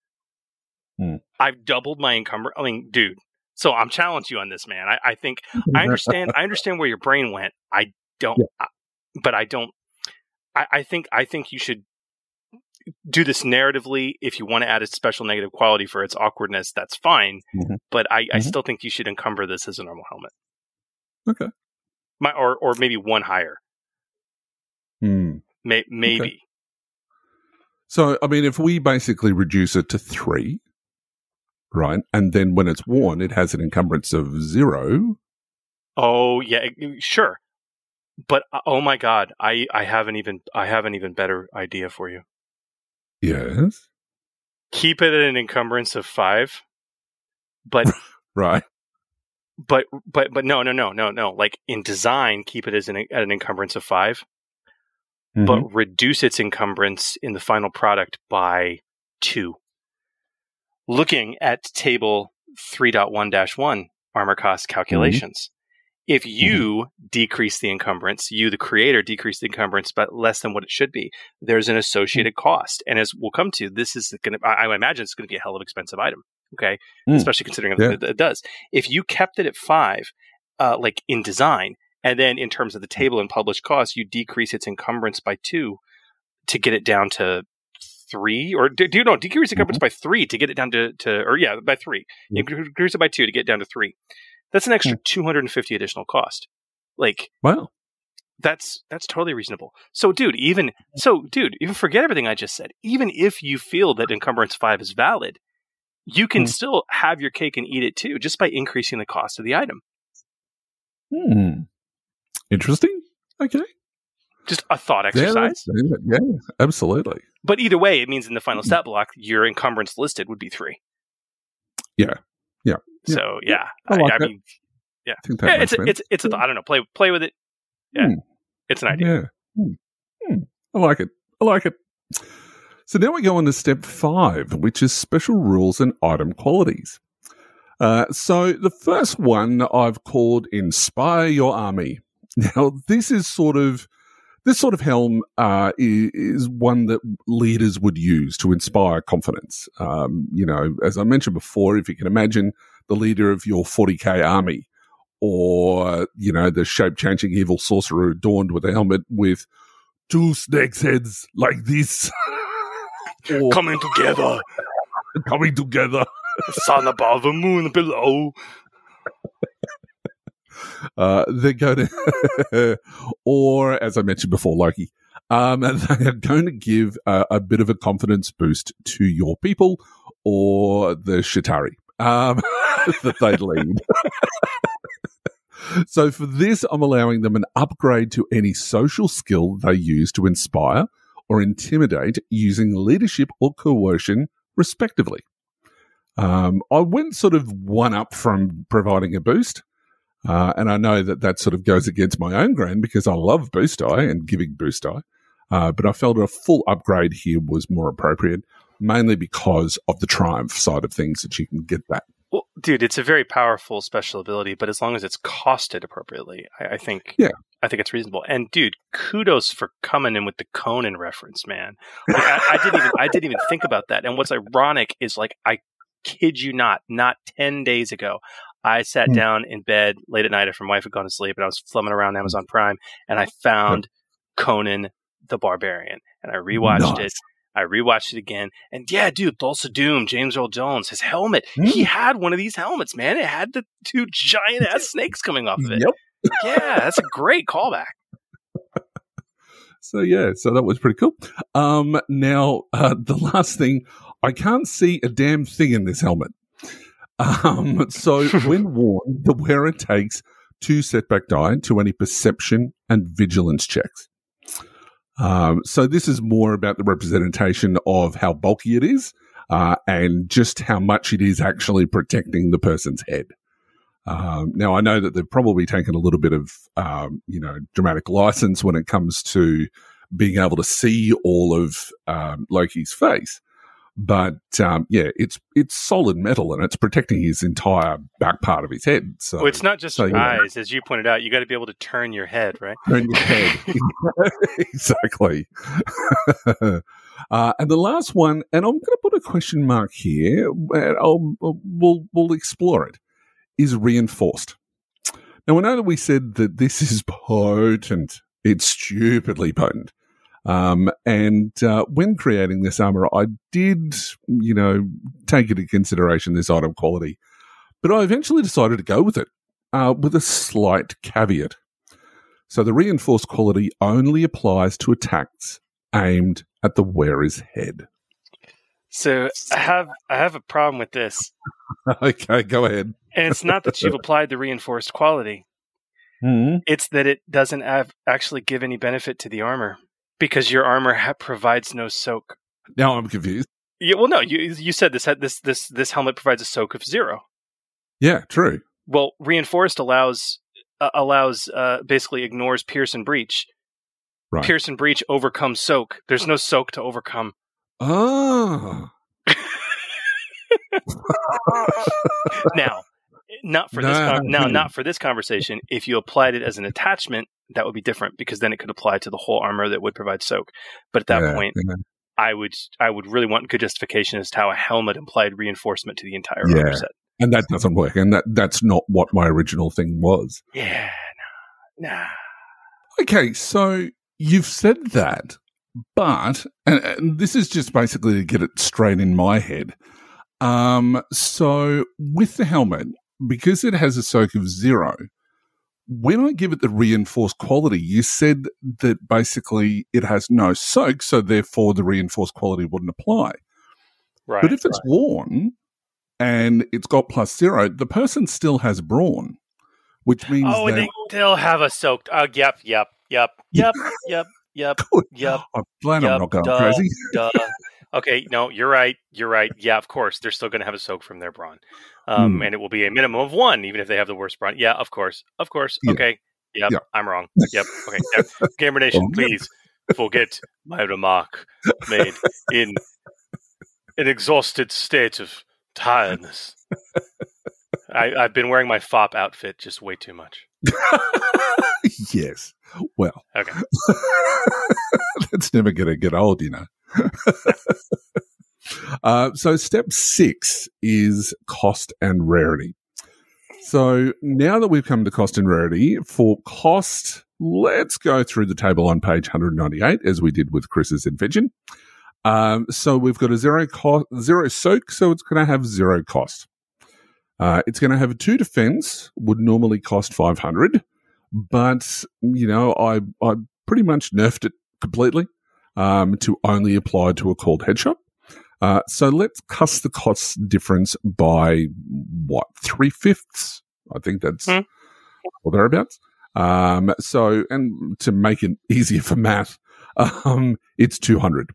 Mm. I've doubled my encumber I mean dude so I'm challenging you on this man I, I think I understand. I <laughs> understand where your brain went. I don't, Yeah. I, but I don't. I, I think. I think you should do this narratively. If you want to add a special negative quality for its awkwardness, that's fine. Mhm. But I, I Mhm. still think you should encumber this as a normal helmet. Okay. My, or or maybe one higher. Hmm. May, maybe. So, I mean, if we basically reduce it to three, right, and then when it's worn, it has an encumbrance of zero. Oh yeah, sure. But uh, oh my god, I I haven't even I have an even better idea for you. Yes. Keep it at an encumbrance of five, but <laughs> Right. but but but no no no no no like in design keep it as an at an encumbrance of 5 Mhm. but reduce its encumbrance in the final product by 2 looking at table 3.1-1 armor cost calculations if you decrease the encumbrance you the creator decrease the encumbrance but less than what it should be there's an associated cost and as we'll come to this is going to i imagine it's going to be a hell of an expensive item okay Mm. especially considering Yeah. that it does if you kept it at five, uh, like in design, and then in terms of the table and published cost, you decrease its encumbrance by two to get it down to three, or do, do you know decrease encumbrance by three to get it down to, to or yeah, by three. You decrease it by two to get it down to three. That's an extra and fifty additional cost. Like Wow. that's that's totally reasonable. So, dude, even so, dude, even forget everything I just said. Even if you feel that encumbrance five is valid, you can Hmm. still have your cake and eat it too, just by increasing the cost of the item. Hmm. Interesting. Okay. Just a thought exercise. that's- yeah, absolutely. But either way, it means in the Hmm. final stat block, your encumbrance listed would be three. Yeah. Yeah. So yeah, I like I mean, Yeah. I Yeah, it's a, it's it's a, I don't know. Play play with it. Yeah, Hmm. it's an idea. Yeah. Hmm. Hmm. I like it. I like it. So now we go on to step five, which is special rules and item qualities. Uh, so the first one I've called inspire your army. <laughs> Now this is sort of this sort of helm uh, is, is one that leaders would use to inspire confidence. Um, you know, as I mentioned before, if you can imagine the leader of your 40k army, or you know the shape changing evil sorcerer adorned with a helmet with two snake's heads like this, <laughs> or Coming together, <laughs> coming together. <laughs> sun above, the moon below. Uh, they're going to, or as I mentioned before, Loki. Um, they are going to give a, a bit of a confidence boost to your people or the Shatari um, <laughs> that they lead. <laughs> so for this, I'm allowing them an upgrade to any social skill they use to inspire or intimidate using leadership or coercion, respectively. Um, I went sort of one up from providing a boost. Uh, and I know that that sort of goes against my own grain because I love boost die and giving boost die. Uh, but I felt a full upgrade here was more appropriate, mainly because of the triumph side of things that you can get that. Well, dude, it's a very powerful special ability, but as long as it's costed appropriately, I, I think. Yeah. I think it's reasonable. And dude, kudos for coming in with the Conan reference, man. Like, I, I didn't even I didn't even think about that. And what's ironic is like I kid you not, not ten days ago, I sat Hmm. down in bed late at night after my wife had gone to sleep, and I was flumming around Amazon Prime, and I found Conan the Barbarian, and I rewatched it. I rewatched it again, and yeah, dude, Thulsa Doom, James Earl Jones, his helmet. He had one of these helmets, man. It had the <laughs> two giant ass <laughs> snakes coming off of it. Yep. Yeah, that's a great callback. <laughs> So yeah, so that was pretty cool. Um, now uh, the last thing, I can't see a damn thing in this helmet. Um, so when worn, the wearer takes two setback die to any perception and vigilance checks. Um, so this is more about the representation of how bulky it is, uh, and just how much it is actually protecting the person's head. Um, now I know that they've probably taken a little bit of, um, you know, dramatic license when it comes to being able to see all of um, Loki's face, but um, yeah, it's it's solid metal and it's protecting his entire back part of his head. So Well, it's not just so, yeah. eyes, as you pointed out. You got to be able to turn your head, right? turn your head. <laughs> <laughs> exactly. <laughs> uh, and the last one, and I'm going to put a question mark here. and I'll, we'll we'll explore it. Is reinforced. Now I know that we said that this is potent. It's stupidly potent. Um, and uh, when creating this armor, I did, you know, take into consideration this item quality, but I eventually decided to go with it uh, with a slight caveat. So the reinforced quality only applies to attacks aimed at the wearer's head. So I have I have a problem with this, <laughs> okay, go ahead. and it's not that you've applied the reinforced quality. Mm-hmm. <laughs> It's that it doesn't have, actually give any benefit to the armor because your armor ha- provides no soak. Now I'm confused. Yeah, well, no, you you said this this this this helmet provides a soak of zero. Yeah, true. Well, reinforced allows uh, allows uh, basically ignores pierce and breach. Right. Pierce and breach overcomes soak. There's no soak to overcome. <laughs> Oh. <laughs> now, not for this. Con- now, not for this conversation. If you applied it as an attachment, that would be different because then it could apply to the whole armor that would provide soak. But at that Yeah, point, yeah. I would I would really want good justification as to how a helmet implied reinforcement to the entire Yeah. armor set. and that doesn't work, and that that's not what my original thing was. Yeah, nah, nah. Okay, so you've said that, but and, and this is just basically to get it straight in my head. Um, so with the helmet, because it has a soak of zero, when I give it the reinforced quality, you said that basically it has no soak, so therefore the reinforced quality wouldn't apply. Right. But if it's worn and it's got plus zero, the person still has brawn, which means oh, and they still have a soaked. Oh, yep, yep, yep, <laughs> yep, yep, yep, Good. yep. I'm glad Yep, I'm not going duh. crazy. Duh. Okay, no, you're right. You're right. Yeah, of course, they're still going to have a soak from their brawn. Um, Hmm. and it will be a minimum of one, even if they have the worst bronze. Yeah, of course, of course. Yeah. Okay, yep, Yeah. I'm wrong. Yep, okay. <laughs> Yep. Gamer Nation, Oh, please forget my remark made in an exhausted state of tiredness. I, I've been wearing my fop outfit just way too much. <laughs> yes. Well, Okay. <laughs> that's never going to get old, you know. Uh, so, step six is cost and rarity. So, now that we've come to cost and rarity, for cost, let's go through the table on page 198 as we did with Chris's invention. Um, so, we've got a zero cost, zero soak, so it's going to have zero cost. Uh, it's going to have a two defense, would normally cost 500 but you know, I I pretty much nerfed it completely um, to only apply to a called headshot. Uh, so let's cuss the cost difference by what three fifths? I think that's Hmm. or thereabouts. Um, so and to make it easier for math, um, it's two hundred,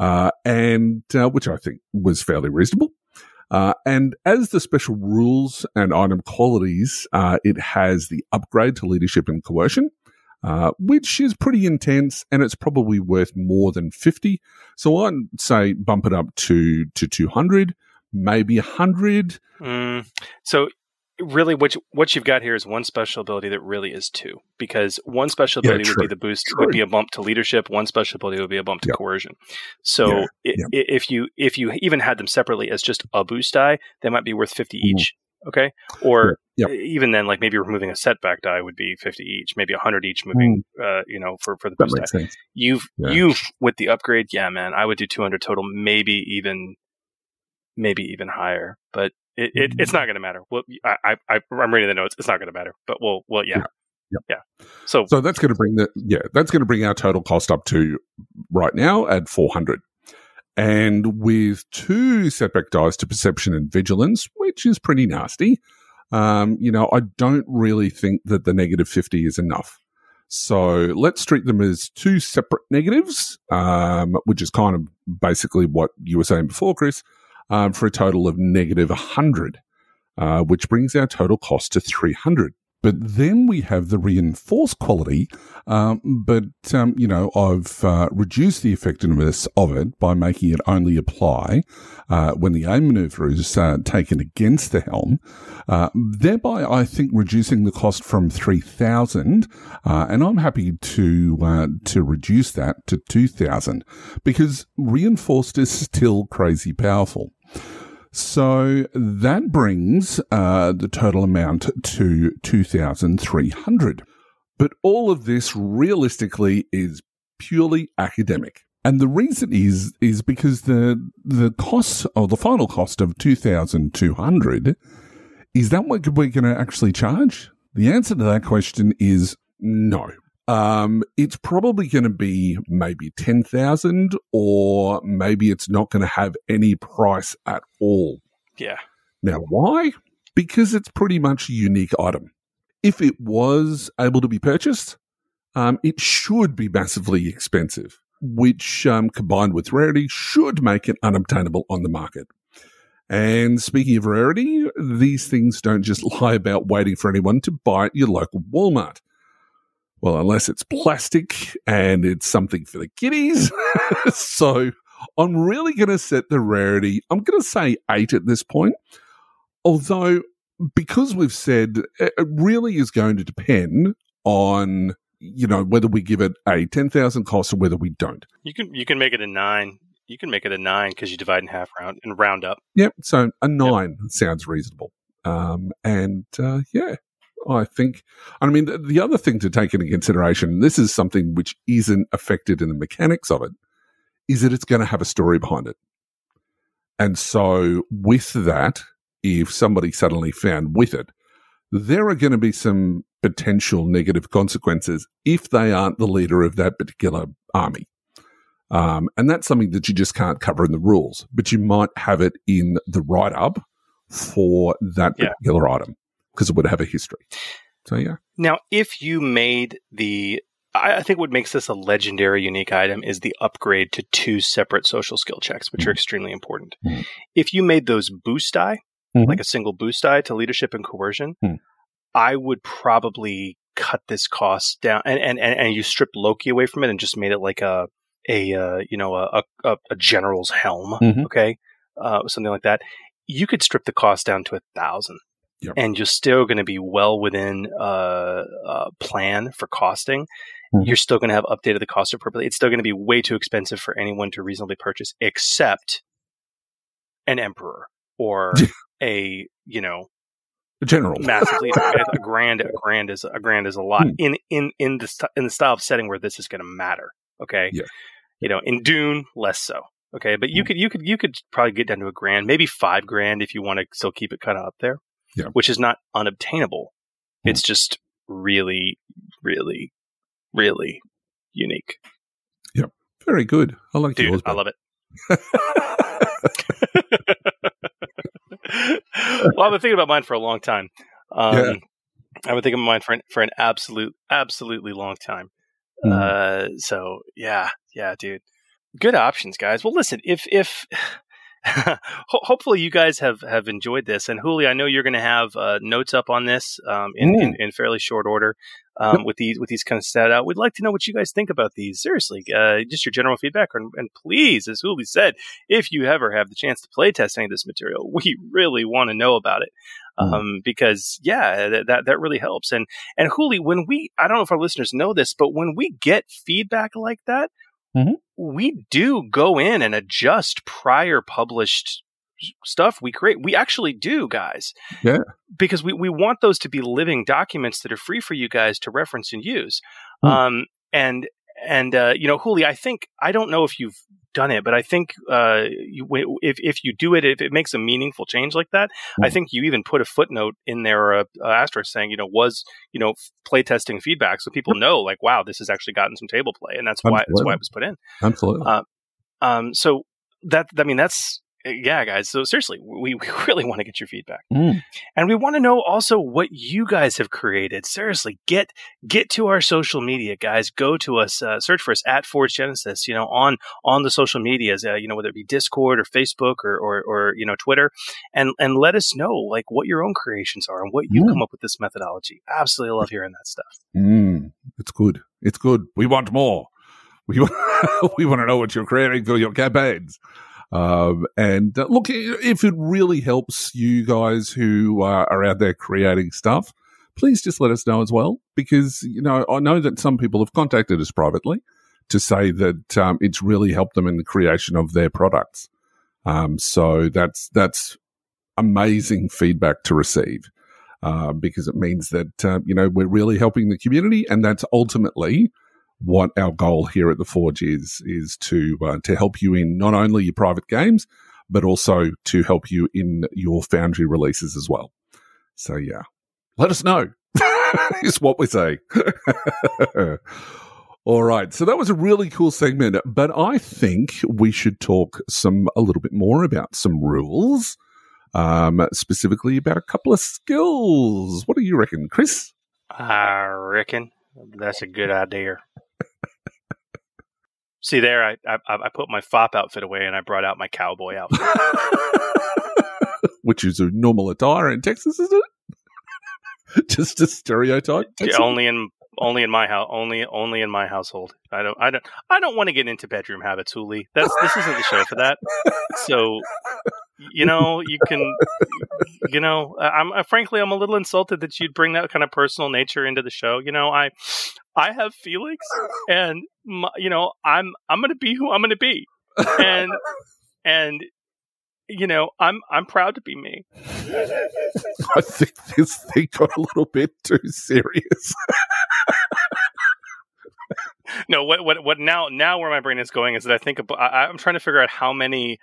uh, and uh, which I think was fairly reasonable. Uh, and as the special rules and item qualities, uh, it has the upgrade to leadership and coercion, uh, which is pretty intense and it's probably worth more than 50. So I'd say bump it up to, to 200, maybe 100. Mm, so really what you, what you've got here is one special ability that really is two because one special Yeah, ability would be the boost True. would be a bump to leadership one special ability would be a bump to Yeah. coercion so Yeah, i- yeah. if you if you even had them separately as just a boost die they might be worth 50 Mhm. each okay or Yeah, even then like maybe removing a setback die would be 50 each maybe 100 each moving uh, you know for for the boost die sense. you've Yeah. you've with the upgrade yeah man i would do 200 total maybe even maybe even higher but it, it Mm-hmm. it's not going to matter well I, I I- i'm reading the notes it's not going to matter but we'll, well yeah Yeah. yeah so So that's going to bring the, yeah, that's going to bring our total cost up to right now at 400. And with two setback dice to perception and vigilance, which is pretty nasty, um, you know, I don't really think that the negative 50 is enough. So let's treat them as two separate negatives, um, which is kind of basically what you were saying before, Chris, um, for a total of negative 100, uh, which brings our total cost to 300. But then we have the reinforced quality. Um, but, um, you know, I've uh, reduced the effectiveness of it by making it only apply uh, when the aim maneuver is uh, taken against the helm, uh, thereby, I think, reducing the cost from 3,000. Uh, and I'm happy to, uh, to reduce that to 2,000 because reinforced is still crazy powerful. So that brings uh, the total amount to 2,300. But all of this realistically is purely academic. And the reason is is because the the cost or the final cost of 2,200 is that what we're going to actually charge? The answer to that question is no. Um, it's probably going to be maybe 10,000 or maybe it's not going to have any price at all. yeah Now, why? Because it's pretty much a unique item. If it was able to be purchased, um, it should be massively expensive, which um, combined with rarity should make it unobtainable on the market. And speaking of rarity, these things don't just <laughs> lie about waiting for anyone to buy at your local Walmart. Well, unless it's plastic and it's something for the kiddies. <laughs> so I'm really going to set the rarity. I'm going to say eight at this point. Although, because we've said it it really is going to depend on, you know, whether we give it a 10,000 cost or whether we don't. you can you can make it a nine you can make it a nine because you divide in half round and round up Yep. So a nine sounds reasonable. Um, and, uh, yeah, I think, I mean, the, the other thing to take into consideration, this is something which isn't affected in the mechanics of it, is that it's going to have a story behind it. And so with that, if somebody suddenly found with it, there are going to be some potential negative consequences if they aren't the leader of that particular army. Um, and that's something that you just can't cover in the rules, but you might have it in the write up for that Yeah. particular item because it would have a history. So, yeah. Now, if you made the, I think what makes this a legendary unique item is the upgrade to two separate social skill checks, which are extremely important. Mhm. If you made those boost die, Mhm. like a single boost die to leadership and coercion, Hmm. I would probably cut this cost down and, and, and, and you stripped Loki away from it and just made it like a a uh, you know a, a a general's helm, Mhm. okay, uh, something like that. You could strip the cost down to a thousand, Yep. and you're still going to be well within uh, uh, plan for costing. Mhm. You're still going to have updated the cost appropriately. It's still going to be way too expensive for anyone to reasonably purchase, except an emperor or <laughs> a you know General. massively <laughs> a grand a grand is a grand is a lot Hmm. in in in the st- in the style of setting where this is going to matter okay Yeah. you know in dune less so okay but you Hmm. could you could you could probably get down to a grand maybe five grand if you want to still keep it kind of up there Yeah. which is not unobtainable Hmm. it's just really really really unique Yep. Very good. I like dude yours. i love it <laughs> well, I've been thinking about mine for a long time. Um, Yeah. I've been thinking about mine for an, for an absolute, absolutely long time. Mhm. Uh, so yeah, yeah, dude, good options, guys. Well, listen, if if <laughs> hopefully you guys have have enjoyed this, and Hooly, I know you're going to have uh, notes up on this um, in, in in fairly short order. Um, with these with these kind of stat out, we'd like to know what you guys think about these. Seriously, uh, just your general feedback, and, and please, as Hooly said, if you ever have the chance to play test any of this material, we really want to know about it. Mhm. Um, because yeah, that, that that really helps. And and Hooly, when we, I don't know if our listeners know this, but when we get feedback like that, Mhm. we do go in and adjust prior published stuff we create. We actually do, guys. Yeah. Because we, we want those to be living documents that are free for you guys to reference and use. Hmm. Um, and, and, uh, you know, Hooly, I think, I don't know if you've done it, but I think, uh, you, if, if you do it, if it makes a meaningful change like that, I Hmm. think you even put a footnote in there, or a, a asterisk saying, you know, was, you know, playtesting feedback. So people know like, wow, this has actually gotten some table play. And that's why, that's why it was put in. Absolutely. Uh, Um, so that, I mean, that's, yeah, guys. So seriously, we, <laughs> we really want to get your feedback. Mm. And we want to know also what you guys have created. Seriously, get get to our social media, guys. Go to us, uh, search for us at Forge Genesys. You know, on on the social medias, uh, you know, whether it be Discord or Facebook or, or or you know Twitter, and and let us know like what your own creations are and what you Mm. come up with this methodology. Absolutely love hearing that stuff. Mm. It's good. It's good. We want more. We want, <laughs> we want to know what you're creating for your campaigns. Um, and uh, look, if it really helps you guys who are out there creating stuff, please just let us know as well. Because, you know, I know that some people have contacted us privately to say that um, it's really helped them in the creation of their products. Um, so that's, that's amazing feedback to receive. Uh, because it means that, uh, you know, we're really helping the community. And that's ultimately what our goal here at the Forge is, is to, uh, to help you in not only your private games, but also to help you in your Foundry releases as well. So yeah, let us know <laughs> is what we say. <laughs> All right. So that was a really cool segment, but I think we should talk some, a little bit more about some rules um, specifically about a couple of skills. What do you reckon, Chris? I reckon that's a good idea. See there, I, I I put my fop outfit away and I brought out my cowboy outfit. <laughs> Which is a normal attire in Texas, isn't it? <laughs> Just a stereotype. Yeah, only in only in my house, only only in my household. I don't I don't I don't want to get into bedroom habits, Hooly. That's this isn't the show for that. So you know, you can you know, I'm uh, frankly I'm a little insulted that you'd bring that kind of personal nature into the show. You know, I I have feelings and my, you know, I'm I'm to be who I'm to be. And and you know, I'm I'm proud to be me. I think this thing got a little bit too serious. <laughs> No, what what what now now where my brain is going is that I think about, I, I'm trying to figure out how many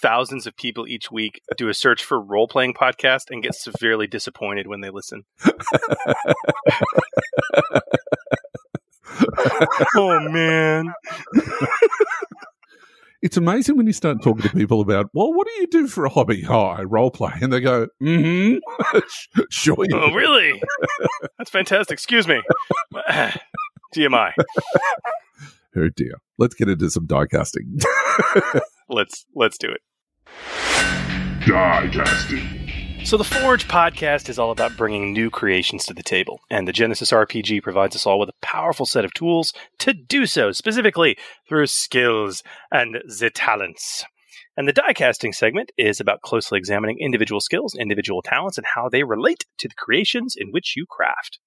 thousands of people each week do a search for role playing podcast and get severely disappointed when they listen. <laughs> oh man. It's amazing when you start talking to people about, well, what do you do for a hobby? Oh, I role play. And they go, mm hmm. <laughs> sure. Oh do." really? That's fantastic. Excuse me. <laughs> TMI. <laughs> Oh, dear. Let's get into some die casting. <laughs> Let's let's do it. Die casting. So, the Forge podcast is all about bringing new creations to the table, and the Genesys RPG provides us all with a powerful set of tools to do so, specifically through skills and the talents. And the die casting segment is about closely examining individual skills, individual talents, and how they relate to the creations in which you craft.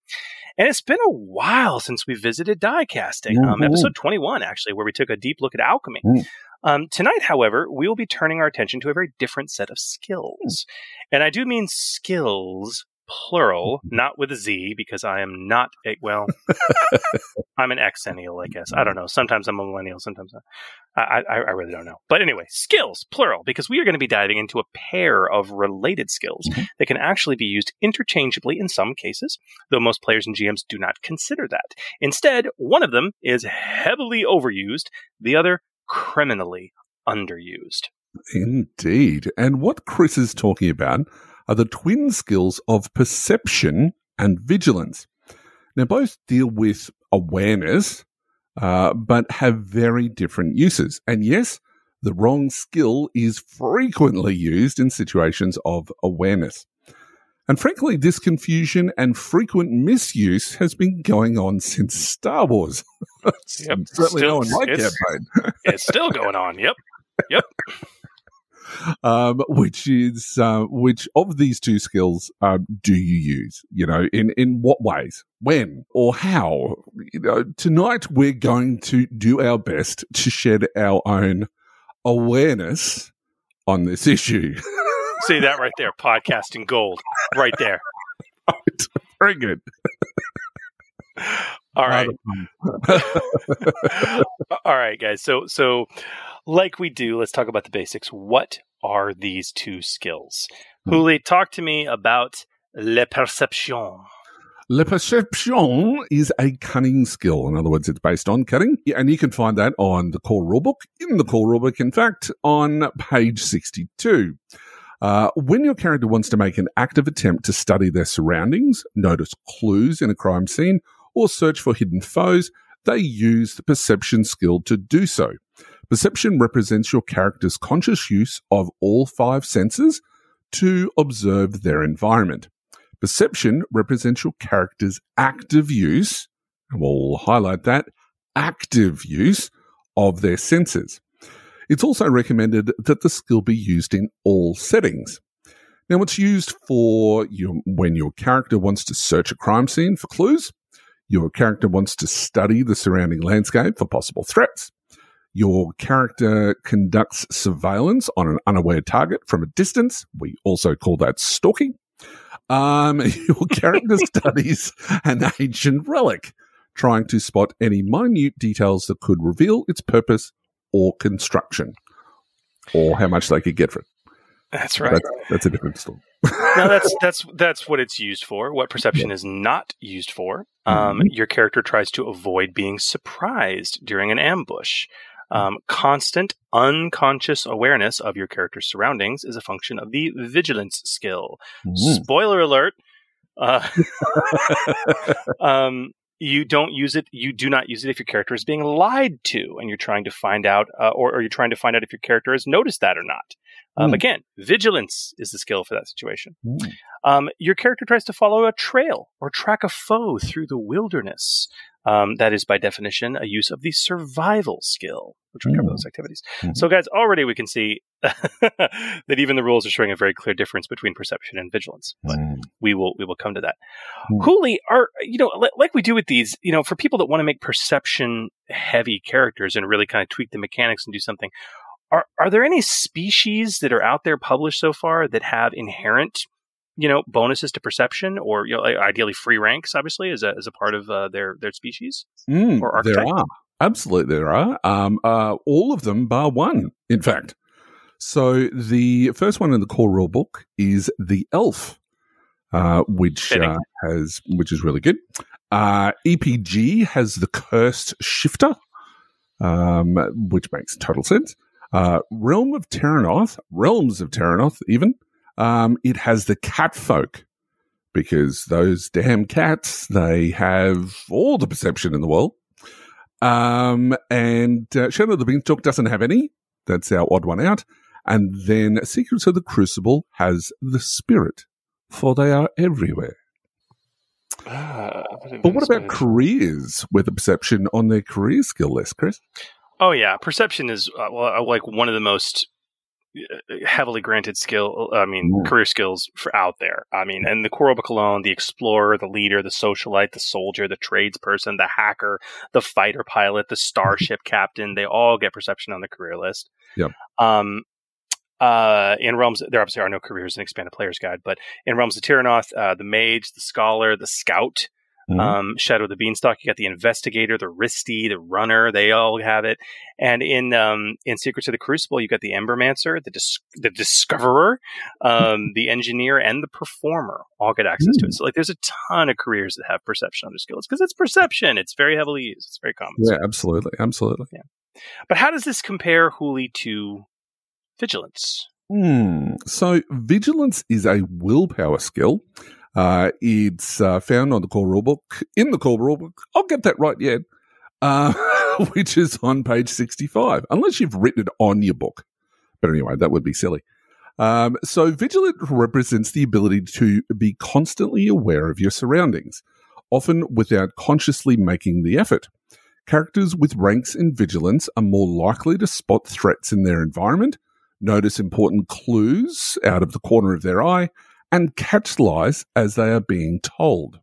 And it's been a while since we visited die casting. Um, Mhm. episode 21, actually, where we took a deep look at alchemy. Mm. Um, tonight, however, we will be turning our attention to a very different set of skills. And I do mean skills, plural, not with a Z, because I am not a, well, <laughs> I'm an exennial, I guess. I don't know. Sometimes I'm a millennial, sometimes I, I, I really don't know. But anyway, skills, plural, because we are going to be diving into a pair of related skills Mhm. that can actually be used interchangeably in some cases, though most players and GMs do not consider that. Instead, one of them is heavily overused, the other criminally underused. Indeed. And what Chris is talking about are the twin skills of perception and vigilance. Now, both deal with awareness, uh, but have very different uses. And yes, the wrong skill is frequently used in situations of awareness. And frankly, this confusion and frequent misuse has been going on since Star Wars. <laughs> Yep. Certainly Still- no one liked it's- campaign. It's still going on. Yep. Yep. <laughs> um, which is uh, which of these two skills um, do you use? You know, in in what ways, when, or how? You know, tonight we're going to do our best to shed our own awareness on this issue. <laughs> See that right there, podcasting gold, right there. Very good. All right, <laughs> all right, guys. So, so like we do, let's talk about the basics. What are these two skills? Hmm. Hooly, talk to me about le perception. Le perception is a cunning skill. In other words, it's based on cunning. And you can find that on the core rulebook, in the core rulebook, in fact, on page 62. Uh, when your character wants to make an active attempt to study their surroundings, notice clues in a crime scene, or search for hidden foes, they use the perception skill to do so. Perception represents your character's conscious use of all five senses to observe their environment. Perception represents your character's active use, and we'll highlight that active use of their senses. It's also recommended that the skill be used in all settings. Now, it's used for your, when your character wants to search a crime scene for clues, your character wants to study the surrounding landscape for possible threats, your character conducts surveillance on an unaware target from a distance. We also call that stalking. Um, <laughs> your character <laughs> studies an ancient relic, trying to spot any minute details that could reveal its purpose or construction, or how much they could get for it. That's right. That's, that's a different story. no, <laughs> that's that's that's what it's used for. What perception is not used for. Um, Mhm. Your character tries to avoid being surprised during an ambush. Um, constant unconscious awareness of your character's surroundings is a function of the vigilance skill. Mm. Spoiler alert. Uh, <laughs> um, you don't use it. You do not use it if your character is being lied to, and you're trying to find out, uh, or, or you're trying to find out if your character has noticed that or not. Um, Hmm. Again, vigilance is the skill for that situation. Mm. Um, your character tries to follow a trail or track a foe through the wilderness. Um, that is, by definition, a use of the survival skill, which will cover Mm. those activities. Mhm. So, guys, already we can see <laughs> that even the rules are showing a very clear difference between perception and vigilance. But Mm. we will we will come to that. Hmm. Hooly, are you know li- like we do with these, you know, for people that want to make perception heavy characters and really kind of tweak the mechanics and do something. Are are there any species that are out there published so far that have inherent, you know, bonuses to perception or you know, ideally free ranks, obviously, as a as a part of uh, their their species? Mm, Or there are. Absolutely there are. Um, uh, all of them bar one in fact. So the first one in the core rule book is the elf uh, which uh, has which is really good. Uh, epg has the cursed shifter um, which makes total sense uh, realm of Terrinoth realms of Terrinoth even um, it has the cat folk because those damn cats they have all the perception in the world um, and uh, Shadow of the Beanstalk doesn't have any. That's our odd one out. And then Secrets of the Crucible has the spirit, for they are everywhere. Uh, But what about careers with a perception on their career skill list, Chris? Oh yeah, perception is uh, like one of the most uh, heavily granted skill. I mean, career skills for out there. I mean, and the Coral Cologne, the explorer, the leader, the socialite, the soldier, the tradesperson, the hacker, the fighter pilot, the <laughs> starship captain. They all get perception on the career list. yeah Um. Uh, in realms, there obviously are no careers in expanded player's guide, but in realms of Terrinoth, uh, the mage, the scholar, the scout, Mhm. um, Shadow of the Beanstalk. You got the investigator, the Wristy, the runner. They all have it. And in um, in Secrets of the Crucible, you got the Embermancer, the dis- the Discoverer, um, <laughs> the Engineer, and the Performer. All get access to it. So like, there's a ton of careers that have perception on their skills because it's perception. It's very heavily used. It's very common. yeah, absolutely, absolutely. Yeah. But how does this compare, Hooly, to Vigilance? Hmm. So vigilance is a willpower skill. Uh, it's uh, found on the core rulebook in the core rulebook. I'll get that right yet. Uh, <laughs> which is on page sixty-five, unless you've written it on your book. But anyway, that would be silly. Um, so vigilant represents the ability to be constantly aware of your surroundings, often without consciously making the effort. Characters with ranks in vigilance are more likely to spot threats in their environment notice important clues out of the corner of their eye, and catch lies as they are being told.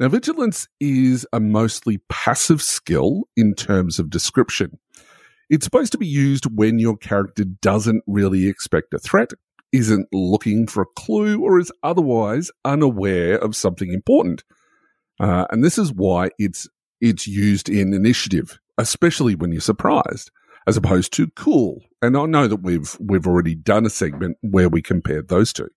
Now, vigilance is a mostly passive skill in terms of description. It's supposed to be used when your character doesn't really expect a threat, isn't looking for a clue, or is otherwise unaware of something important. Uh, and this is why it's it's used in initiative, especially when you're surprised as opposed to cool. And I know that we've we've already done a segment where we compared those two.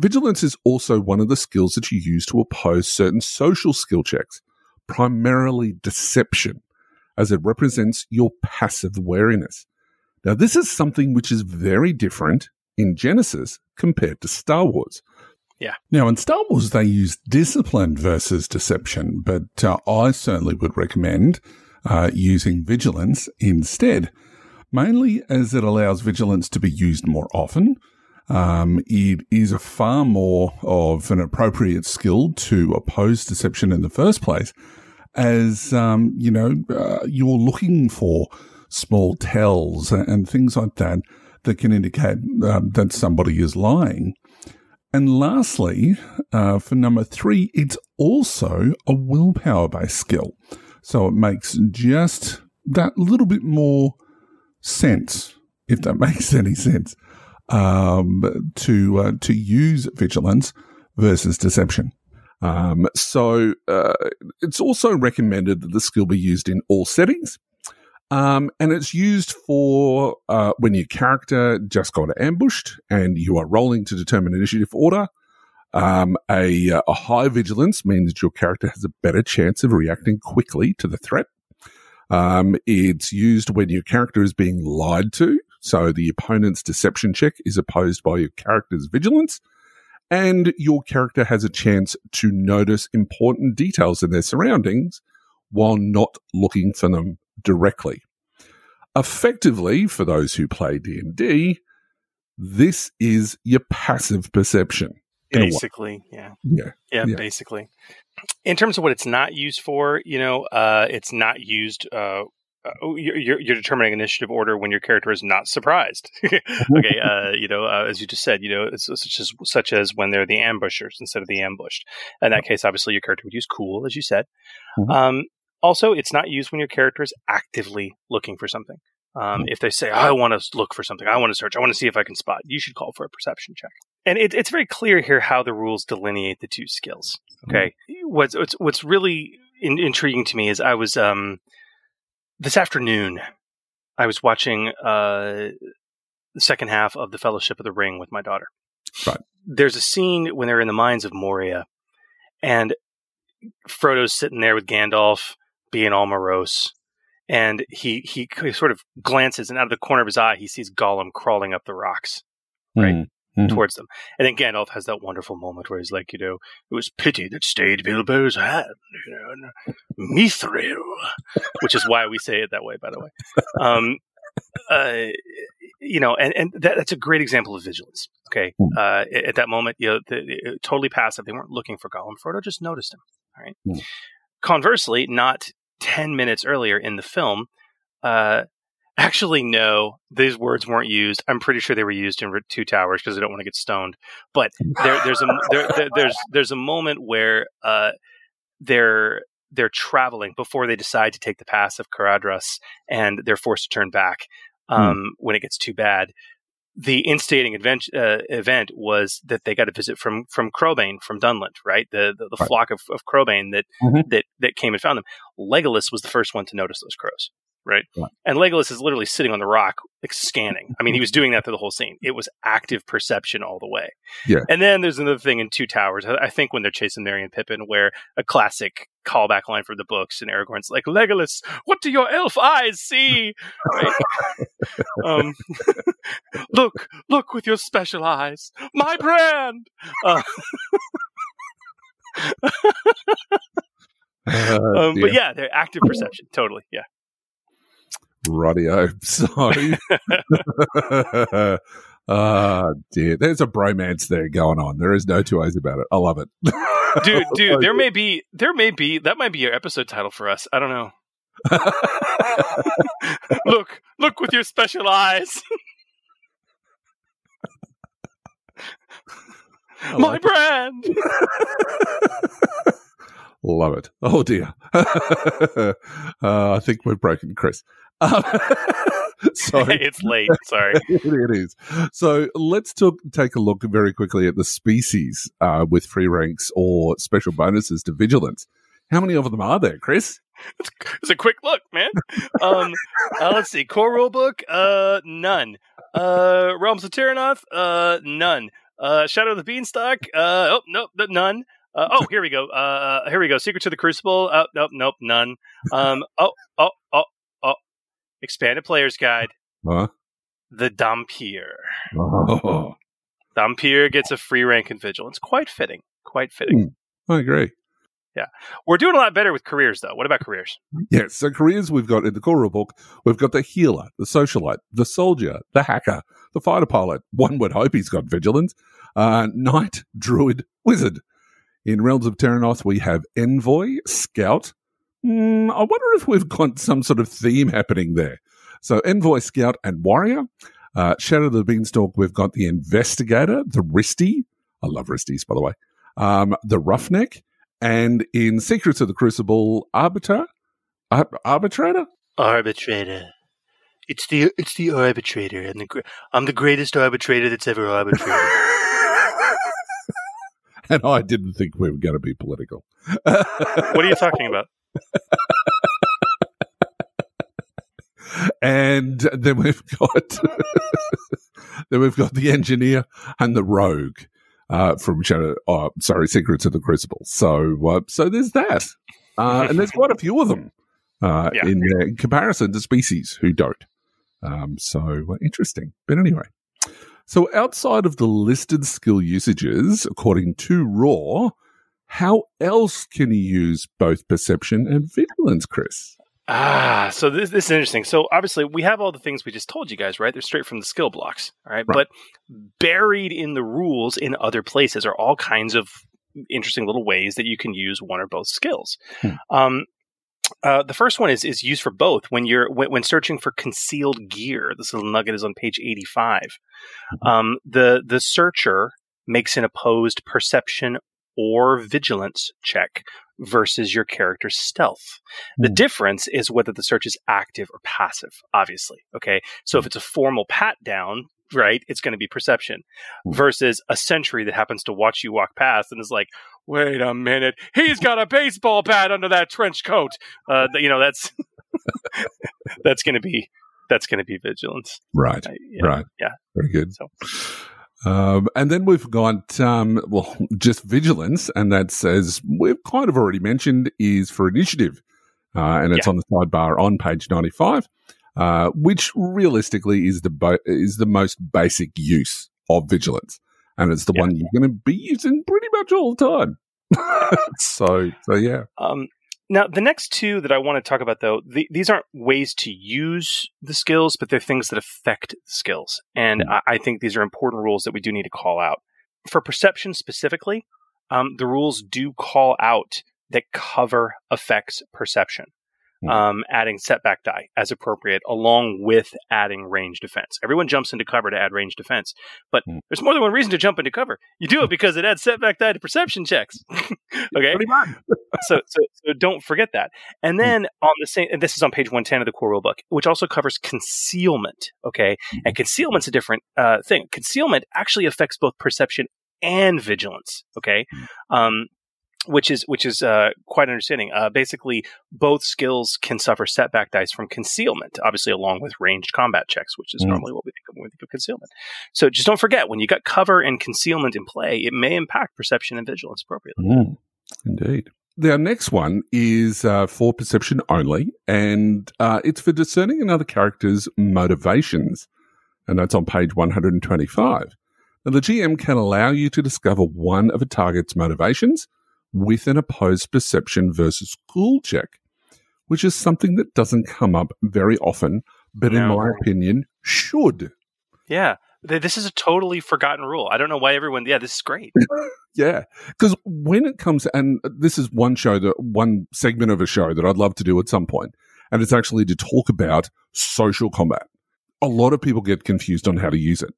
Vigilance is also one of the skills that you use to oppose certain social skill checks, primarily deception, as it represents your passive wariness. Now, this is something which is very different in Genesys compared to Star Wars. Yeah. Now, in Star Wars, they use discipline versus deception, but uh, I certainly would recommend uh, using vigilance instead, mainly as it allows vigilance to be used more often. Um, it is a far more of an appropriate skill to oppose deception in the first place, as um, you know uh, you're looking for small tells and things like that that can indicate um, that somebody is lying. And lastly, uh, for number three, it's also a willpower based skill. So it makes just that little bit more sense, if that <laughs> makes any sense, um, to uh, to use vigilance versus deception. Um, so uh, it's also recommended that the skill be used in all settings. Um, and it's used for uh, when your character just got ambushed and you are rolling to determine initiative order. Um, a, a high vigilance means that your character has a better chance of reacting quickly to the threat. Um, it's used when your character is being lied to. So the opponent's deception check is opposed by your character's vigilance and your character has a chance to notice important details in their surroundings while not looking for them directly. Effectively, for those who play D&D, this is your passive perception. in a way. Basically, yeah. Yeah. Yeah, Yeah. basically. In terms of what it's not used for, you know, uh, it's not used. Uh, uh, you're, you're you're determining initiative order when your character is not surprised. <laughs> okay, uh, you know, uh, as you just said, you know, it's such as such as when they're the ambushers instead of the ambushed. In that case, obviously, your character would use cool, as you said. Mhm. Um, also, it's not used when your character is actively looking for something. Um, if they say, "I want to look for something, I want to search, I want to see if I can spot," you should call for a perception check. And it, it's very clear here how the rules delineate the two skills. Okay, what's what's what's really in, intriguing to me is I was um this afternoon I was watching uh the second half of the Fellowship of the Ring with my daughter. Right. There's a scene when they're in the mines of Moria, and Frodo's sitting there with Gandalf being all morose, and he he, sort of glances, and out of the corner of his eye, he sees Gollum crawling up the rocks Right. Mm. Mhm. towards them. And then Gandalf has that wonderful moment where he's like, you know, it was pity that stayed Bilbo's hand, you know, and Mithril, which is why we say it that way, by the way. Um, uh, you know, and and that, that's a great example of vigilance. Okay, Hmm. uh, at, at that moment, you know, the, the- totally passive. They weren't looking for Gollum. Frodo just noticed him. All right. Hmm. Conversely, not ten minutes earlier in the film, uh, actually, no, these words weren't used. I'm pretty sure they were used in Two Towers because I don't want to get stoned. But there, there's a there, there, there's there's a moment where uh, they're they're traveling before they decide to take the pass of Caradhras, and they're forced to turn back um, when it gets too bad. The instigating event, uh, event was that they got a visit from from Crebain from Dunland, right? The the, the Right. flock of, of Crebain that Mhm. that that came and found them. Legolas was the first one to notice those crows, right? Right. And Legolas is literally sitting on the rock, like scanning. I mean, he was doing that through the whole scene. It was active perception all the way. Yeah. And then there's another thing in Two Towers. I think when they're chasing Merry and Pippin, where a classic callback line from the books, and Aragorn's like, "Legolas, what do your elf eyes see?" Right? <laughs> um, <laughs> look, look with your special eyes, my brand. Uh, Uh, <laughs> um, dear. but yeah, they're active perception, totally. Yeah. Rightio. <laughs> So, <laughs> ah, dear. There's a bromance there going on. There is no two ways about it. I love it. dude, dude, <laughs> there may be, there may be, that might be your episode title for us. I don't know. look, look with your special eyes, my like brand. Love it. Oh dear. <laughs> uh, I think we've broken Chris. <laughs> Um, <laughs> sorry. it's late. Sorry. it is. So let's talk, take a look very quickly at the species uh, with free ranks or special bonuses to vigilance. How many of them are there, Chris? It's a quick look, man. Um, uh, let's see. Core rulebook, uh, none. Uh, Realms of Terrinoth, uh, none. Uh, Shadow of the Beanstalk, uh, oh, nope, th- none. Uh, oh, here we go. Uh, here we go. Secret to the Crucible. Oh, nope, nope, none. Um, oh, oh, oh, oh. Expanded Player's Guide. Huh? The Dhampir. Oh, Dhampir gets a free rank in Vigilance. Quite fitting. Quite fitting. I agree. Yeah. We're doing a lot better with careers, though. What about careers? Yes. So careers we've got in the core book, we've got the healer, the socialite, the soldier, the hacker, the fighter pilot. One would hope he's got vigilance. Uh, knight, druid, wizard. In Realms of Terrinoth, we have envoy, scout. Hmm, I wonder if we've got some sort of theme happening there. So envoy, scout, and warrior. Uh, Shadow of the Beanstalk, we've got the investigator, the wristy. I love wristies, by the way. Um, the roughneck. And in Secrets of the Crucible, arbiter, Ar- arbitrator? Arbitrator. It's the it's the arbitrator, and the I'm the greatest arbitrator that's ever arbitrated. <laughs> <laughs> and I didn't think we were going to be political. what are you talking about? and then we've got <laughs> then we've got the engineer and the rogue uh, from Shadow. Oh, sorry, Secrets of the Crucible. So uh, so there's that, uh, and there's quite a few of them uh, <laughs> Yeah. in, uh, in comparison to species who don't. Um, so uh, interesting, but anyway. So outside of the listed skill usages, according to Raw, how else can you use both perception and vigilance, Chris? Ah, so this this is interesting. So obviously we have all the things we just told you guys, right? They're straight from the skill blocks, all right? Right. But buried in the rules in other places are all kinds of interesting little ways that you can use one or both skills. Hmm. Um, uh, the first one is is used for both when you're when, when searching for concealed gear. This little nugget is on page eighty five. Um, the the searcher makes an opposed perception or vigilance check versus your character's stealth. The Hmm. difference is whether the search is active or passive, obviously. Okay. So if it's a formal pat down, right, it's going to be perception Hmm. versus a sentry that happens to watch you walk past and is like, wait a minute, he's got a baseball bat under that trench coat. Uh, you know, that's, <laughs> that's going to be, that's going to be vigilance. Right. Uh, yeah. Right. yeah. Very good. So- Um, and then we've got, um, well, just vigilance, and that says we've kind of already mentioned is for initiative, uh, and it's on the sidebar on page ninety-five, uh, which realistically is the bo- is the most basic use of vigilance, and it's the Yeah. one you're going to be using pretty much all the time. <laughs> so, so yeah, Um, Now, the next two that I want to talk about, though, the, these aren't ways to use the skills, but they're things that affect the skills. And Mm. I, I think these are important rules that we do need to call out. For perception specifically, um, the rules do call out that cover affects perception. Um, adding setback die as appropriate, along with adding range defense. Everyone jumps into cover to add range defense, but Mm. there's more than one reason to jump into cover. You do it because it adds setback die to perception checks. <laughs> okay, <laughs> so, so, so don't forget that. And then on the same, and this is on page 110 of the core rulebook, which also covers concealment. Okay. And concealment's a different uh, thing. Concealment actually affects both perception and vigilance. Okay. Um, which is which is uh, quite understanding. Uh, basically, both skills can suffer setback dice from concealment, obviously along with ranged combat checks, which is Mm. normally what we think of when we think of concealment. So just don't forget when you got cover and concealment in play, it may impact perception and vigilance appropriately. Mm, indeed. Our next one is uh, for perception only, and uh, it's for discerning another character's motivations. And that's on page 125. Now, the GM can allow you to discover one of a target's motivations with an opposed perception versus cool check, which is something that doesn't come up very often, but in my opinion, should. Yeah. This is a totally forgotten rule. I don't know why everyone. Yeah, this is great. <laughs> Yeah, because when it comes, and this is one show that one segment of a show that I'd love to do at some point, and it's actually to talk about social combat. A lot of people get confused on how to use it.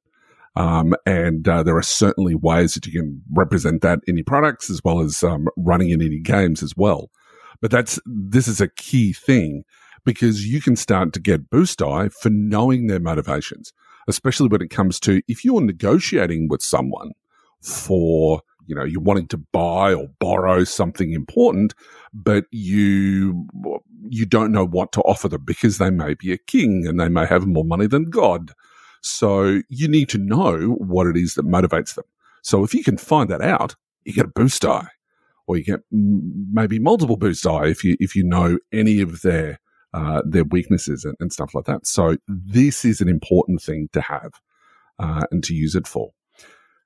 Um, and uh, there are certainly ways that you can represent that in your products as well as um, running in any games as well. But that's this is a key thing because you can start to get boost die for knowing their motivations, especially when it comes to if you're negotiating with someone for you know you're wanting to buy or borrow something important, but you you don't know what to offer them because they may be a king and they may have more money than God. So you need to know what it is that motivates them. So if you can find that out, you get a boost die, or you get maybe multiple boost die if you if you know any of their uh, their weaknesses and, and stuff like that. So this is an important thing to have uh, and to use it for.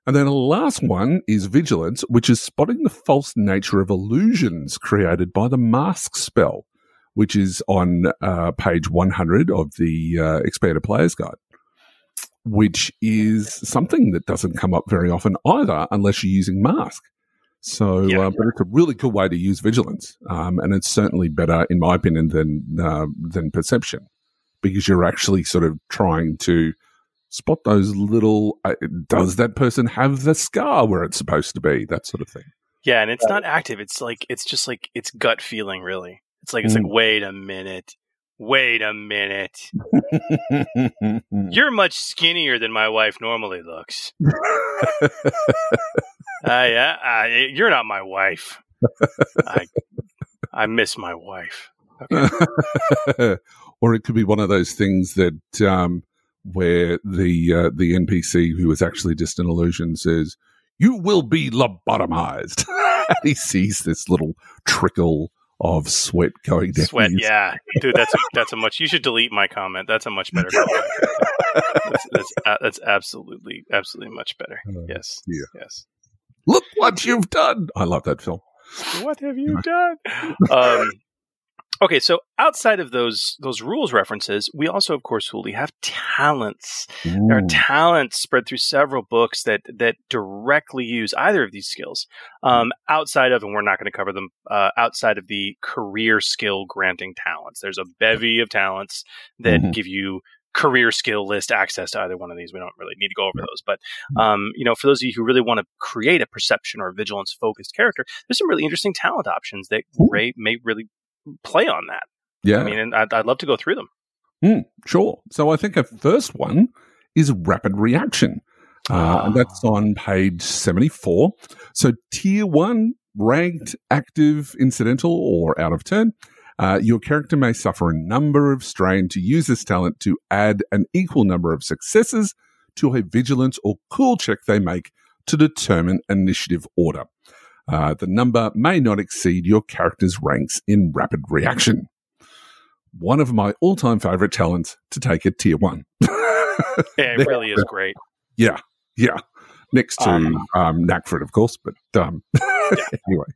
And then the last one is vigilance, which is spotting the false nature of illusions created by the mask spell, which is on uh, page 100 of the uh, Expanded Player's Guide which is something that doesn't come up very often either, unless you're using mask. So, Yeah. uh, but it's a really good way to use vigilance, um, and it's certainly better, in my opinion, than uh, than perception, because you're actually sort of trying to spot those little. Uh, does that person have the scar where it's supposed to be? That sort of thing. Yeah, and it's not active. It's like it's just like it's gut feeling. Really, it's like it's like wait a minute, wait a minute. <laughs> You're much skinnier than my wife normally looks. Uh, yeah, uh, you're not my wife. I I miss my wife. <laughs> or it could be one of those things that um, where the uh, the NPC who is actually just an illusion says, "You will be lobotomized," <laughs> and he sees this little trickle of sweat going down. Sweat, yeah, dude. That's a, that's a much. You should delete my comment. That's a much better comment. That's that's, uh, that's absolutely absolutely much better. Uh, Yes, yeah. yes. Look what you've done! I love that film. what have you done? Um, okay, so outside of those those rules references, we also, of course, Hooly, have talents. There are talents spread through several books that that directly use either of these skills. Um, outside of, and we're not going to cover them. Uh, outside of the career skill granting talents, there's a bevy of talents that Mhm. give you career skill list access to either one of these. We don't really need to go over those, but um, you know, for those of you who really want to create a perception or vigilance focused character, there's some really interesting talent options that Ooh. Ray may really play on that. yeah, I mean, and I'd, I'd love to go through them. Mm, sure. So I think a first one is rapid reaction. Uh, and that's on page 74. So tier one, ranked, active, incidental, or out of turn. Uh, your character may suffer a number of strain to use this talent to add an equal number of successes to a vigilance or cool check they make to determine initiative order. Uh, the number may not exceed your character's ranks in rapid reaction one of my all-time favorite talents to take at tier one. Yeah, it <laughs> really is great. yeah, yeah. Next to Um, um, Knack for It, of course, but um, <laughs> anyway.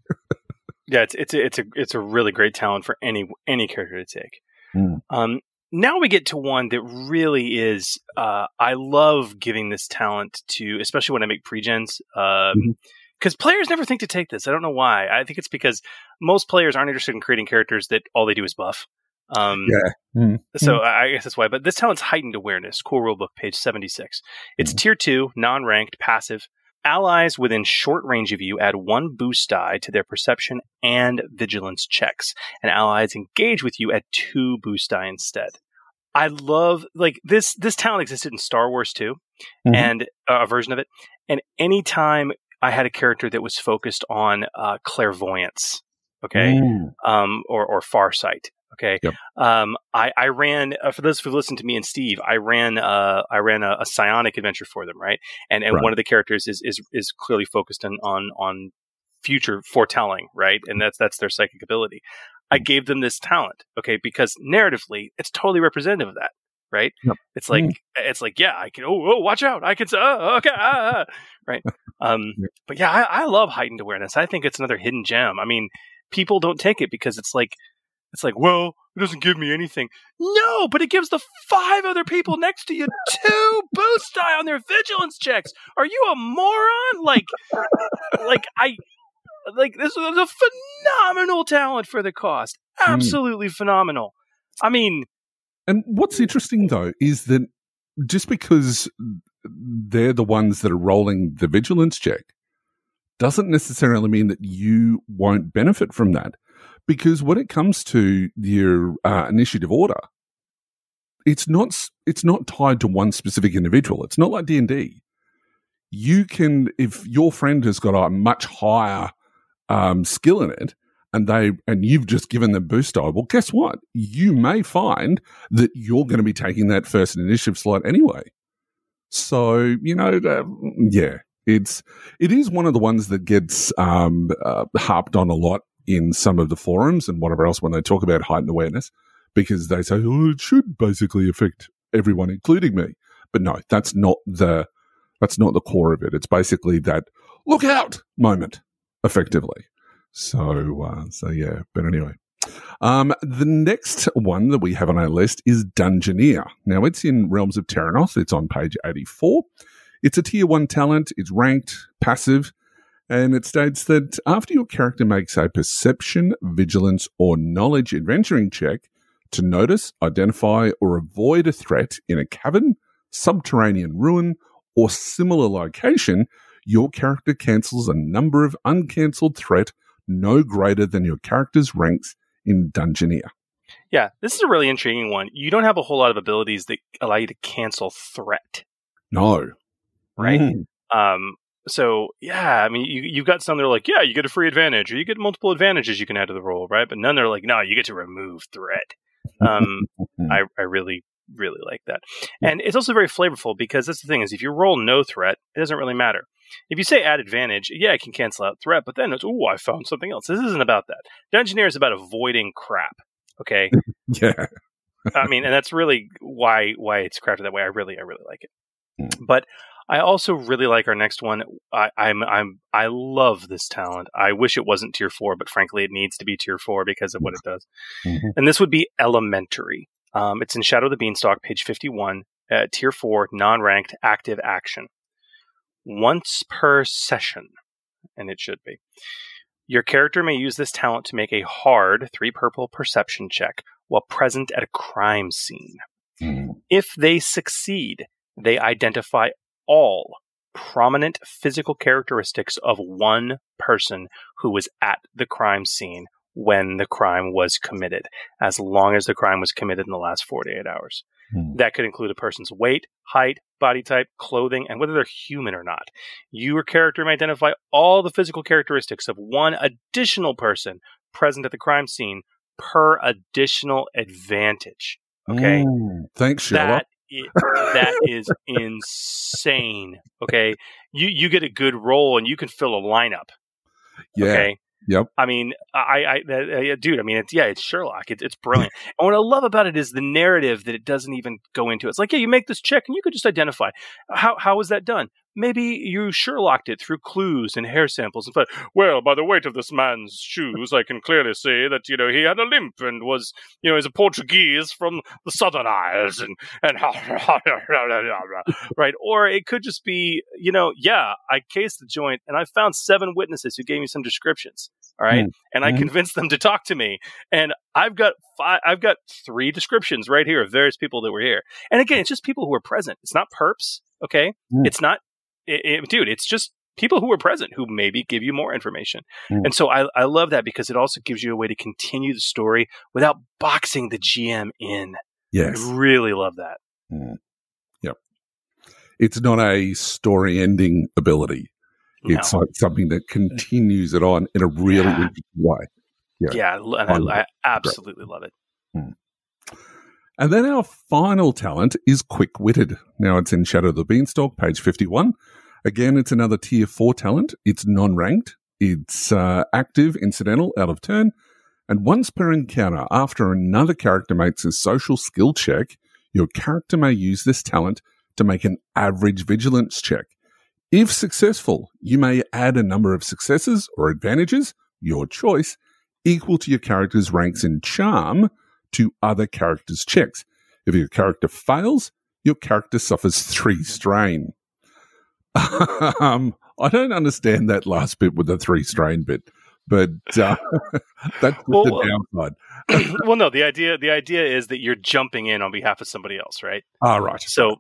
Yeah, it's it's a, it's a it's a really great talent for any any character to take. Mm. Um, now we get to one that really is. Uh, I love giving this talent to, especially when I make pregens, because um, Mhm. players never think to take this. I don't know why. I think it's because most players aren't interested in creating characters that all they do is buff. Um, Yeah. Mm. So I I guess that's why. But this talent's heightened awareness. Core rulebook, page seventy six. It's tier two, non ranked, passive. Allies within short range of you add one boost die to their perception and vigilance checks, and allies engage with you at two boost die instead. I love like this. This talent existed in Star Wars too, Mhm. and uh, a version of it. And anytime I had a character that was focused on uh, clairvoyance, okay, Mm. um, or or Farsight. Okay, Yep. um, I I ran uh, for those who've listened to me and Steve. I ran uh, I ran a, a psionic adventure for them, right? And and Right. one of the characters is is is clearly focused on on on future foretelling, right? And that's that's their psychic ability. I Mm. gave them this talent, okay, because narratively, it's totally representative of that, right? Yep. It's like Mm. it's like yeah, I can. Oh, oh, watch out! I can. say, Oh, okay, ah, ah, right. Um, but yeah, I, I love heightened awareness. I think it's another hidden gem. I mean, people don't take it because it's like it's like, well, it doesn't give me anything. No, but it gives the five other people next to you two boost die on their vigilance checks. Are you a moron? Like, like I, like this was a phenomenal talent for the cost. Absolutely phenomenal. I mean, And what's interesting though is that just because they're the ones that are rolling the vigilance check doesn't necessarily mean that you won't benefit from that. Because when it comes to your uh, initiative order, it's not it's not tied to one specific individual. It's not like D and D. You can, if your friend has got a much higher um, skill in it, and they and you've just given them boost die, well, guess what? You may find that you're going to be taking that first initiative slot anyway. So you know, uh, yeah, it's it is one of the ones that gets um, uh, harped on a lot in some of the forums and whatever else when they talk about heightened awareness, because they say, oh, it should basically affect everyone, including me. But no, that's not the that's not the core of it. It's basically that look out moment, effectively. So, uh, so yeah. But anyway, um, the next one that we have on our list is Dungeoneer. Now, it's in Realms of Terrinoth. It's on page 84. It's a tier one talent. It's ranked, passive, and it states that after your character makes a perception, vigilance, or knowledge adventuring check to notice, identify, or avoid a threat in a cavern, subterranean ruin, or similar location, your character cancels a number of uncancelled threat no greater than your character's ranks in Dungeoneer. yeah, this is a really intriguing one. You don't have a whole lot of abilities that allow you to cancel threat, No. right? Mm. Um, so yeah, I mean, you you've got some that are like, yeah, you get a free advantage, or you get multiple advantages you can add to the roll, right? But none that are like, no, you get to remove threat. Um, <laughs> I I really really like that, and it's also very flavorful because that's the thing is if you roll no threat, it doesn't really matter. If you say add advantage, yeah, it can cancel out threat, but then it's oh, I found something else. This isn't about that. Dungeoneer is about avoiding crap. Okay, <laughs> yeah. I mean, and that's really why why it's crafted that way. I really I really like it. Mm. But I also really like our next one. I, I'm I'm I love this talent. I wish it wasn't tier four, but frankly, it needs to be tier four because of what it does. Mhm. And this would be elementary. Um, it's in Shadow of the Beanstalk, page fifty-one, uh, tier four, non-ranked, active action. Once per session, and it should be. Your character may use this talent to make a hard three purple perception check while present at a crime scene. Mm. If they succeed, they identify all prominent physical characteristics of one person who was at the crime scene when the crime was committed, as long as the crime was committed in the last 48 hours. Hmm. That could include a person's weight, height, body type, clothing, and whether they're human or not. Your character may identify all the physical characteristics of one additional person present at the crime scene per additional advantage. Okay Mm. Thanks, Sherlock. that i- that is insane. Okay, you you get a good roll and you can fill a lineup. yeah. Okay. Yep. I mean, I, I, uh, dude. I mean, it's yeah, it's Sherlock. It's it's brilliant. and what I love about it is the narrative that it doesn't even go into. It's like, yeah, you make this check and you could just identify. How how is that done? Maybe you Sherlocked it through clues and hair samples and thought, well, by the weight of this man's shoes, I can clearly see that, you know, he had a limp and was, you know, he's a Portuguese from the Southern Isles and, and, <laughs> right. Or it could just be, you know, yeah, I cased the joint and I found seven witnesses who gave me some descriptions. All right? mm. And I mm-hmm. convinced them to talk to me. And I've got five, I've got three descriptions right here of various people that were here. And again, it's just people who were present. It's not perps. Okay. Mm. It's not, it, it, dude, it's just people who were present who maybe give you more information. Mm. And so I, I love that because it also gives you a way to continue the story without boxing the GM in. Yes. I really love that. Mm. Yep. It's not a story ending ability. It's no. like something that continues it on in a really yeah. way. Yeah, yeah and I, I absolutely love it. Hmm. And then our final talent is quick witted. Now it's in Shadow of the Beanstalk, page 51. Again, it's another tier four talent. It's non ranked, it's uh, active, incidental, out of turn. And once per encounter, after another character makes a social skill check, your character may use this talent to make an average vigilance check. If successful, you may add a number of successes or advantages, your choice, equal to your character's ranks in charm to other characters' checks. If your character fails, your character suffers three strain. <laughs> um, I don't understand that last bit with the three strain bit, but uh, <laughs> that's well, the downside. <clears throat> well, no, the idea the idea is that you're jumping in on behalf of somebody else, right? Ah, right. So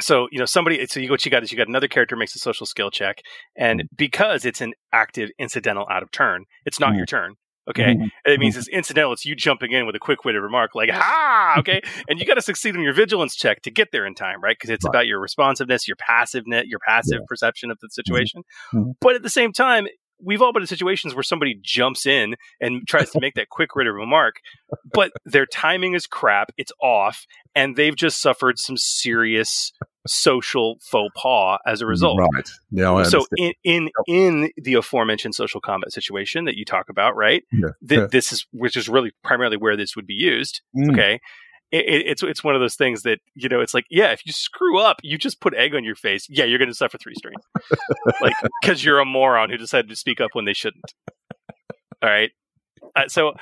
so you know somebody so you what you got is you got another character makes a social skill check and mm. because it's an active incidental out of turn it's not mm. your turn okay mm-hmm. it means mm-hmm. it's incidental it's you jumping in with a quick-witted remark like ah, okay <laughs> and you got to succeed on your vigilance check to get there in time right because it's right. about your responsiveness your passiveness your passive yeah. perception of the mm-hmm. situation mm-hmm. but at the same time we've all been in situations where somebody jumps in and tries to make that quick witted remark, but their timing is crap, it's off, and they've just suffered some serious social faux pas as a result. Right. Now, so in in in the aforementioned social combat situation that you talk about, right? Yeah. Th- yeah. This is which is really primarily where this would be used. Mm. Okay it, it's it's one of those things that you know it's like yeah if you screw up you just put egg on your face yeah you're going to suffer three strain <laughs> like because you're a moron who decided to speak up when they shouldn't all right uh, so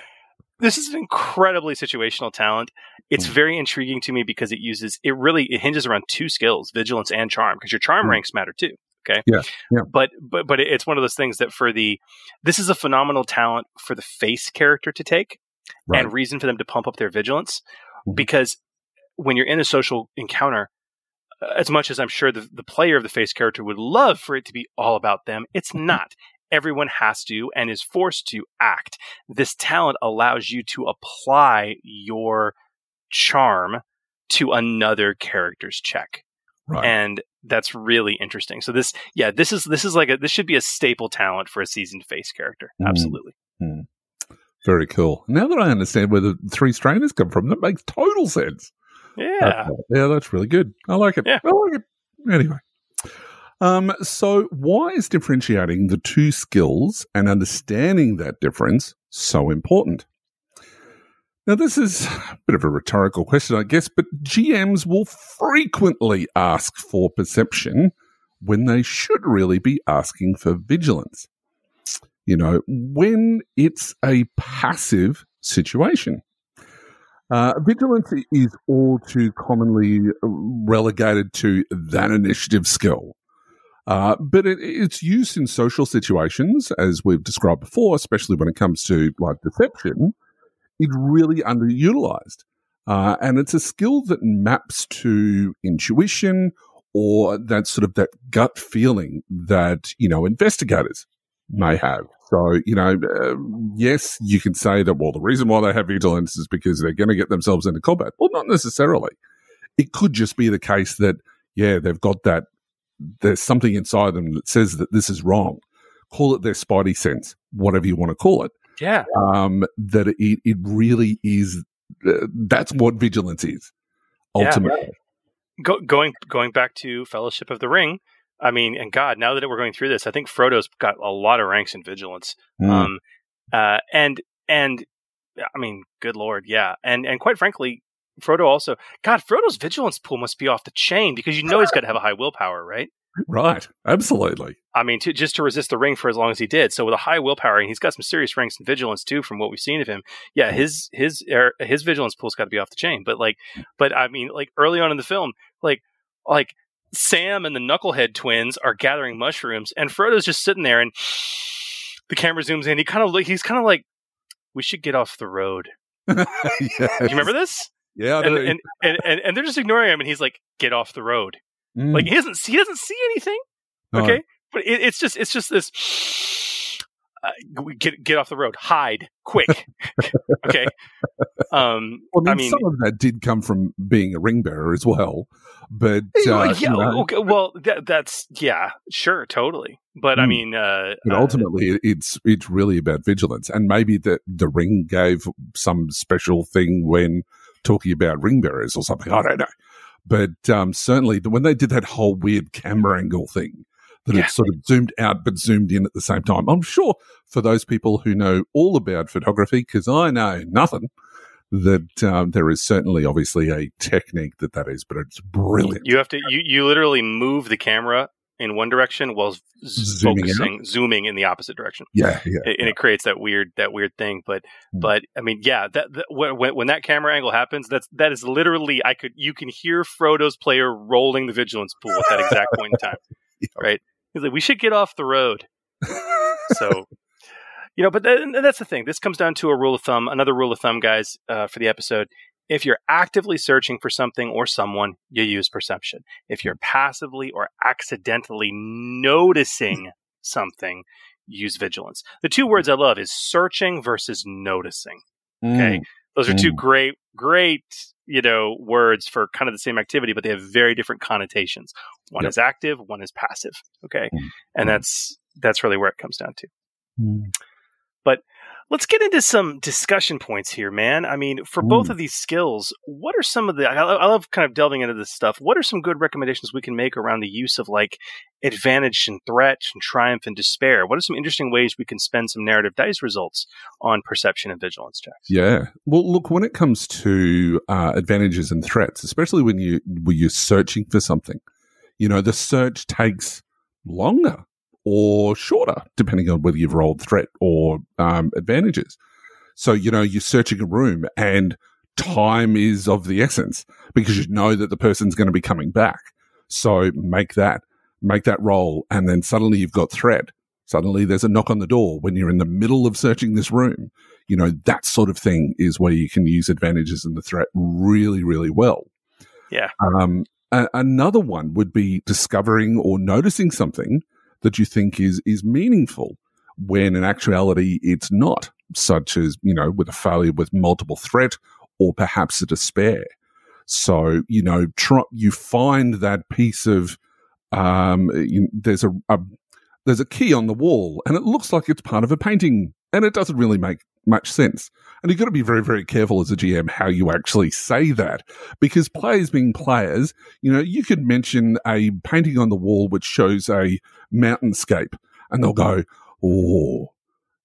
this is an incredibly situational talent it's mm. very intriguing to me because it uses it really it hinges around two skills vigilance and charm because your charm mm. ranks matter too okay yeah, yeah but but but it's one of those things that for the this is a phenomenal talent for the face character to take right. and reason for them to pump up their vigilance Mm-hmm. because when you're in a social encounter, as much as I'm sure the, the player of the face character would love for it to be all about them, it's mm-hmm. not. Everyone has to and is forced to act. This talent allows you to apply your charm to another character's check. Right. And that's really interesting. So this, yeah, this is this is like a this should be a staple talent for a seasoned face character. Mm-hmm. Absolutely. Mm-hmm. Very cool. Now that I understand where the three strainers come from, that makes total sense. Yeah. Uh, yeah, that's really good. I like it. Yeah. I like it. Anyway. Um, so why is differentiating the two skills and understanding that difference so important? Now, this is a bit of a rhetorical question, I guess, but GMs will frequently ask for perception when they should really be asking for vigilance you know, when it's a passive situation. Uh, vigilance is all too commonly relegated to that initiative skill. Uh, but it, it's used in social situations, as we've described before, especially when it comes to like deception. It's really underutilized. Uh, and it's a skill that maps to intuition or that sort of that gut feeling that, you know, investigators may have. So, you know, uh, yes, you can say that, well, the reason why they have vigilance is because they're going to get themselves into combat. Well, not necessarily. It could just be the case that, yeah, they've got that, there's something inside them that says that this is wrong. Call it their spidey sense, whatever you want to call it. Yeah. Um, that it, it really is, uh, that's what vigilance is, ultimately. Yeah. Go, going going back to Fellowship of the Ring, I mean, and God, now that we're going through this, I think Frodo's got a lot of ranks in vigilance. Mm. Um, uh, and and I mean, good lord, yeah, and and quite frankly, Frodo also, God, Frodo's vigilance pool must be off the chain because you know he's got to have a high willpower, right? Right. Absolutely. I mean, to, just to resist the ring for as long as he did. So with a high willpower, and he's got some serious ranks in vigilance too, from what we've seen of him. Yeah, his his er, his vigilance pool's got to be off the chain. But like, but I mean, like early on in the film, like like Sam and the Knucklehead twins are gathering mushrooms, and Frodo's just sitting there, and the camera zooms in. He kind of he's kind of like, we should get off the road. yes. <laughs> You remember this? Yeah. And, and, and and and they're just ignoring him, and he's like, get off the road. Mm. Like he doesn't he doesn't see anything. No. Okay, but it, it's just it's just this. Uh, get get off the road. Hide quick. <laughs> okay. Um. Well, I I mean, mean, some of that did come from being a ring bearer as well. But, well, uh, yeah. you know, okay, well, that, that's yeah. Sure. Totally. But I Mm. mean, uh, but uh, ultimately, it- it's it's really about vigilance, and maybe the the ring gave some special thing when talking about ring bearers or something. I don't know, but um, certainly the- when they did that whole weird camera angle thing, that Yeah. it sort of zoomed out but zoomed in at the same time. I'm sure for those people who know all about photography, because I know nothing. That um, there is certainly, obviously, a technique that that is, but it's brilliant. you have to you you literally move the camera in one direction while Zooming out? focusing zooming in the opposite direction. Yeah, yeah, and it creates that weird that weird thing but Mm. but i mean yeah that, that when, when that camera angle happens that's that is literally i could you can hear frodo's player rolling the vigilance pool at that exact point in time <laughs> right he's like we should get off the road <laughs> so you know but and that's the thing this comes down to a rule of thumb another rule of thumb guys uh, for the episode if you're actively searching for something or someone you use perception if you're passively or accidentally noticing something use vigilance the two words i love is searching versus noticing Okay. Mm. those are two Mm. great great you know words for kind of the same activity but they have very different connotations one Yep. is active one is passive okay Mm. and Mm. that's that's really where it comes down to Mm. Let's get into some discussion points here man. I mean for both Mm. of these skills what are some of the I, I love kind of delving into this stuff. What are some good recommendations we can make around the use of like advantage and threat and triumph and despair? What are some interesting ways we can spend some narrative dice results on perception and vigilance checks? Yeah. Well, look, when it comes to uh, advantages and threats, especially when you when you're searching for something, you know, the search takes longer or shorter, depending on whether you've rolled threat or um, advantages. So, you know, you're searching a room and time is of the essence because you know that the person's going to be coming back. So make that, make that roll. And then suddenly you've got threat. Suddenly there's a knock on the door when you're in the middle of searching this room you know, that sort of thing is where you can use advantages and the threat really, really well. Yeah. Um, a- another one would be discovering or noticing something that you think is, is meaningful when in actuality it's not, such as, you know, with a failure with multiple threat or perhaps a despair. So, you know, you find that piece of, um, you, there's a, a, there's a key on the wall and it looks like it's part of a painting and it doesn't really make much sense. And you've got to be very, very careful as a GM how you actually say that because players being players, you know, you could mention a painting on the wall which shows a mountainscape and they'll go, oh,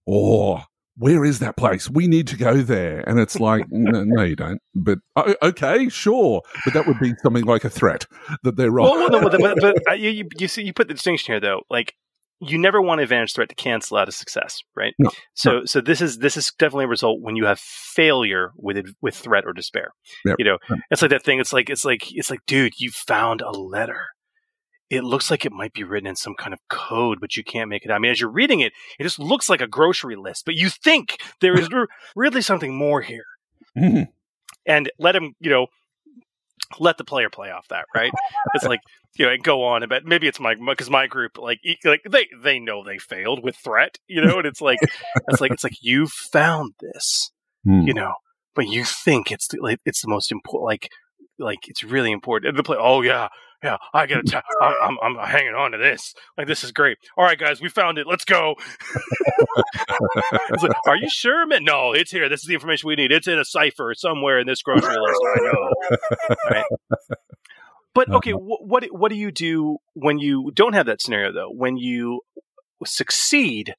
oh, where is that place? We need to go there. And it's like, no, no, you don't. But o- okay, sure. But that would be something like a threat that they're wrong. Well, well, no, but, but, but uh, you, you, you see, you put the distinction here, though. Like, you never want advantage threat to cancel out a success, right? No, So, so this is this is definitely a result when you have failure with with threat or despair. Yep. You know, Yep. it's like that thing. It's like it's like it's like, dude, you found a letter. It looks like it might be written in some kind of code, but you can't make it out. I mean, as you're reading it, it just looks like a grocery list, but you think there is really something more here. Mhm. And let him, you know, let the player play off that, right? It's like you know, and go on about maybe it's my because my group like like they they know they failed with threat, you know, and it's like it's like it's like you found this, Hmm. you know, but you think it's the, like it's the most important, like like it's really important. And the play, oh yeah, yeah, I gotta, t- I, I'm I'm hanging on to this. Like this is great. All right, guys, we found it. Let's go. <laughs> Like, Are you sure, man? No, it's here. This is the information we need. It's in a cipher somewhere in this grocery list. I know. Right. But okay, wh- what what do you do when you don't have that scenario though? When you succeed,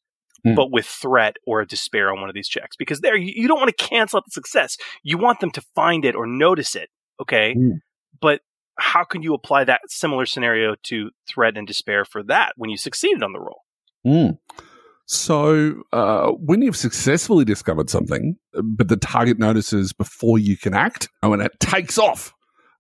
Mm. but with threat or despair on one of these checks, because there you, you don't want to cancel out the success. You want them to find it or notice it. Okay, Mm. but how can you apply that similar scenario to threat and despair for that when you succeeded on the roll? Mm. So, uh, when you've successfully discovered something, but the target notices before you can act, oh, and it takes off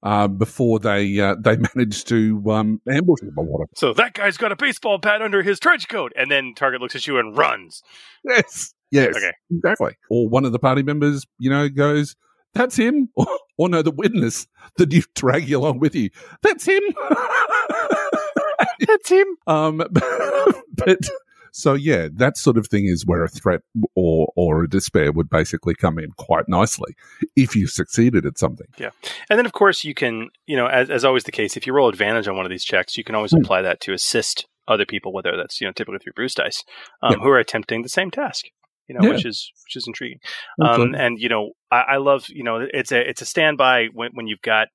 uh, before they uh, they <laughs> manage to um, ambush him or whatever. So that guy's got a baseball bat under his trench coat, and then target looks at you and runs. Yes, yes, Okay. exactly. Or one of the party members, you know, goes, "That's him," <laughs> or, or no, the witness that you drag you along with you, "That's him." <laughs> That's him. Um, but so yeah, that sort of thing is where a threat or or a despair would basically come in quite nicely if you succeeded at something. Yeah. And then, of course, you can, you know, as, as always the case, if you roll advantage on one of these checks, you can always Hmm. apply that to assist other people, whether that's, you know, typically through boost dice, um, Yeah. who are attempting the same task. You know, Yeah. which is which is intriguing. Um, and you know, I, I love, you know, it's a it's a standby when when you've got,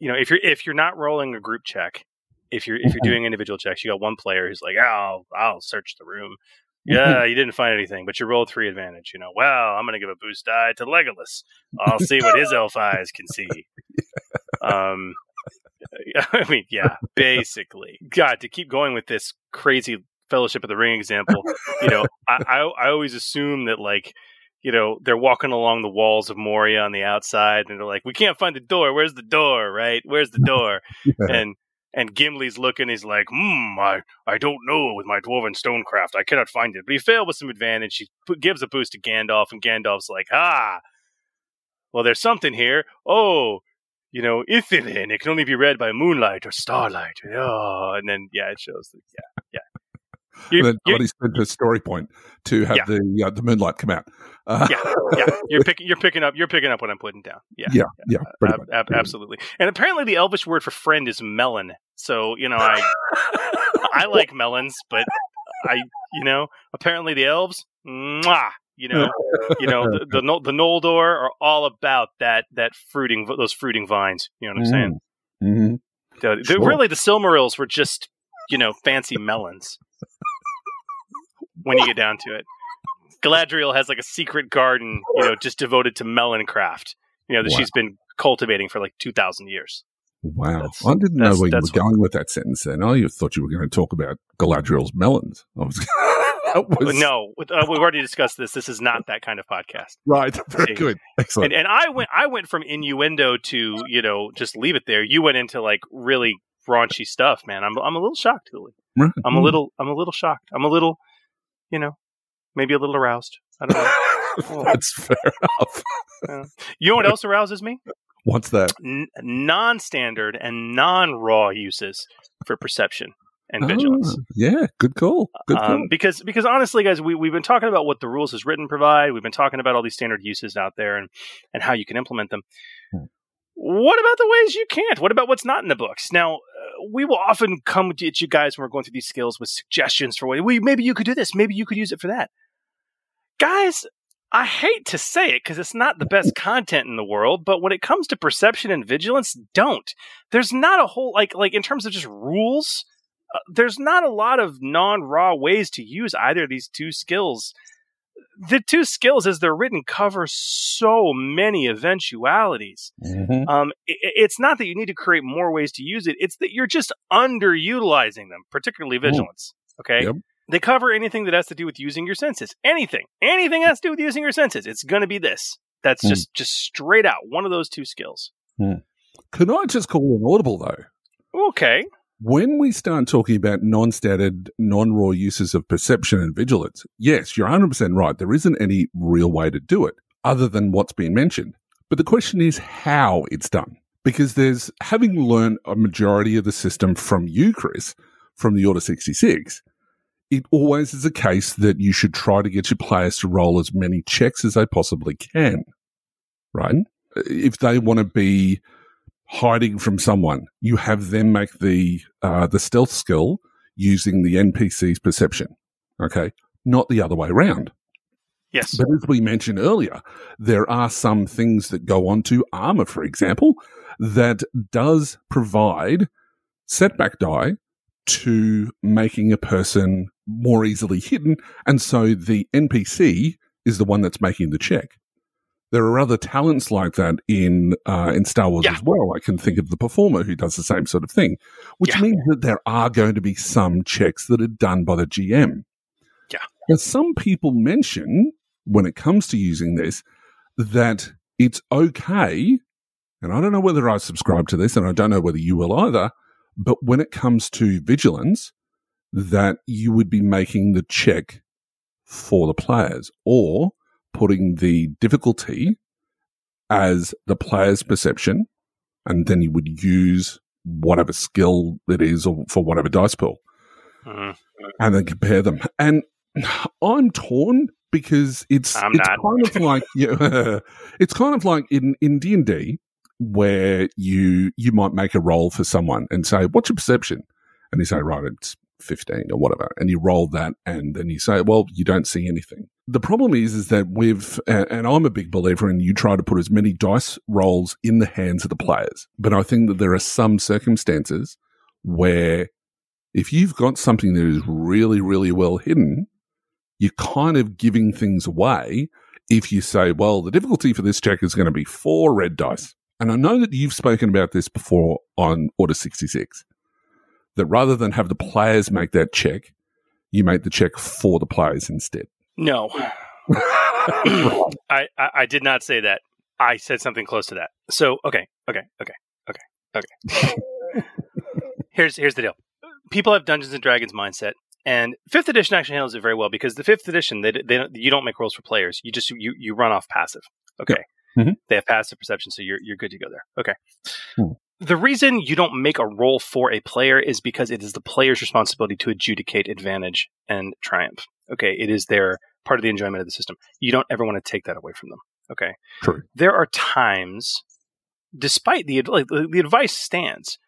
you know, if you're if you're not rolling a group check, if you're if you're Mhm. doing individual checks, you got one player who's like, oh, I'll search the room. <laughs> Yeah, you didn't find anything, but you rolled three advantage. You know, well, I'm going to give a boost die to Legolas. I'll see what his elf eyes can see. <laughs> Um, <laughs> I mean, yeah, basically. God, to keep going with this crazy Fellowship of the Ring example, you know, I, I I always assume that like, you know, they're walking along the walls of Moria on the outside, and they're like, "We can't find the door. Where's the door? Right? Where's the door?" and and Gimli's looking. He's like, "Hmm, I I don't know with my dwarven stonecraft. I cannot find it." But he failed with some advantage. He gives a boost to Gandalf, and Gandalf's like, "Ah, well, there's something here. Oh." You know, Ithildin, it can only be read by moonlight or starlight. Oh, and then yeah, it shows that yeah, yeah. You- And then somebody spent a story point to have Yeah. the uh, the moonlight come out. Uh, yeah, yeah, you're picking you're picking up you're picking up what I'm putting down. Yeah, yeah, yeah, pretty ab- ab- absolutely. And apparently, the Elvish word for friend is melon. So you know, I I <laughs> like melons, but I you know, apparently the elves, mwah, you know, you know, the the, the Noldor are all about that that fruiting those fruiting vines. You know what I'm saying? hmm The- the- Sure. really, the Silmarils were just you know fancy melons. <laughs> when you get down to it, Galadriel has like a secret garden, you know, just devoted to melon craft. You know that Wow. she's been cultivating for like two thousand years. Wow, That's- I didn't know where you were going with that sentence. Then I thought you were going to talk about Galadriel's melons. Was, <laughs> was no, uh, we've already discussed this. This is not that kind of podcast. right. <laughs> Very good, excellent. And and I went I went from innuendo to you know just leave it there. You went into like really raunchy stuff, man. I'm I'm a little shocked, Julie. Right. I'm a little I'm a little shocked. I'm a little, you know, maybe a little aroused. I don't know. <laughs> That's fair enough. <laughs> You know what else arouses me? What's that? N- non-standard and non-raw uses for perception and vigilance. Ah, yeah, good call. Good call. Um, because because honestly, guys, we we've been talking about what the rules as written provide. We've been talking about all these standard uses out there and and how you can implement them. Hmm. What about the ways you can't? What about what's not in the books? Now, uh, we will often come at you guys when we're going through these skills with suggestions for what we maybe you could do this, maybe you could use it for that. Guys, I hate to say it because it's not the best content in the world, but when it comes to perception and vigilance, don't. There's not a whole like like in terms of just rules uh, there's not a lot of non-raw ways to use either of these two skills. The two skills, as they're written, cover so many eventualities. Mhm. Um, i- i- it's not that you need to create more ways to use it; it's that you're just underutilizing them, particularly vigilance. Okay, Yep. They cover anything that has to do with using your senses. Anything, anything has to do with using your senses. It's going to be this. That's Hmm. just just straight out one of those two skills. Can I just call an audible though? Okay, When we start talking about non-standard, non-raw uses of perception and vigilance, yes, you're 100% right. There isn't any real way to do it other than what's been mentioned. But the question is how it's done. Because there's, having learned a majority of the system from you, Chris, from the Order 66, it always is a case that you should try to get your players to roll as many checks as they possibly can. Right? If they want to be hiding from someone, you have them make the uh, the stealth skill using the NPC's perception. Okay, not the other way around. yes, But as we mentioned earlier, there are some things that go on to armor, for example, that does provide setback die to making a person more easily hidden, and so the NPC is the one that's making the check. there are other talents like that in uh, in Star Wars Yeah. as well. I can think of the performer who does the same sort of thing, which Yeah. means that there are going to be some checks that are done by the GM. Yeah. Now, some people mention when it comes to using this that it's okay, and I don't know whether I subscribe to this, and I don't know whether you will either. But when it comes to vigilance, that you would be making the check for the players or putting the difficulty as the player's perception, and then you would use whatever skill it is or for whatever dice pool Mhm. and then compare them. And I'm torn because it's I'm it's not. kind of <laughs> like yeah, <laughs> it's kind of like in in D and D where you you might make a roll for someone and say, "What's your perception?" And you say, "Right, it's 15 or whatever," and you roll that, and then you say, "Well, you don't see anything." The problem is, is that we've, and I'm a big believer in you try to put as many dice rolls in the hands of the players, but I think that there are some circumstances where if you've got something that is really, really well hidden, you're kind of giving things away if you say, well, the difficulty for this check is going to be four red dice. And I know that you've spoken about this before on Order 66, that rather than have the players make that check, you make the check for the players instead. No, <laughs> I, I I did not say that. I said something close to that. So okay, okay, okay, okay, okay. <laughs> here's here's the deal. People have Dungeons and Dragons mindset, and Fifth Edition actually handles it very well because the Fifth Edition they, they don't- you don't make rolls for players. You just you you run off passive. Okay, Mhm. they have passive perception, so you're you're good to go there. Okay. Hmm. The reason you don't make a roll for a player is because it is the player's responsibility to adjudicate advantage and triumph. Okay, it is their part of the enjoyment of the system. You don't ever want to take that away from them. Okay. True. There are times, despite the like, the the advice stands,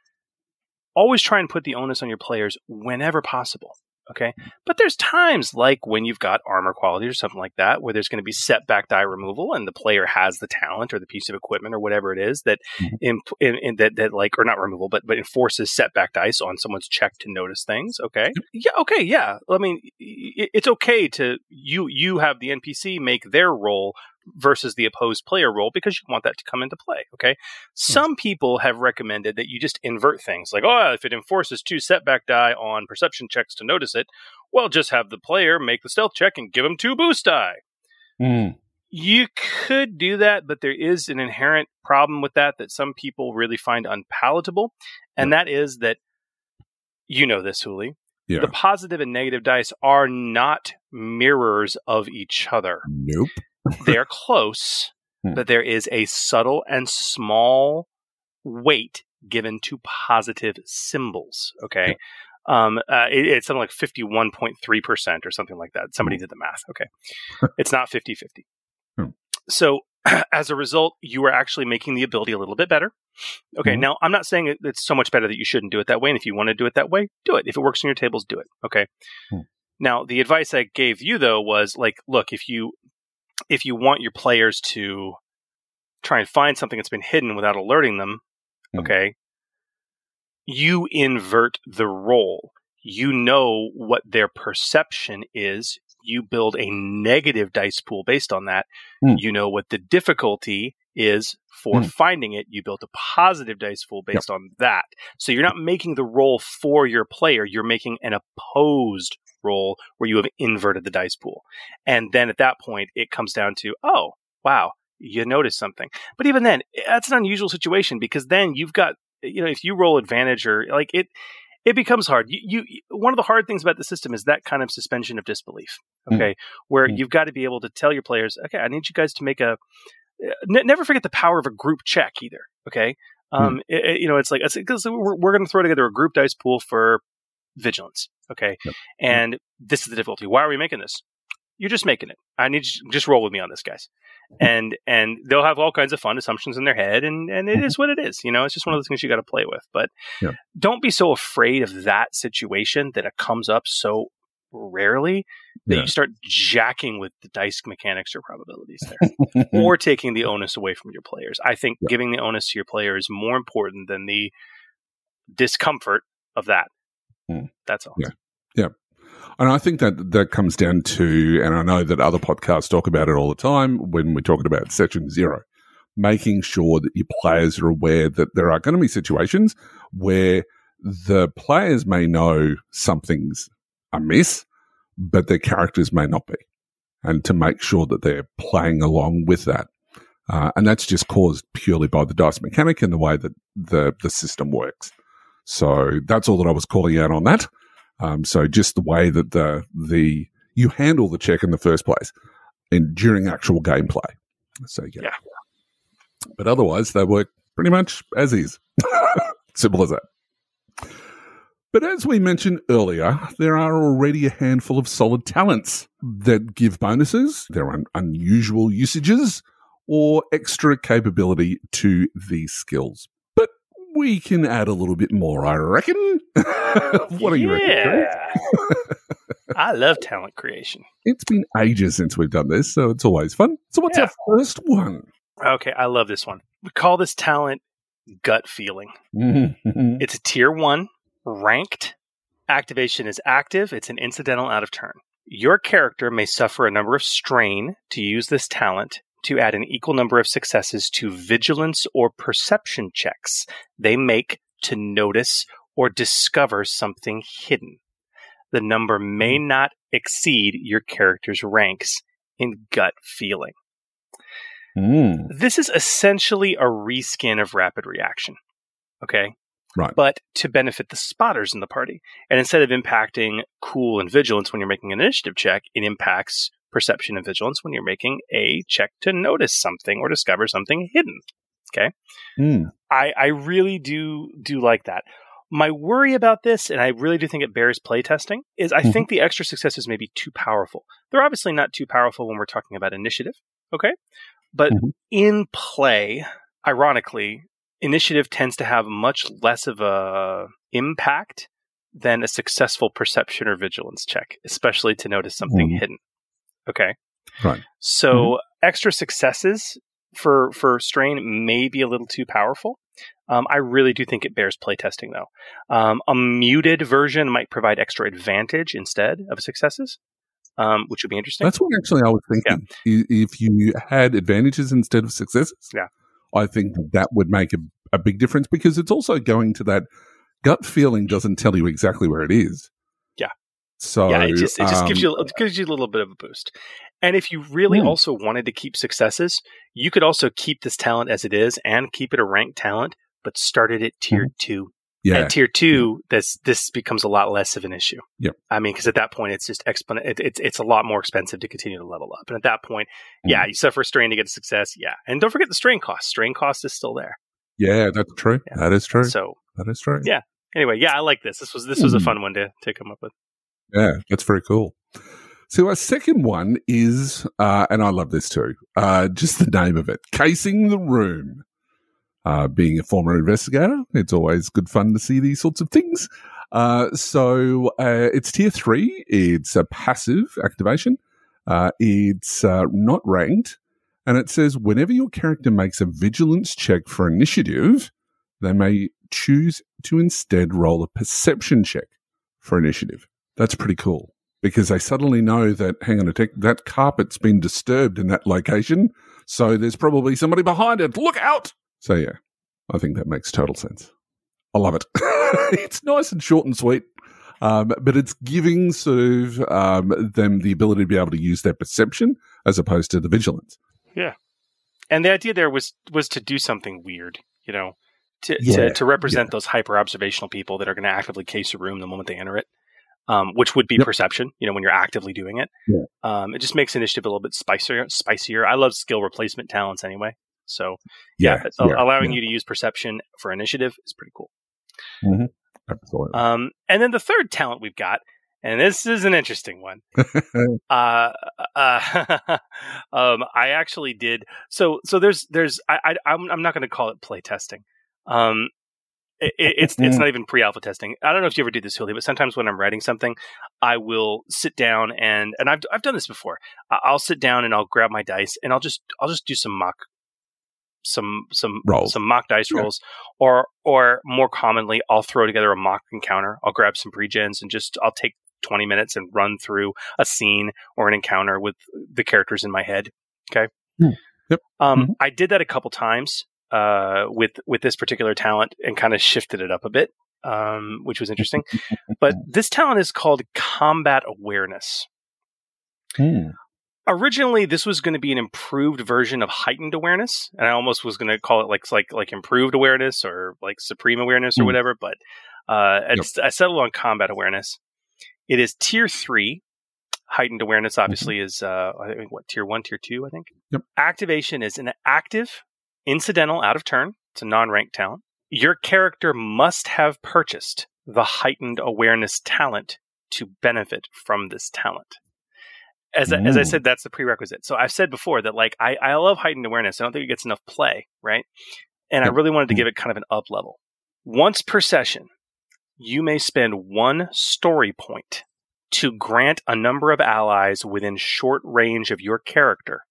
always try and put the onus on your players whenever possible. Okay. But there's times like when you've got armor quality or something like that, where there's going to be setback die removal and the player has the talent or the piece of equipment or whatever it is that Mhm. in, in, in that, that like, or not removal, but, but enforces setback dice on someone's check to notice things. Okay. Yeah. Okay. Yeah. I mean, it's okay to you, you have the NPC make their roll versus the opposed player role because you want that to come into play. Okay. Some people have recommended that you just invert things like, oh, if it enforces two setback die on perception checks to notice it, well, just have the player make the stealth check and give them two boost die. Mm. You could do that, but there is an inherent problem with that that some people really find unpalatable. And that is that you know this, Hooly. Yeah. The positive and negative dice are not mirrors of each other Nope. They are <laughs> close, Hmm. but there is a subtle and small weight given to positive symbols. Okay. Um, uh, it- it's something like 51.3% or something like that. Somebody did the math. Okay. <laughs> it's not 50 50. Hmm. So, <clears throat> as a result, you are actually making the ability a little bit better. Okay. Mhm. Now, I'm not saying it's so much better that you shouldn't do it that way. And if you want to do it that way, do it. If it works on your tables, do it. Okay. Hmm. Now, the advice I gave you though was like, look, if you if you want your players to try and find something that's been hidden without alerting them, Hmm. okay, you invert the role. You know what their perception is. You build a negative dice pool based on that. Hmm. You know what the difficulty is for Hmm. finding it. You built a positive dice pool based on that. So you're not making the roll for your player. You're making an opposed roll where you have inverted the dice pool. And then at that point, it comes down to, oh, wow, you noticed something. But even then, that's an unusual situation because then you've got, you know, if you roll advantage or like it, it becomes hard. You, you, one of the hard things about the system is that kind of suspension of disbelief. Mm. Okay, where Mm. you've got to be able to tell your players, okay, I need you guys to make a. Never forget the power of a group check either. Okay, hmm. um, it- it- you know, it's like because we're, we're going to throw together a group dice pool for vigilance. Okay, Yep. Hmm. and this is the difficulty. Why are we making this? You're just making it. I need you to just roll with me on this, guys. Hmm. And and they'll have all kinds of fun assumptions in their head, and and it mm-hmm. is what it is. You know, it's just one of those things you got to play with. But Yeah. don't be so afraid of that situation that it comes up so rarely that Yeah. you start jacking with the dice mechanics or probabilities there, <laughs> or taking the onus away from your players. I think Yeah. giving the onus to your player is more important than the discomfort of that. Hmm. That's all. Yeah. And I think that that comes down to, and I know that other podcasts talk about it all the time when we're talking about section zero, making sure that your players are aware that there are going to be situations where the players may know something's amiss, but their characters may not be. And to make sure that they're playing along with that. Uh, and that's just caused purely by the dice mechanic and the way that the, the system works. So that's all that I was calling out on that. Um, so just the way that the the you handle the check in the first place and during actual gameplay. So yeah. Yeah. But otherwise they work pretty much as is. <laughs> Simple as that. But as we mentioned earlier, there are already a handful of solid talents that give bonuses, there are un- unusual usages, or extra capability to these skills. But we can add a little bit more, I reckon. <laughs> what are you reckon? <laughs> I love talent creation. It's been ages since we've done this, so it's always fun. So what's Yeah. our first one? Okay, I love this one. We call this talent gut feeling. Mm-hmm. It's a tier one, ranked. Activation is active. It's an incidental out of turn. Your character may suffer a number of strain to use this talent to add an equal number of successes to vigilance or perception checks they make to notice or discover something hidden. The number may not exceed your character's ranks in gut feeling. Mm. This is essentially a reskin of rapid reaction. Okay. Right. But to benefit the spotters in the party. And instead of impacting cool and vigilance when you're making an initiative check, it impacts perception and vigilance when you're making a check to notice something or discover something hidden. Mm. I, I really do do like that. My worry about this, and I really do think it bears playtesting, is I Mhm. think the extra successes may be too powerful. They're obviously not too powerful when we're talking about initiative, okay? But Mhm. in play, ironically, initiative tends to have much less of a impact than a successful perception or vigilance check, especially to notice something Mhm. hidden. Okay. Right. So extra successes for for strain may be a little too powerful. Um, I really do think it bears playtesting though. Um, a muted version might provide extra advantage instead of successes, um, which would be interesting. That's what actually I was thinking. I- If you had advantages instead of successes, Yeah. I think that, that would make a, a big difference because it's also going to that gut feeling doesn't tell you exactly where it is. Yeah. So yeah, it just it just gives um, you it gives you a little bit of a boost. And if you really Hmm. also wanted to keep successes, you could also keep this talent as it is and keep it a ranked talent, but start it at tier two. Yeah, At tier two, this this becomes a lot less of an issue. Yep. I mean, because at that point, it's just exponent. It, it's it's a lot more expensive to continue to level up. And at that point, Mm. yeah, you suffer strain to get a success. Yeah, and don't forget the strain cost. Strain cost is still there. yeah, that's true. Yeah. That is true. So that is true. Yeah. anyway, yeah, I like this. This was this was a Hmm. fun one to to come up with. Yeah, that's very cool. So our second one is, uh, and I love this too, uh, just the name of it, Casing the Room. Uh, being a former investigator, it's always good fun to see these sorts of things. Uh, so uh, it's tier three. It's a passive activation. Uh, it's uh, not ranked, and it says whenever your character makes a vigilance check for initiative, they may choose to instead roll a perception check for initiative. That's pretty cool because they suddenly know that, hang on a tick, that carpet's been disturbed in that location. So there's probably somebody behind it. Look out. So yeah, I think that makes total sense. I love it. <laughs> it's nice and short and sweet. Um, but it's giving sort of um, them the ability to be able to use their perception as opposed to the vigilance. Yeah, and the idea there was was to do something weird, you know, to Yeah, to, to represent those hyper observational people that are going to actively case a room the moment they enter it, um, which would be Yep. perception. You know, when you're actively doing it, Yeah. um, it just makes initiative a little bit spicier. Spicier. I love skill replacement talents anyway. So yeah, but yeah, allowing yeah, you to use perception for initiative is pretty cool. absolutely. Um, and then the third talent we've got, and this is an interesting one. <laughs> uh, uh, <laughs> um, I actually did. So, so there's, there's, I, I I'm, I'm not going to call it play testing. Um, it, it- it's, it's not even pre-alpha testing. I don't know if you ever do this, Julie, but sometimes when I'm writing something, I will sit down and, and I've, I've done this before. I'll sit down and I'll grab my dice and I'll just, I'll just do some mock, some, some, Rolls. some mock dice Yeah. rolls, or, or more commonly, I'll throw together a mock encounter. I'll grab some pre-gens and just, I'll take 20 minutes and run through a scene or an encounter with the characters in my head. Okay. Hmm. Yep. Um, Mhm. I did that a couple times uh, with with this particular talent and kind of shifted it up a bit, um, which was interesting. <laughs> but this talent is called combat awareness. Hmm. Originally, this was going to be an improved version of heightened awareness, and I almost was going to call it like like like improved awareness or like supreme awareness or Hmm. whatever. But uh, I, I settled on combat awareness. It is tier three. Heightened awareness, obviously, is uh, I think what tier one, tier two, I think. Yep. Activation is an active, incidental, out of turn. It's a non-ranked talent. Your character must have purchased the heightened awareness talent to benefit from this talent. As, I- as I said, that's the prerequisite. So I've said before that like I, I love heightened awareness. I don't think it gets enough play, right? And I really wanted to Mm. give it kind of an up level. Once per session, you may spend one story point to grant a number of allies within short range of your character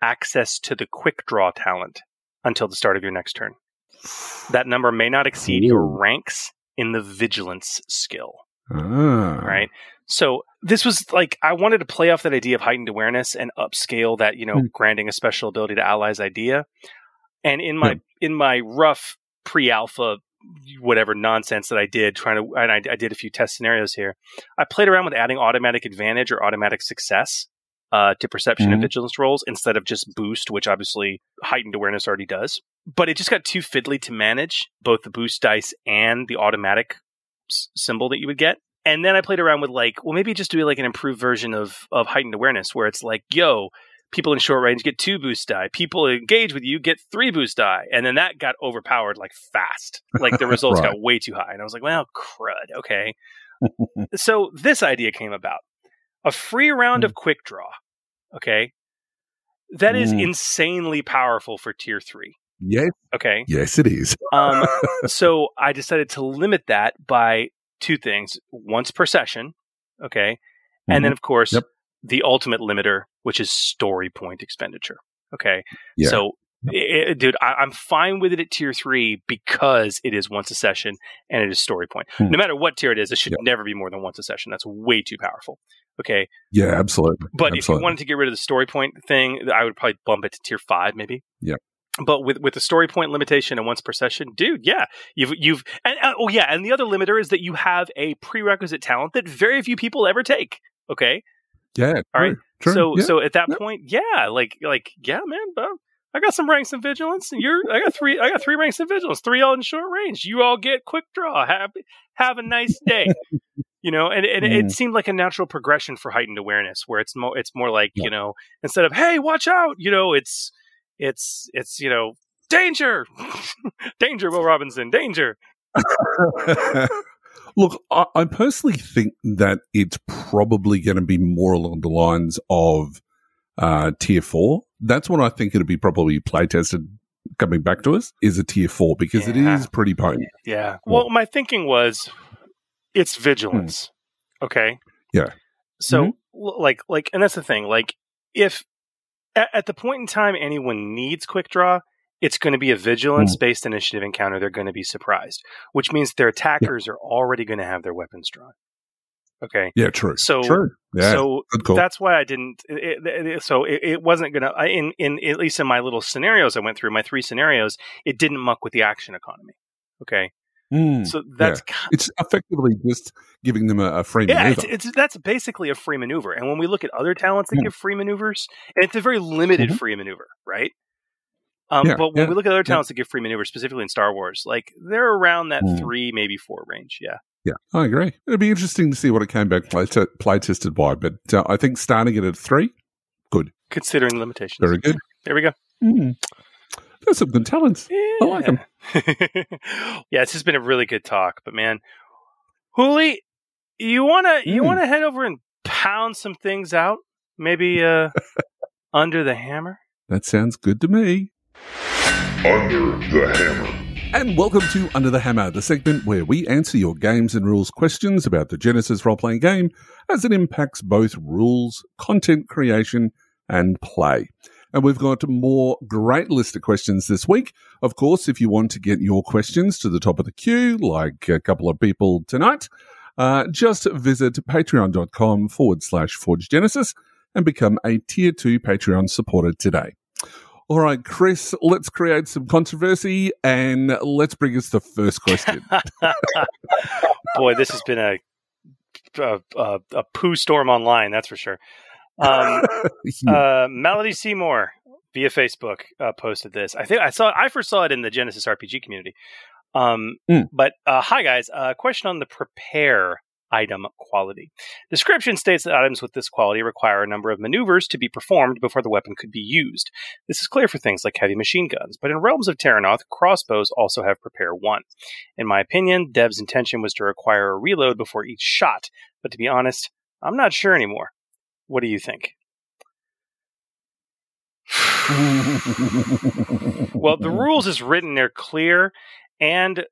access to the quick draw talent until the start of your next turn. That number may not exceed your ranks in the vigilance skill Ah. right? So this was like I wanted to play off that idea of heightened awareness and upscale that you know Hmm. granting a special ability to allies idea. And in my in my rough pre-alpha whatever nonsense that I did trying to and I, I did a few test scenarios here. I played around with adding automatic advantage or automatic success uh, to perception and Mhm. vigilance rolls instead of just boost, which obviously heightened awareness already does. But it just got too fiddly to manage both the boost dice and the automatic s- symbol that you would get. And then I played around with like, well, maybe just do like an improved version of of heightened awareness, where it's like, yo, people in short range get two boost die, people engage with you get three boost die, and then that got overpowered like fast. Like the <laughs> results Right. got way too high, and I was like, well, crud, okay. <laughs> so this idea came about: a free round of quick draw. Okay, that is Mm. insanely powerful for tier three. Yes, Okay, yes, it is. um, <laughs> so I decided to limit that by two things: once per session, okay, and then of course Mm-hmm. Yep. the ultimate limiter, which is story point expenditure. Okay, Yeah. so. i- i- dude, I, I'm fine with it at tier three because it is once a session and it is story point. Hmm. No matter what tier it is, it should Yep. never be more than once a session. That's way too powerful. Okay, yeah, absolutely. but if absolutely. you wanted to get rid of the story point thing, I would probably bump it to tier five, maybe. Yeah. But with with the story point limitation and once per session, dude, yeah, you've you've and uh, oh yeah, and the other limiter is that you have a prerequisite talent that very few people ever take. Okay, yeah, all right. true, true, so yeah. so at that Yep. point, yeah, like like yeah, man, but I got some ranks in vigilance, and you're I got three I got three ranks in vigilance, three all in short range. You all get quick draw. Have have a nice day. <laughs> you know, and, and it Mm. seemed like a natural progression for heightened awareness, where it's more it's more like Yeah. you know instead of hey watch out, you know it's it's it's you know danger, <laughs> danger, Will Robinson, danger. <laughs> Look, I, I personally think that it's probably going to be more along the lines of uh, tier four. That's what I think it'll be probably play tested coming back to us is a tier four because it Yeah. is pretty potent. Yeah. Well- Well, my thinking was it's vigilance. Okay. Yeah. So Mhm. like like and that's the thing. Like if at, at the point in time anyone needs quick draw, it's going to be a vigilance mm. based initiative encounter. They're going to be surprised, which means their attackers are already going to have their weapons drawn. Okay. Yeah, true. So true. Yeah, so that's why I didn't. It, it, so it, it wasn't gonna. In in at least in my little scenarios I went through, my three scenarios, it didn't muck with the action economy. Okay, Mm. so that's ki- It's effectively just giving them a, a free yeah, maneuver. it's, it's that's basically a free maneuver. And when we look at other talents that Yeah. give free maneuvers, and it's a very limited Mhm. free maneuver, right? Um, Yeah, but when yeah, we look at other yeah. talents that give free maneuvers, specifically in Star Wars, like they're around that Mm. three, maybe four range. Yeah, yeah, I agree. It'd be interesting to see what it came back play, t- play tested by, but uh, I think starting it at three, good. considering the limitations. very good. There we go. Mm. There's some good talents. I like 'em. <laughs> yeah, it's just been a really good talk. But man, Hooly, you wanna you Mm. wanna head over and pound some things out? Maybe uh, <laughs> under the hammer. That sounds good to me. Under the Hammer. And welcome to Under the Hammer, the segment where we answer your games and rules questions about the Genesys role playing game as it impacts both rules, content creation, and play. And we've got more great list of questions this week. Of course, if you want to get your questions to the top of the queue, like a couple of people tonight, uh, just visit patreon.com forward slash Forge Genesys and become a tier two Patreon supporter today. All right, Chris, let's create some controversy and let's bring us the first question. <laughs> Boy, this has been a a, a, a poo storm online, that's for sure. Um, <laughs> uh, Melody Seymour via Facebook uh, posted this. I think I saw I first saw it in the Genesys RPG community. Um, mm. But uh, hi guys, a uh, question on the prepare item quality. Description states that items with this quality require a number of maneuvers to be performed before the weapon could be used. This is clear for things like heavy machine guns, but in Realms of Terrinoth, crossbows also have Prepare 1. In my opinion, Dev's intention was to require a reload before each shot, but to be honest, I'm not sure anymore. What do you think? well, the <laughs> rules is written, they're clear, and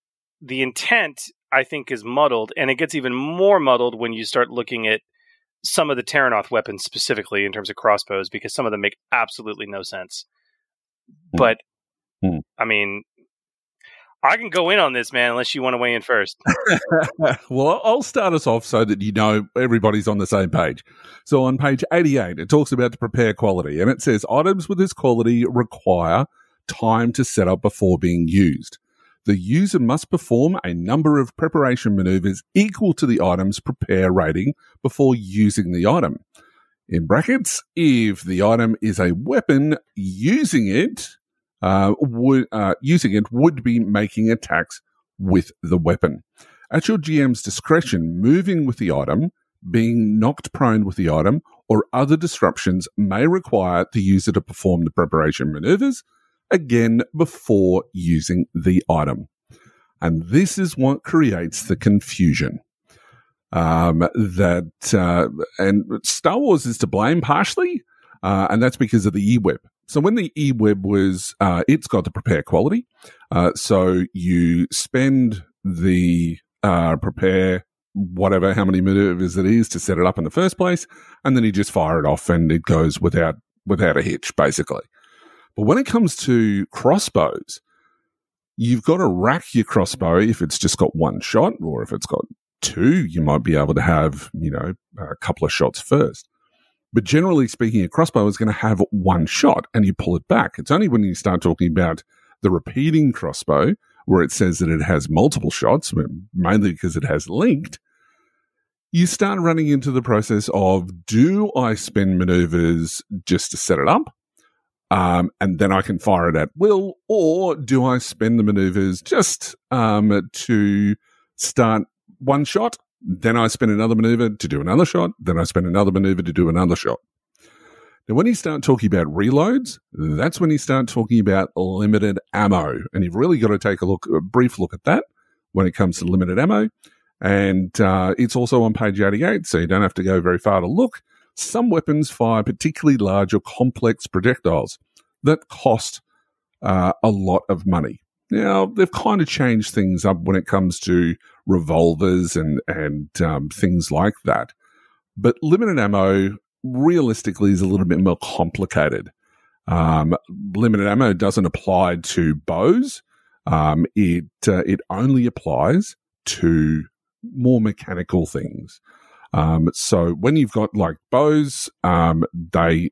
the intent I think is muddled, and it gets even more muddled when you start looking at some of the Terrinoth weapons specifically in terms of crossbows, because some of them make absolutely no sense. Mm. But mm. I mean, I can go in on this, man, unless you want to weigh in first. <laughs> well, I'll start us off so that you know everybody's on the same page. So on page 88, it talks about the prepare quality, and it says items with this quality require time to set up before being used the user must perform a number of preparation maneuvers equal to the item's prepare rating before using the item. In brackets, if the item is a weapon, using it uh, would uh, using it would be making attacks with the weapon. At your GM's discretion, moving with the item, being knocked prone with the item, or other disruptions may require the user to perform the preparation maneuvers again before using the item. And this is what creates the confusion. Um, that, uh, and Star Wars is to blame partially, uh, and that's because of the E-Web. So when the E-Web was, uh, it's got the prepare quality. Uh, so you spend the, uh, prepare whatever, how many maneuvers it is to set it up in the first place. And then you just fire it off and it goes without, without a hitch, basically. But when it comes to crossbows, you've got to rack your crossbow if it's just got one shot, or if it's got two, you might be able to have, you know, a couple of shots first. But generally speaking, a crossbow is going to have one shot and you pull it back. It's only when you start talking about the repeating crossbow where it says that it has multiple shots, mainly because it has linked, you start running into the process of do I spend maneuvers just to set it up? um, and then I can fire it at will, or do I spend the maneuvers just um, to start one shot, then I spend another maneuver to do another shot, then I spend another maneuver to do another shot. Now, when you start talking about reloads, that's when you start talking about limited ammo, and you've really got to take a look, a brief look at that when it comes to limited ammo. And uh, it's also on page 88, so you don't have to go very far to look. Some weapons fire particularly large or complex projectiles that cost uh, a lot of money. Now they've kind of changed things up when it comes to revolvers and and um, things like that, but limited ammo realistically is a little bit more complicated. Um, limited ammo doesn't apply to bows. Um, it uh, it only applies to more mechanical things. Um, so when you've got like bows, um, they,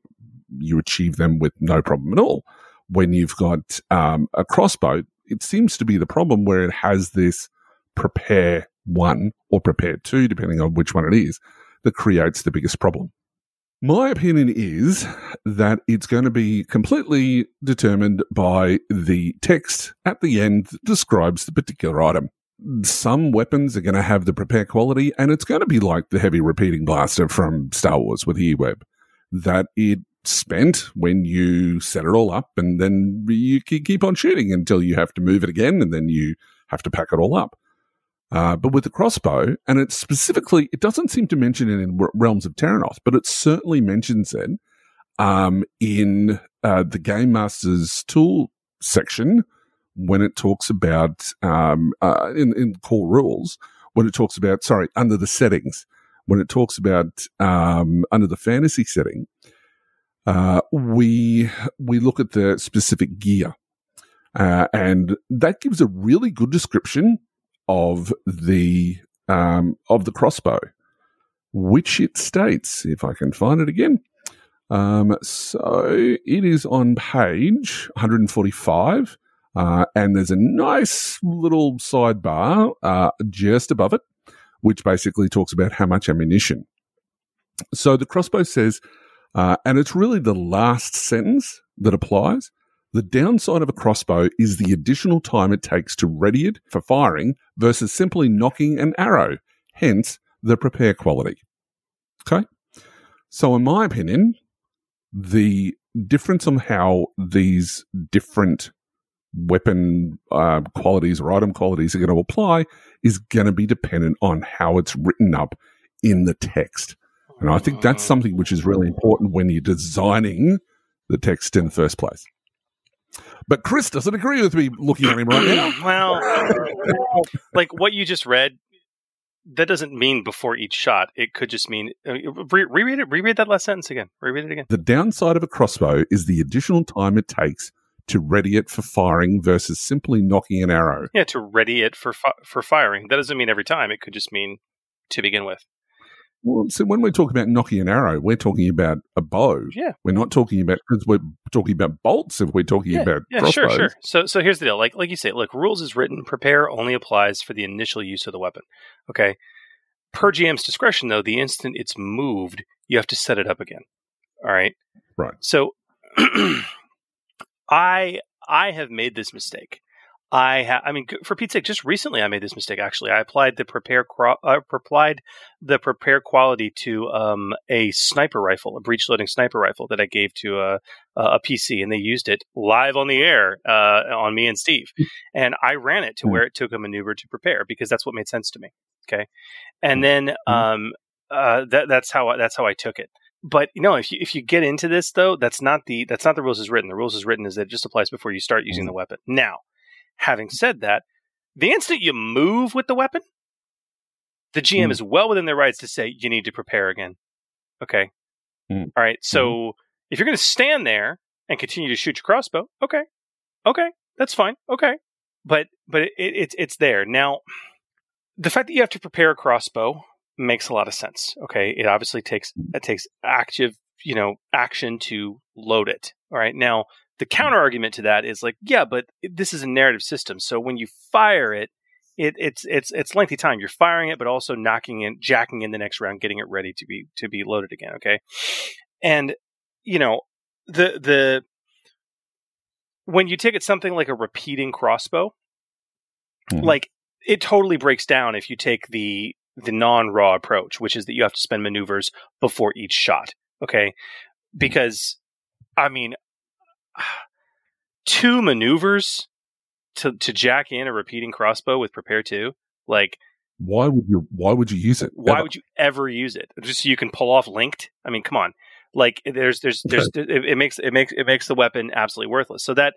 you achieve them with no problem at all. When you've got, um, a crossbow, it seems to be the problem where it has this prepare one or prepare two, depending on which one it is, that creates the biggest problem. My opinion is that it's going to be completely determined by the text at the end that describes the particular item some weapons are going to have the prepare quality, and it's going to be like the heavy repeating blaster from Star Wars with E-Web, that it spent when you set it all up, and then you keep on shooting until you have to move it again, and then you have to pack it all up. Uh, but with the crossbow, and it specifically, it doesn't seem to mention it in Realms of Terrinoth, but it certainly mentions it um, in uh, the Game Master's tool section when it talks about um, uh, in in core rules when it talks about sorry under the settings when it talks about um, under the fantasy setting uh, we we look at the specific gear. Uh, and that gives a really good description of the um, of the crossbow, which it states, if I can find it again. Um, so it is on page 145, uh, and there's a nice little sidebar uh, just above it, which basically talks about how much ammunition. So the crossbow says, uh, and it's really the last sentence that applies. The downside of a crossbow is the additional time it takes to ready it for firing versus simply nocking an arrow, hence the prepare quality. Okay. So, in my opinion, the difference on how these different weapon uh, qualities or item qualities are going to apply is going to be dependent on how it's written up in the text. And I think that's something which is really important when you're designing the text in the first place. But Chris doesn't agree with me looking at him right now. <clears throat> well, like what you just read, that doesn't mean before each shot. It could just mean uh, re- reread it. Reread that last sentence again. Reread it again. The downside of a crossbow is the additional time it takes to ready it for firing versus simply nocking an arrow. Yeah, to ready it for fi- for firing. That doesn't mean every time. It could just mean to begin with. Well, so when we talk about nocking an arrow, we're talking about a bow. Yeah. We're not talking about because we're talking about bolts. If we're talking yeah, about yeah, crossbows. sure, sure. So, so here's the deal. Like, like you say, look, rules is written. Prepare only applies for the initial use of the weapon. Okay. Per GM's discretion, though, the instant it's moved, you have to set it up again. All right. Right. So, <clears throat> I I have made this mistake. I ha- I mean, for Pete's sake, just recently I made this mistake. Actually, I applied the prepare cro- uh, applied the prepare quality to um, a sniper rifle, a breech loading sniper rifle that I gave to a, a PC, and they used it live on the air uh, on me and Steve. And I ran it to where it took a maneuver to prepare because that's what made sense to me. Okay, and then um, uh, that that's how I, that's how I took it. But you know if you if you get into this though that's not the that's not the rules as written. The rules as written is that it just applies before you start using the weapon. Now having said that the instant you move with the weapon the gm Mm. is well within their rights to say you need to prepare again okay Mm. all right so if you're going to stand there and continue to shoot your crossbow okay okay that's fine okay but but it, it, it's it's there now the fact that you have to prepare a crossbow makes a lot of sense. Okay, it obviously takes it takes active, you know, action to load it. All right. Now, the counter argument to that is like, yeah, but this is a narrative system, so when you fire it, it it's it's it's lengthy time. You're firing it, but also knocking in, jacking in the next round, getting it ready to be to be loaded again. Okay, and you know the the when you take it something like a repeating crossbow, Mhm. like it totally breaks down if you take the the non-raw approach, which is that you have to spend maneuvers before each shot. Okay, because I mean, <sighs> two maneuvers to to jack in a repeating crossbow with prepare two, like Why would you? Why would you use it? why ever? would you ever use it? Just so you can pull off linked? I mean, come on. Like there's there's there's it, it makes it makes it makes the weapon absolutely worthless. So that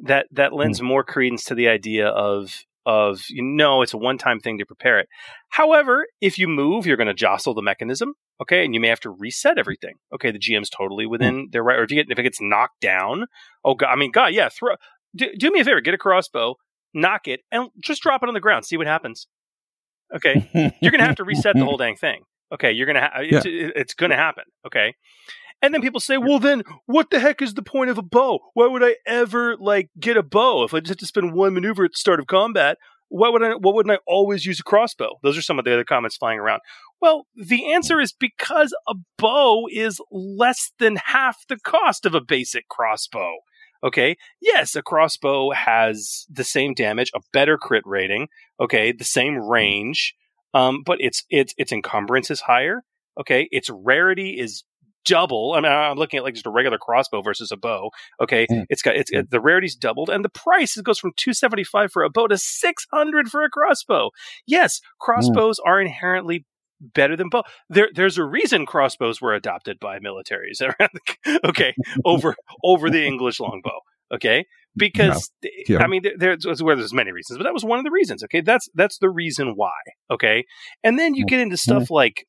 that that lends hmm. more credence to the idea of of you know it's a one time thing to prepare it. However, if you move, you're going to jostle the mechanism, okay, and you may have to reset everything. Okay, the GM's totally hmm. within their right. Or if you get if it gets knocked down, oh god, I mean, god, yeah, throw. Do, do me a favor, get a crossbow, knock it, and just drop it on the ground. See what happens. Okay, you're going to have to reset the <laughs> whole dang thing. Okay, you're going to ha- it's, it's going to happen. Okay. And then people say, "Well, then what the heck is the point of a bow? Why would I ever like get a bow if I just have to spend one maneuver at the start of combat? Why would I? What wouldn't I always use a crossbow?" Those are some of the other comments flying around. Well, the answer is because a bow is less than half the cost of a basic crossbow. Okay. Yes, a crossbow has the same damage, a better crit rating. Okay, the same range, um, but its its its encumbrance is higher. Okay, its rarity is double. I mean, I'm looking at like just a regular crossbow versus a bow. Okay, Mm. it's got it's it, the rarity's doubled, and the price it goes from 275 for a bow to 600 for a crossbow. Yes, hmm. crossbows are inherently better than bow. There, there's a reason crossbows were adopted by militaries. <laughs> okay, over over the English longbow. Okay, because eh, Yeah. I mean, there, there's where there's many reasons, but that was one of the reasons. Okay, that's that's the reason why. Okay, and then you hmm. get into hmm. stuff like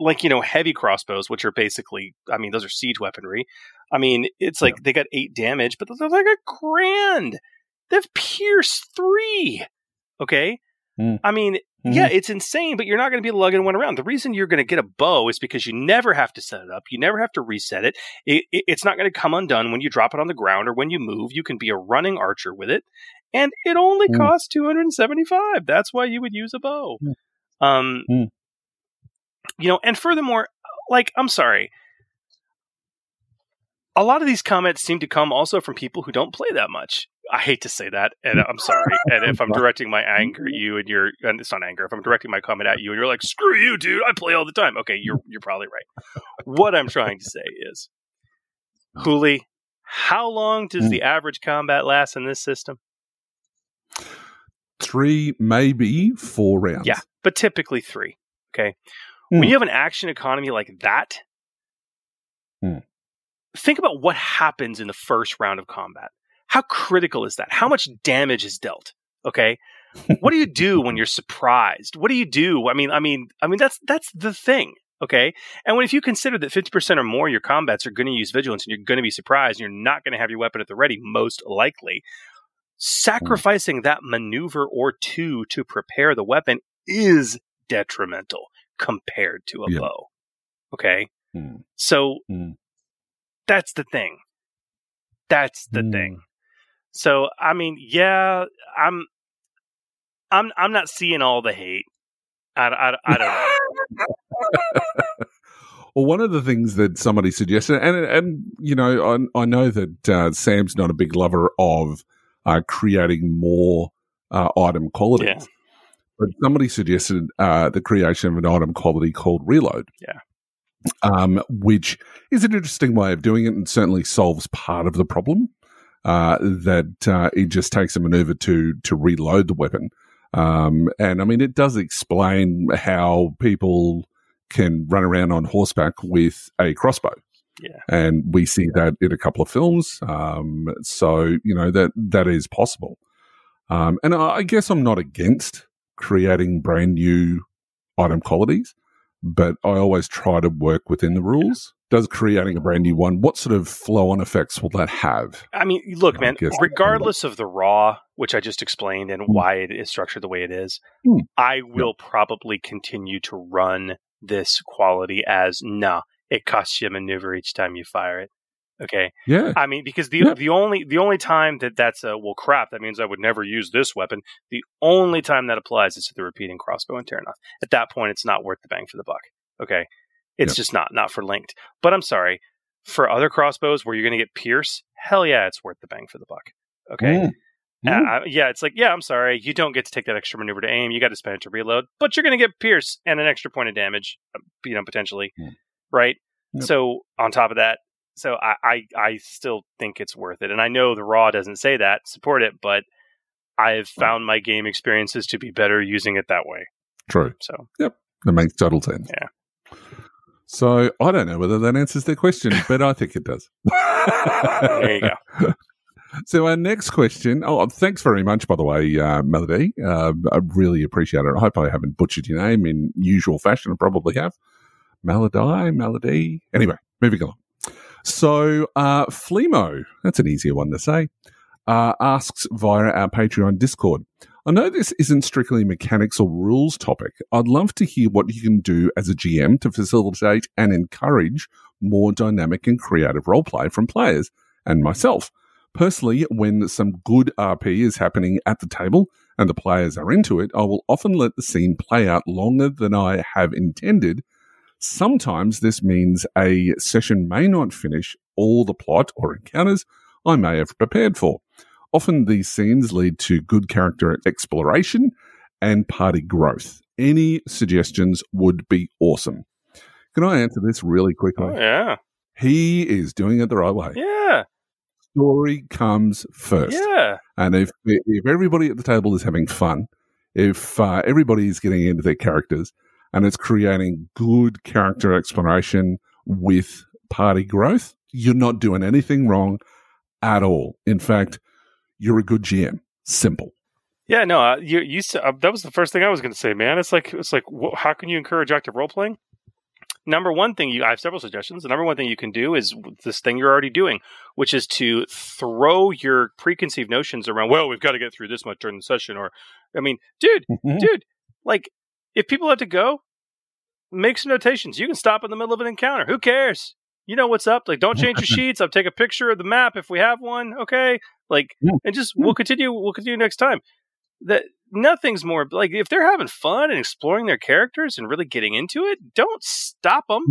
like you know heavy crossbows, which are basically, I mean, those are siege weaponry. I mean, it's like they got eight damage, but they're like a grand. They have pierced three. Okay, Mm. I mean, Mhm. yeah, it's insane, but you're not going to be lugging one around. The reason you're going to get a bow is because you never have to set it up. You never have to reset it. it, it it's not going to come undone when you drop it on the ground or when you move. You can be a running archer with it, and it only Mm. costs 275. That's why you would use a bow. Mm. Um, Mm. You know, and furthermore, like, I'm sorry. A lot of these comments seem to come also from people who don't play that much. I hate to say that, and I'm sorry. and if I'm <laughs> directing my anger at you, and you're, and it's not anger. If I'm directing my comment at you, and you're like, "Screw you, dude! I play all the time." Okay, you're you're probably right. What I'm trying to say is, Hooly, how long does Mm. the average combat last in this system? Three, maybe four rounds. Yeah, but typically three. Okay. Hmm. When you have an action economy like that, Hmm. think about what happens in the first round of combat. How critical is that? How much damage is dealt? Okay. what do you do when you're surprised? What do you do? I mean, I mean, I mean, that's that's the thing. Okay. And when if you consider that 50% or more of your combats are going to use vigilance and you're going to be surprised and you're not going to have your weapon at the ready, most likely, sacrificing that maneuver or two to prepare the weapon is detrimental compared to a Yeah. bow. Okay. Hmm. So Hmm. that's the thing. That's the Hmm. thing. So I mean, yeah, I'm, I'm, I'm not seeing all the hate. I, I, I don't know. <laughs> Well, one of the things that somebody suggested, and and you know, I, I know that uh, Sam's not a big lover of uh, creating more uh, item qualities, Yeah. But somebody suggested uh, the creation of an item quality called reload. Yeah. Um, which is an interesting way of doing it, and certainly solves part of the problem. Uh, that uh, it just takes a maneuver to to reload the weapon. Um, and I mean, it does explain how people can run around on horseback with a crossbow. Yeah. And we see that in a couple of films. Um, so, you know, that, that is possible. Um, and I, I guess I'm not against creating brand new item qualities, but I always try to work within the rules. Does creating a brand new one, what sort of flow on effects will that have? I mean, look, man. Regardless of the raw, which I just explained, and why it is structured the way it is, Hmm. I will probably continue to run this quality as nah. It costs you a maneuver each time you fire it. Okay. Yeah. I mean, because the Yeah. the only the only time that that's a well, crap. That means I would never use this weapon. The only time that applies is to the repeating crossbow and Terrinoth. At that point, it's not worth the bang for the buck. Okay, it's Yeah. just not not for linked. But I'm sorry, for other crossbows where you're going to get pierce, hell yeah, it's worth the bang for the buck. Okay. Mm. Uh, Mm. I- yeah, it's like, yeah, I'm sorry, you don't get to take that extra maneuver to aim. You got to spend it to reload, but you're going to get pierce and an extra point of damage, uh, you know, potentially, Mm. right? Yep. So on top of that, so I, I I still think it's worth it, and I know the raw doesn't say that, support it, but I've found my game experiences to be better using it that way. True. So yep, That makes total sense. Yeah. So I don't know whether that answers their question, <laughs> but I think it does. there you go. <laughs> So our next question. Oh, thanks very much, by the way, uh, Melody. Uh, I really appreciate it. I hope I haven't butchered your name in usual fashion. I probably have. Melody, Melody. Anyway, moving on. So uh, Flemo, that's an easier one to say, uh, asks via our Patreon Discord. I know this isn't strictly mechanics or rules topic. I'd love to hear what you can do as a GM to facilitate and encourage more dynamic and creative roleplay from players and myself. Personally, when some good RP is happening at the table and the players are into it, I will often let the scene play out longer than I have intended. Sometimes this means a session may not finish all the plot or encounters I may have prepared for. Often these scenes lead to good character exploration and party growth. Any suggestions would be awesome. Can I answer this really quickly? Oh, yeah, He is doing it the right way. yeah, Story comes first. yeah. And if if everybody at the table is having fun, if uh, everybody is getting into their characters, and it's creating good character exploration with party growth, you're not doing anything wrong at all. In fact, you're a good GM. Simple. Yeah, no, uh, you you uh, that was the first thing I was going to say, man. It's like it's like wh- how can you encourage active role playing? number one thing you I have several suggestions. The number one thing you can do is this thing you're already doing, which is to throw your preconceived notions around. Well, we've got to get through this much during the session, or I mean, dude, Mhm. dude, like if people have to go, make some notations. You can stop in the middle of an encounter. Who cares? You know what's up. Like, don't change your <laughs> sheets. I'll take a picture of the map if we have one. Okay, like, and just we'll continue. We'll continue next time. That nothing's more like if they're having fun and exploring their characters and really getting into it. Don't stop them.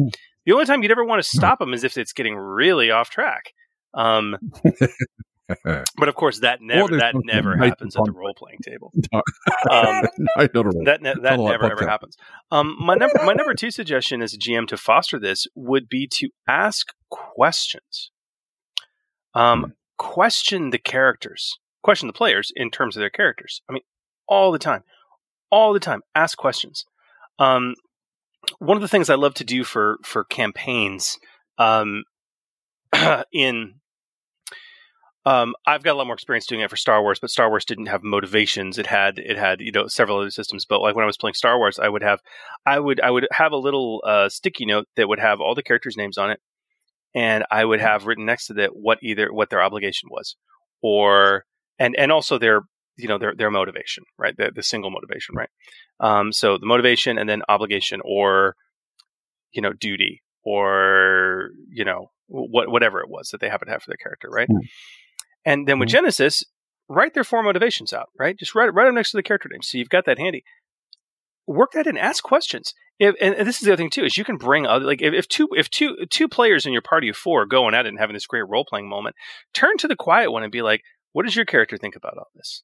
The only time you'd ever want to stop them is if it's getting really off track. Um, <laughs> <laughs> but of course, that never that never happens at the role playing table. <laughs> no, Um, not at all. that ne- that never ever happens. Um, my number my number two suggestion as a GM to foster this would be to ask questions. Um, Hmm. question the characters, question the players in terms of their characters. I mean, all the time, all the time. Ask questions. Um, one of the things I love to do for for campaigns, um, <clears throat> in um, I've got a lot more experience doing it for Star Wars, but Star Wars didn't have motivations. It had it had you know several other systems. But like when I was playing Star Wars, I would have I would I would have a little uh, sticky note that would have all the characters' names on it, and I would have written next to that what either what their obligation was, or and and also their you know their their motivation, right? The the single motivation, right? Um, so the motivation and then obligation, or you know duty, or you know what whatever it was that they happen to have for their character, right? Mm. And then with Mhm. Genesys, write their four motivations out, right? Just write, write them next to the character name. So you've got that handy. Work that in. Ask questions. If, and, this is the other thing too, is you can bring other, like if, if two, if two, two players in your party of four are going at it and having this great role playing moment, turn to the quiet one and be like, what does your character think about all this?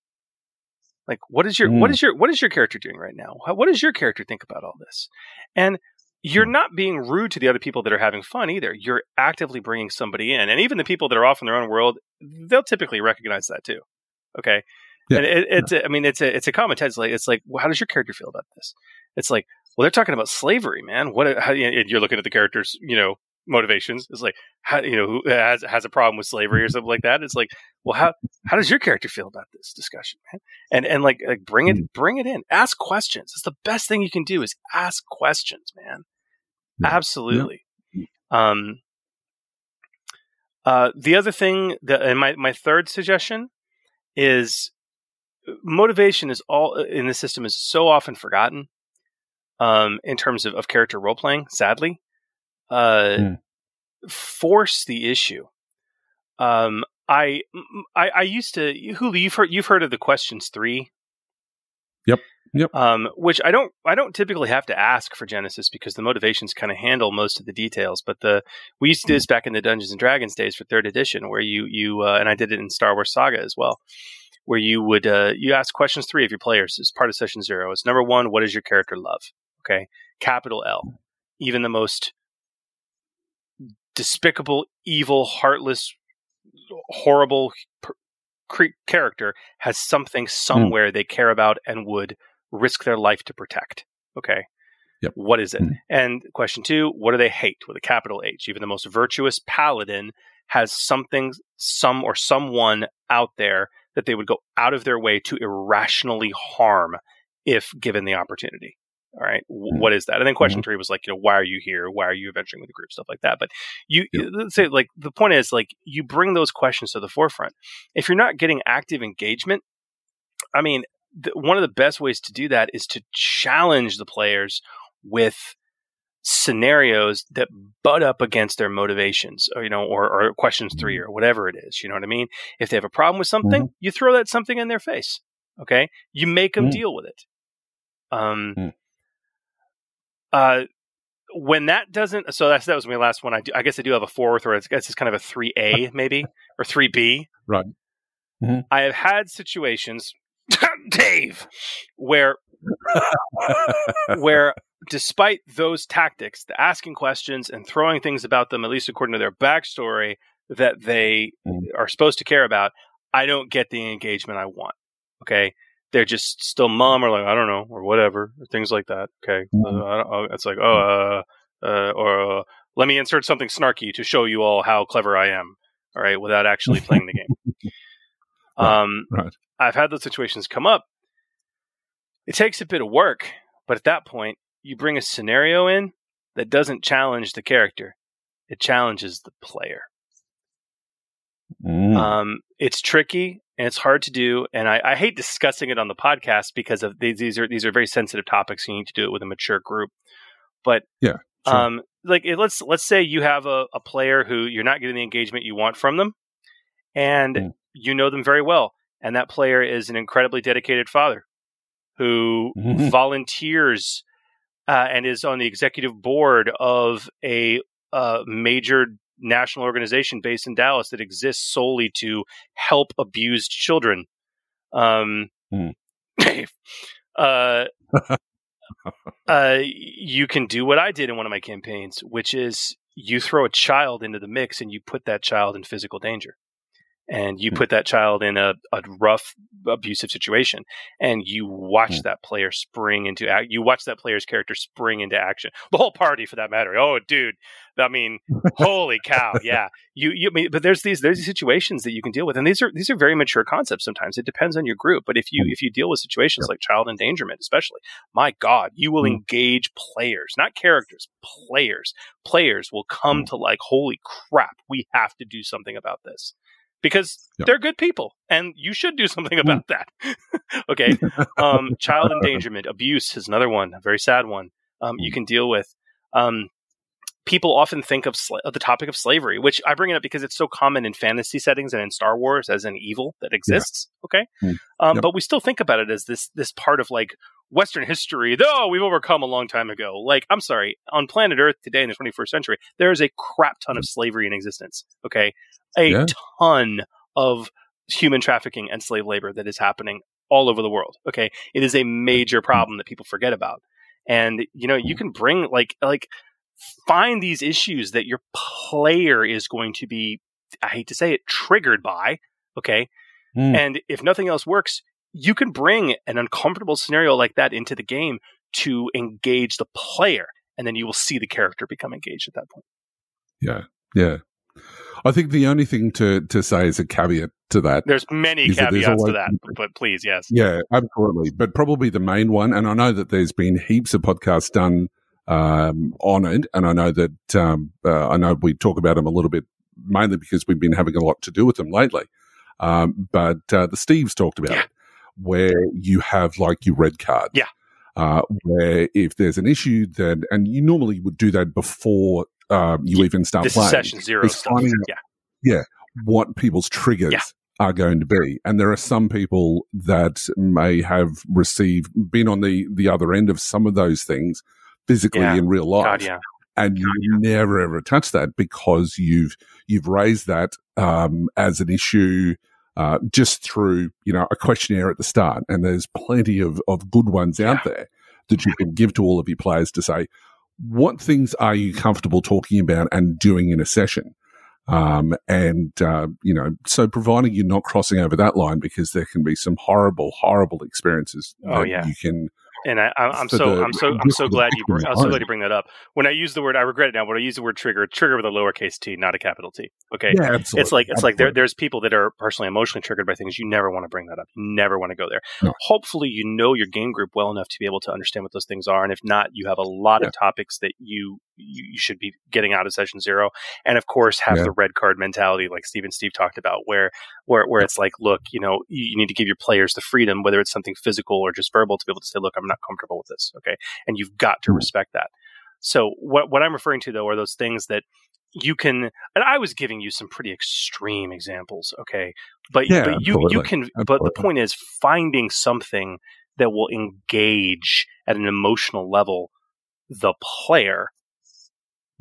Like, what is your, what Mm. is your, what is your character doing right now? What does your character think about all this? And you're hmm. not being rude to the other people that are having fun either. You're actively bringing somebody in, and even the people that are off in their own world, they'll typically recognize that too. Okay, Yeah. and it, it's a, I mean it's a it's a comment. It's like it's like well, how does your character feel about this? It's like well they're talking about slavery, man. What how, and you're looking at the characters, you know, motivations. It's like how you know who has has a problem with slavery or something like that. It's like well how how does your character feel about this discussion, man? And and like like bring it hmm. bring it in. Ask questions. It's the best thing you can do is ask questions, man. Yeah. Absolutely. Um, uh, the other thing that, and my, my third suggestion is motivation is all in the system is so often forgotten um, in terms of, of character role playing, sadly. Uh, Mm. Force the issue. Um, I, I I used to Hooly. You've heard you've heard of the questions three. Yep. Um, which I don't I don't typically have to ask for Genesys because the motivations kind of handle most of the details. But the we used to do this back in the Dungeons and Dragons days for third edition, where you you uh, and I did it in Star Wars Saga as well, where you would uh, you ask questions three of your players as part of session zero. It's number one, what does your character love? Okay, capital L. Even the most despicable, evil, heartless, horrible per- character has something somewhere they care about and would risk their life to protect. Okay. Yep. What is it? Mm. And question two, what do they hate with a capital H? Even the most virtuous paladin has something, some or someone out there that they would go out of their way to irrationally harm if given the opportunity. All right. Mhm. What is that? And then question three was like, you know, why are you here? Why are you adventuring with the group? Stuff like that. But you, Yeah. let's say, like, the point is, like, you bring those questions to the forefront. If you're not getting active engagement, I mean, the, one of the best ways to do that is to challenge the players with scenarios that butt up against their motivations or you know or, or questions three or whatever it is you know what i mean if they have a problem with something you throw that something in their face okay you make them Mm. deal with it um Mm. uh when that doesn't so that's that was my last one i do i guess i do have a fourth or it's, it's just kind of a 3a <laughs> maybe or 3b Right. Mhm. i have had situations <laughs> dave where where despite those tactics, the asking questions and throwing things about them, at least according to their backstory, that they Mhm. are supposed to care about, I don't get the engagement I want. Okay. They're just still mum or like, I don't know, or whatever, or things like that. Okay. Uh, uh, it's like, oh, uh, uh, or uh, let me insert something snarky to show you all how clever I am. All right. Without actually playing the game. <laughs> Um, right. I've had those situations come up. It takes a bit of work, but at that point, you bring a scenario in that doesn't challenge the character, it challenges the player. Mm. Um, it's tricky and it's hard to do, and I, I hate discussing it on the podcast because of these, these are these are very sensitive topics. You need to do it with a mature group. But Yeah, sure. um, like it- let's let's say you have a, a player who you're not getting the engagement you want from them, and Mm. you know them very well, and that player is an incredibly dedicated father who Mhm. volunteers uh, and is on the executive board of a uh, major national organization based in Dallas that exists solely to help abused children. Um, Hmm. <coughs> uh, <laughs> uh, you can do what I did in one of my campaigns, which is you throw a child into the mix and you put that child in physical danger. And you Hmm. put that child in a, a rough, abusive situation, and you watch Hmm. that player spring into act. You watch that player's character spring into action. The whole party, for that matter. Oh, dude! I mean, holy cow! <laughs> Yeah, you. You. I mean, but there's these there's these situations that you can deal with, and these are these are very mature concepts. Sometimes it depends on your group, but if you Hmm. if you deal with situations like child endangerment, especially, my God, you will engage players, not characters, players. Players will come to like, holy crap, we have to do something about this because Yeah. they're good people and you should do something about that. <laughs> okay. Um, <laughs> child endangerment, abuse is another one, a very sad one. Um, you can deal with. Um, people often think of, sla- of the topic of slavery, which I bring it up because it's so common in fantasy settings and in Star Wars as an evil that exists. Okay, Mm. um, Yep. but we still think about it as this this part of like Western history. that, Oh, we've overcome a long time ago. Like, I'm sorry, on planet Earth today in the 21st century, there is a crap ton of slavery in existence. Okay, a Yeah. ton of human trafficking and slave labor that is happening all over the world. Okay, it is a major problem that people forget about. And you know, you can bring like like find these issues that your player is going to be I hate to say it triggered by, okay? Mm. And if nothing else works, you can bring an uncomfortable scenario like that into the game to engage the player and then you will see the character become engaged at that point. Yeah, yeah. I think the only thing to to say is a caveat to that, There's many that there's caveats to that, but please, yes. yeah, absolutely. But probably the main one, and I know that there's been heaps of podcasts done um, on it, and I know that um, uh, I know we talk about them a little bit mainly because we've been having a lot to do with them lately. Um, but uh, the Steves talked about Yeah. it, where you have like your red card. Yeah. Uh, where if there's an issue then and you normally would do that before um, you even start This playing session zero finding Yeah. what people's triggers Yeah. are going to be. And there are some people that may have received, been on the, the other end of some of those things physically Yeah. in real life. God, yeah. And you never ever touch that because you've, you've raised that, um, as an issue, uh, just through, you know, a questionnaire at the start. And there's plenty of, of good ones out there that you can give to all of your players to say, what things are you comfortable talking about and doing in a session? Um, and, uh, you know, so providing you're not crossing over that line because there can be some horrible, horrible experiences Oh, yeah. you can, And I, I'm so I'm so I'm so glad you I'm so glad you bring that up. When I use the word, I regret it now. When I use the word trigger, trigger with a lowercase t, not a capital T. Okay, yeah, absolutely. it's like it's like there, there's people that are personally emotionally triggered by things. You never want to bring that up. You never want to go there. No. Hopefully, you know your game group well enough to be able to understand what those things are. And if not, you have a lot of topics that you you, you should be getting out of session zero. And of course, have Yeah. the red card mentality, like Steve and Steve talked about, where where where it's like, look, you know, you, need to give your players the freedom, whether it's something physical or just verbal, to be able to say, look, I'm not comfortable with this. Okay, and you've got to Mm. respect that. So what what I'm referring to though are those things that you can and I was giving you some pretty extreme examples, okay? But, Yeah, but you you absolutely. can but the point is finding something that will engage at an emotional level the player.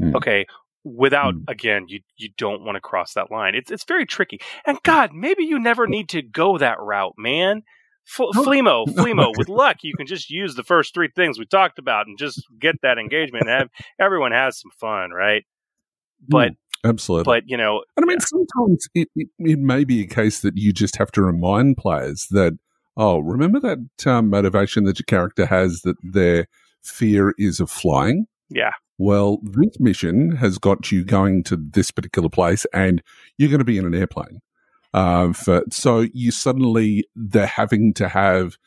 Hmm. Okay, without Hmm. again, you you don't want to cross that line. It's it's very tricky. And God, maybe you never need to go that route, man. F-. Flemo, <laughs> Flemo, with luck, you can just use the first three things we talked about and just get that engagement and have everyone has some fun, right? But absolutely. but you know, And I mean, sometimes it, it, it may be a case that you just have to remind players that, oh, remember that um, motivation that your character has that their fear is of flying? yeah, Well, this mission has got you going to this particular place and you're going to be in an airplane. Uh, for, so you suddenly, they're having to have,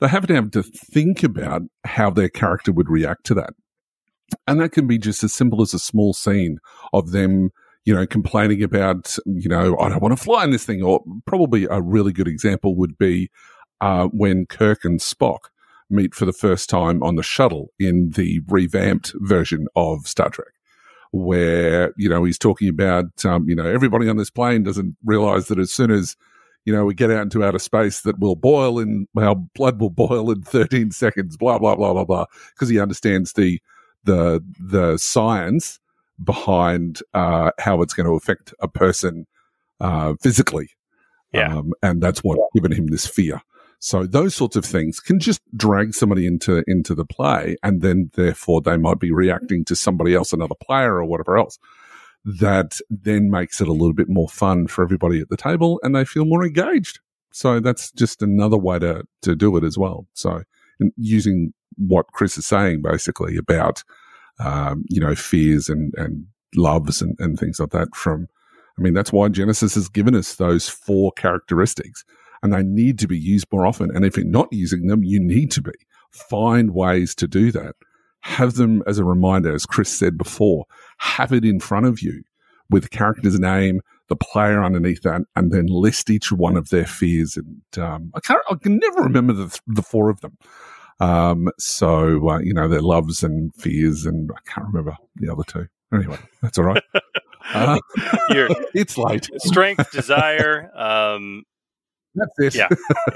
they're having to have to think about how their character would react to that. and that can be just as simple as a small scene of them, you know, complaining about, you know, I don't want to fly in this thing. Or probably a really good example would be uh, when Kirk and Spock meet for the first time on the shuttle in the revamped version of Star Trek. Where, you know, he's talking about, um, you know, everybody on this plane doesn't realize that as soon as you know, we get out into outer space that will boil in, our blood will boil in 13 seconds, blah, blah, blah, blah, blah, because he understands the, the, the science behind, uh, how it's going to affect a person, uh, physically. Yeah. Um, and that's what given him this fear. So those sorts of things can just drag somebody into, into the play. And then therefore they might be reacting to somebody else, another player or whatever else that then makes it a little bit more fun for everybody at the table and they feel more engaged. So that's just another way to, to do it as well. So using what Chris is saying basically about, um, you know, fears and, and loves and, and things like that from, I mean, that's why Genesys has given us those four characteristics and they need to be used more often. And if you're not using them, you need to be. Find ways to do that have them as a reminder, as Chris said before, have it in front of you with the character's name, the player underneath that, and then list each one of their fears. And um, I can't, I can never remember the, the four of them. Um, so uh, you know their loves and fears, and I can't remember the other two. Anyway, that's all right. <laughs> Uh, <laughs> it's late. Strength, desire. Um, that's it. Yeah.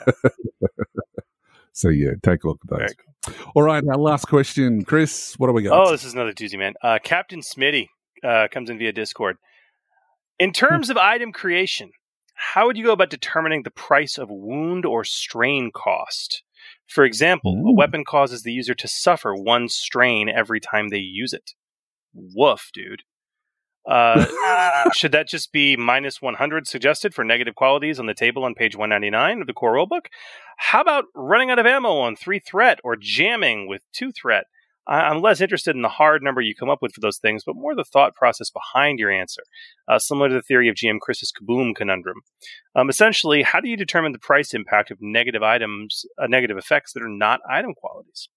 yeah. <laughs> so yeah, take a look at those. All right, our last question, Chris. What do we got? Oh, this is another doozy, man. Uh, Captain Smitty uh, comes in via Discord. In terms of item creation, how would you go about determining the price of wound or strain cost? For example, Ooh. a weapon causes the user to suffer one strain every time they use it. Woof, dude. Uh, <laughs> should that just be minus 100 suggested for negative qualities on the table on page 199 of the core rulebook? How about running out of ammo on three threat or jamming with two threat? I'm less interested in the hard number you come up with for those things, but more the thought process behind your answer, uh, similar to the theory of GM Chris's Kaboom conundrum. Um, essentially, how do you determine the price impact of negative items, uh, negative effects that are not item qualities?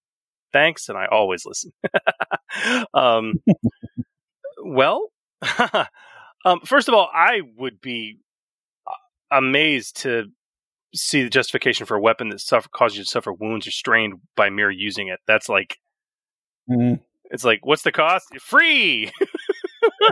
Thanks, and I always listen. <laughs> um, <laughs> well, <laughs> um, first of all, I would be uh, amazed to see the justification for a weapon that suffer, causes you to suffer wounds or strain by mere using it. That's like, mm. it's like, what's the cost? Free. <laughs> <laughs>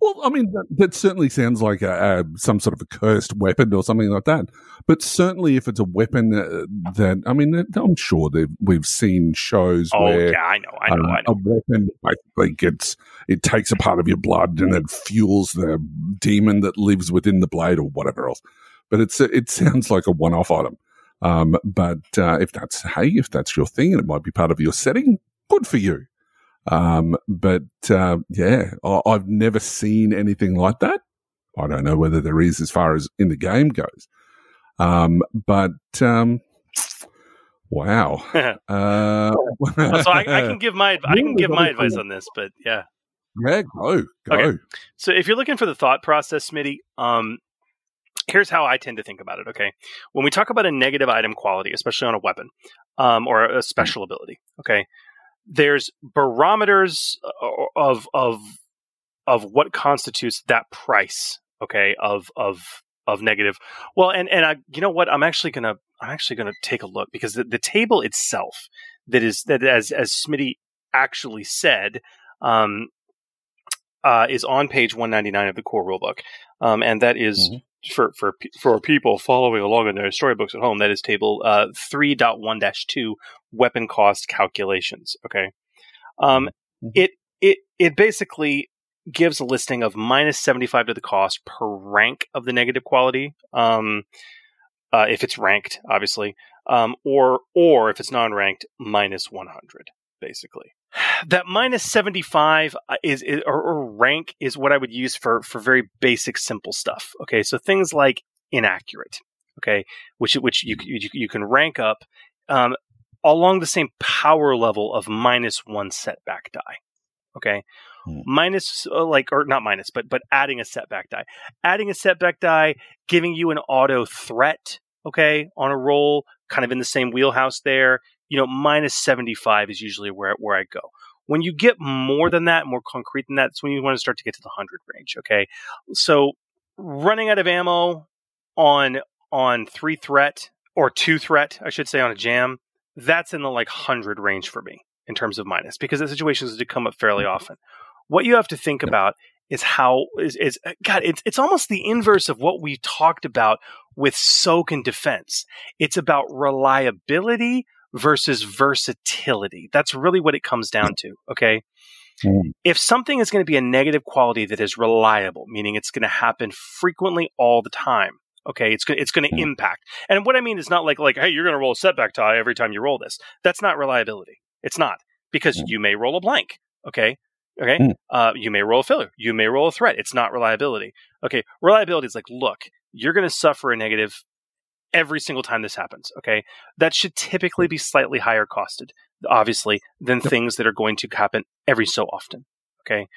well, I mean, that, that certainly sounds like a, a, some sort of a cursed weapon or something like that. But certainly, if it's a weapon uh, that, I mean, I'm sure that we've seen shows oh, where yeah, I know, I know, uh, I know. a weapon basically gets it takes a part of your blood and it fuels the demon that lives within the blade or whatever else. But it's it sounds like a one-off item. Um, but uh, if that's hey, if that's your thing and it might be part of your setting, good for you. Um, but uh, yeah, I, have never seen anything like that. I don't know whether there is as far as in the game goes. Um, but um, wow. <laughs> uh, so I, I, <laughs> can give my I can give my advice on this, but yeah. Yeah, go go. Okay. So if you're looking for the thought process, Smitty, um, here's how I tend to think about it. Okay, when we talk about a negative item quality, especially on a weapon um, or a special ability, okay, there's barometers uh, of of of what constitutes that price okay of of of negative. Well and and i you know what? I'm actually gonna i'm actually gonna take a look because the, the table itself that is that as as smitty actually said um uh is on page 199 of the core rulebook. Um and that is mm-hmm. for for for people following along in their storybooks at home, that is table uh, 3.1-2 weapon cost calculations. Okay, um, mm-hmm. it it it basically gives a listing of minus 75 to the cost per rank of the negative quality. Um, uh, if it's ranked, obviously, um, or or if it's non-ranked, minus 100, basically <sighs> that minus 75 uh, is, is or, or, rank is what I would use for for very basic simple stuff. Okay, so things like inaccurate, okay, which which you you, you can rank up um, along the same power level of minus one setback die. Okay, hmm. minus uh, like or not minus, but but adding a setback die, adding a setback die, giving you an auto threat. Okay, on a roll, kind of in the same wheelhouse there you know, minus 75 is usually where, where I go. When you get more than that, more concrete than that, that's when you want to start to get to the 100 range. Okay. So running out of ammo on, on three threat or two threat, I should say, on a jam, that's in the like 100 range for me in terms of minus because the situations do come up fairly mm-hmm. often. What you have to think about is how is, is God, it's it's almost the inverse of what we talked about with soak and defense. It's about reliability versus versatility. That's really what it comes down to. Okay. Mm. If something is going to be a negative quality that is reliable, meaning it's going to happen frequently all the time, okay, it's it's going to mm. impact. And what I mean is not like like hey, you're going to roll a setback die every time you roll this. That's not reliability. It's not because mm. you may roll a blank. Okay, Okay. Mm. Uh, you may roll a filler. You may roll a threat. It's not reliability. Okay. Reliability is like, look, you're going to suffer a negative every single time this happens. Okay. That should typically be slightly higher costed, obviously, than yep. things that are going to happen every so often. Okay.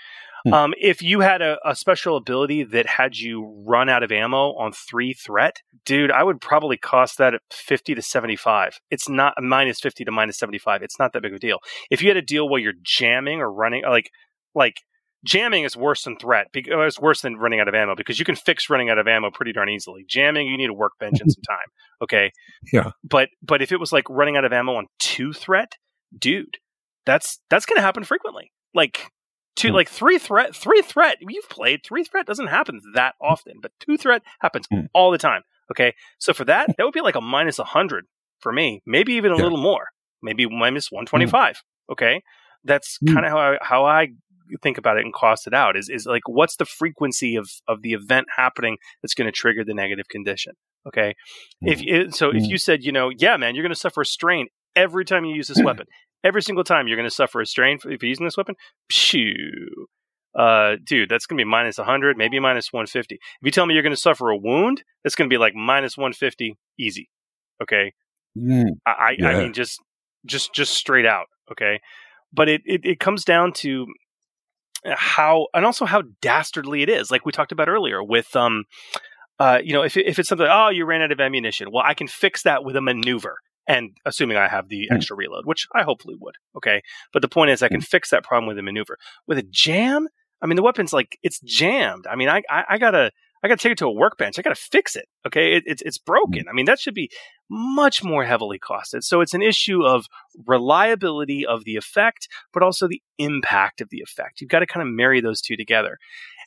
Mm. Um, if you had a, a, special ability that had you run out of ammo on three threat, dude, I would probably cost that at 50 to 75. It's not minus 50 to minus 75. It's not that big of a deal. If you had a deal where you're jamming or running, like like jamming is worse than threat because uh, it's worse than running out of ammo because you can fix running out of ammo pretty darn easily. Jamming, you need a workbench and some <laughs> time. Okay. Yeah. But but if it was like running out of ammo on two threat, dude, that's that's gonna happen frequently. Like two mm. like three threat three threat. You've played three threat doesn't happen that often, but two threat happens mm. all the time. Okay. So for that, that would be like a minus hundred for me. Maybe even a yeah. little more. Maybe minus one twenty five. Okay. That's hmm. kind of how I, how I think about it and cost it out is is like what's the frequency of of the event happening that's going to trigger the negative condition okay mm. if so mm. if you said you know yeah man you're going to suffer a strain every time you use this <clears throat> weapon every single time you're going to suffer a strain if you're using this weapon Phew. uh dude that's going to be minus 100 maybe minus 150 if you tell me you're going to suffer a wound that's going to be like minus 150 easy okay mm. I, yeah. I mean just just just straight out okay but it, it, it comes down to how and also how dastardly it is like we talked about earlier with um uh you know if if it's something oh you ran out of ammunition well i can fix that with a maneuver and assuming i have the mm. extra reload which i hopefully would okay but the point is i can mm. fix that problem with a maneuver with a jam i mean the weapon's like it's jammed i mean i i, I gotta I got to take it to a workbench. I got to fix it. Okay, it, it's it's broken. I mean, that should be much more heavily costed. So it's an issue of reliability of the effect, but also the impact of the effect. You've got to kind of marry those two together.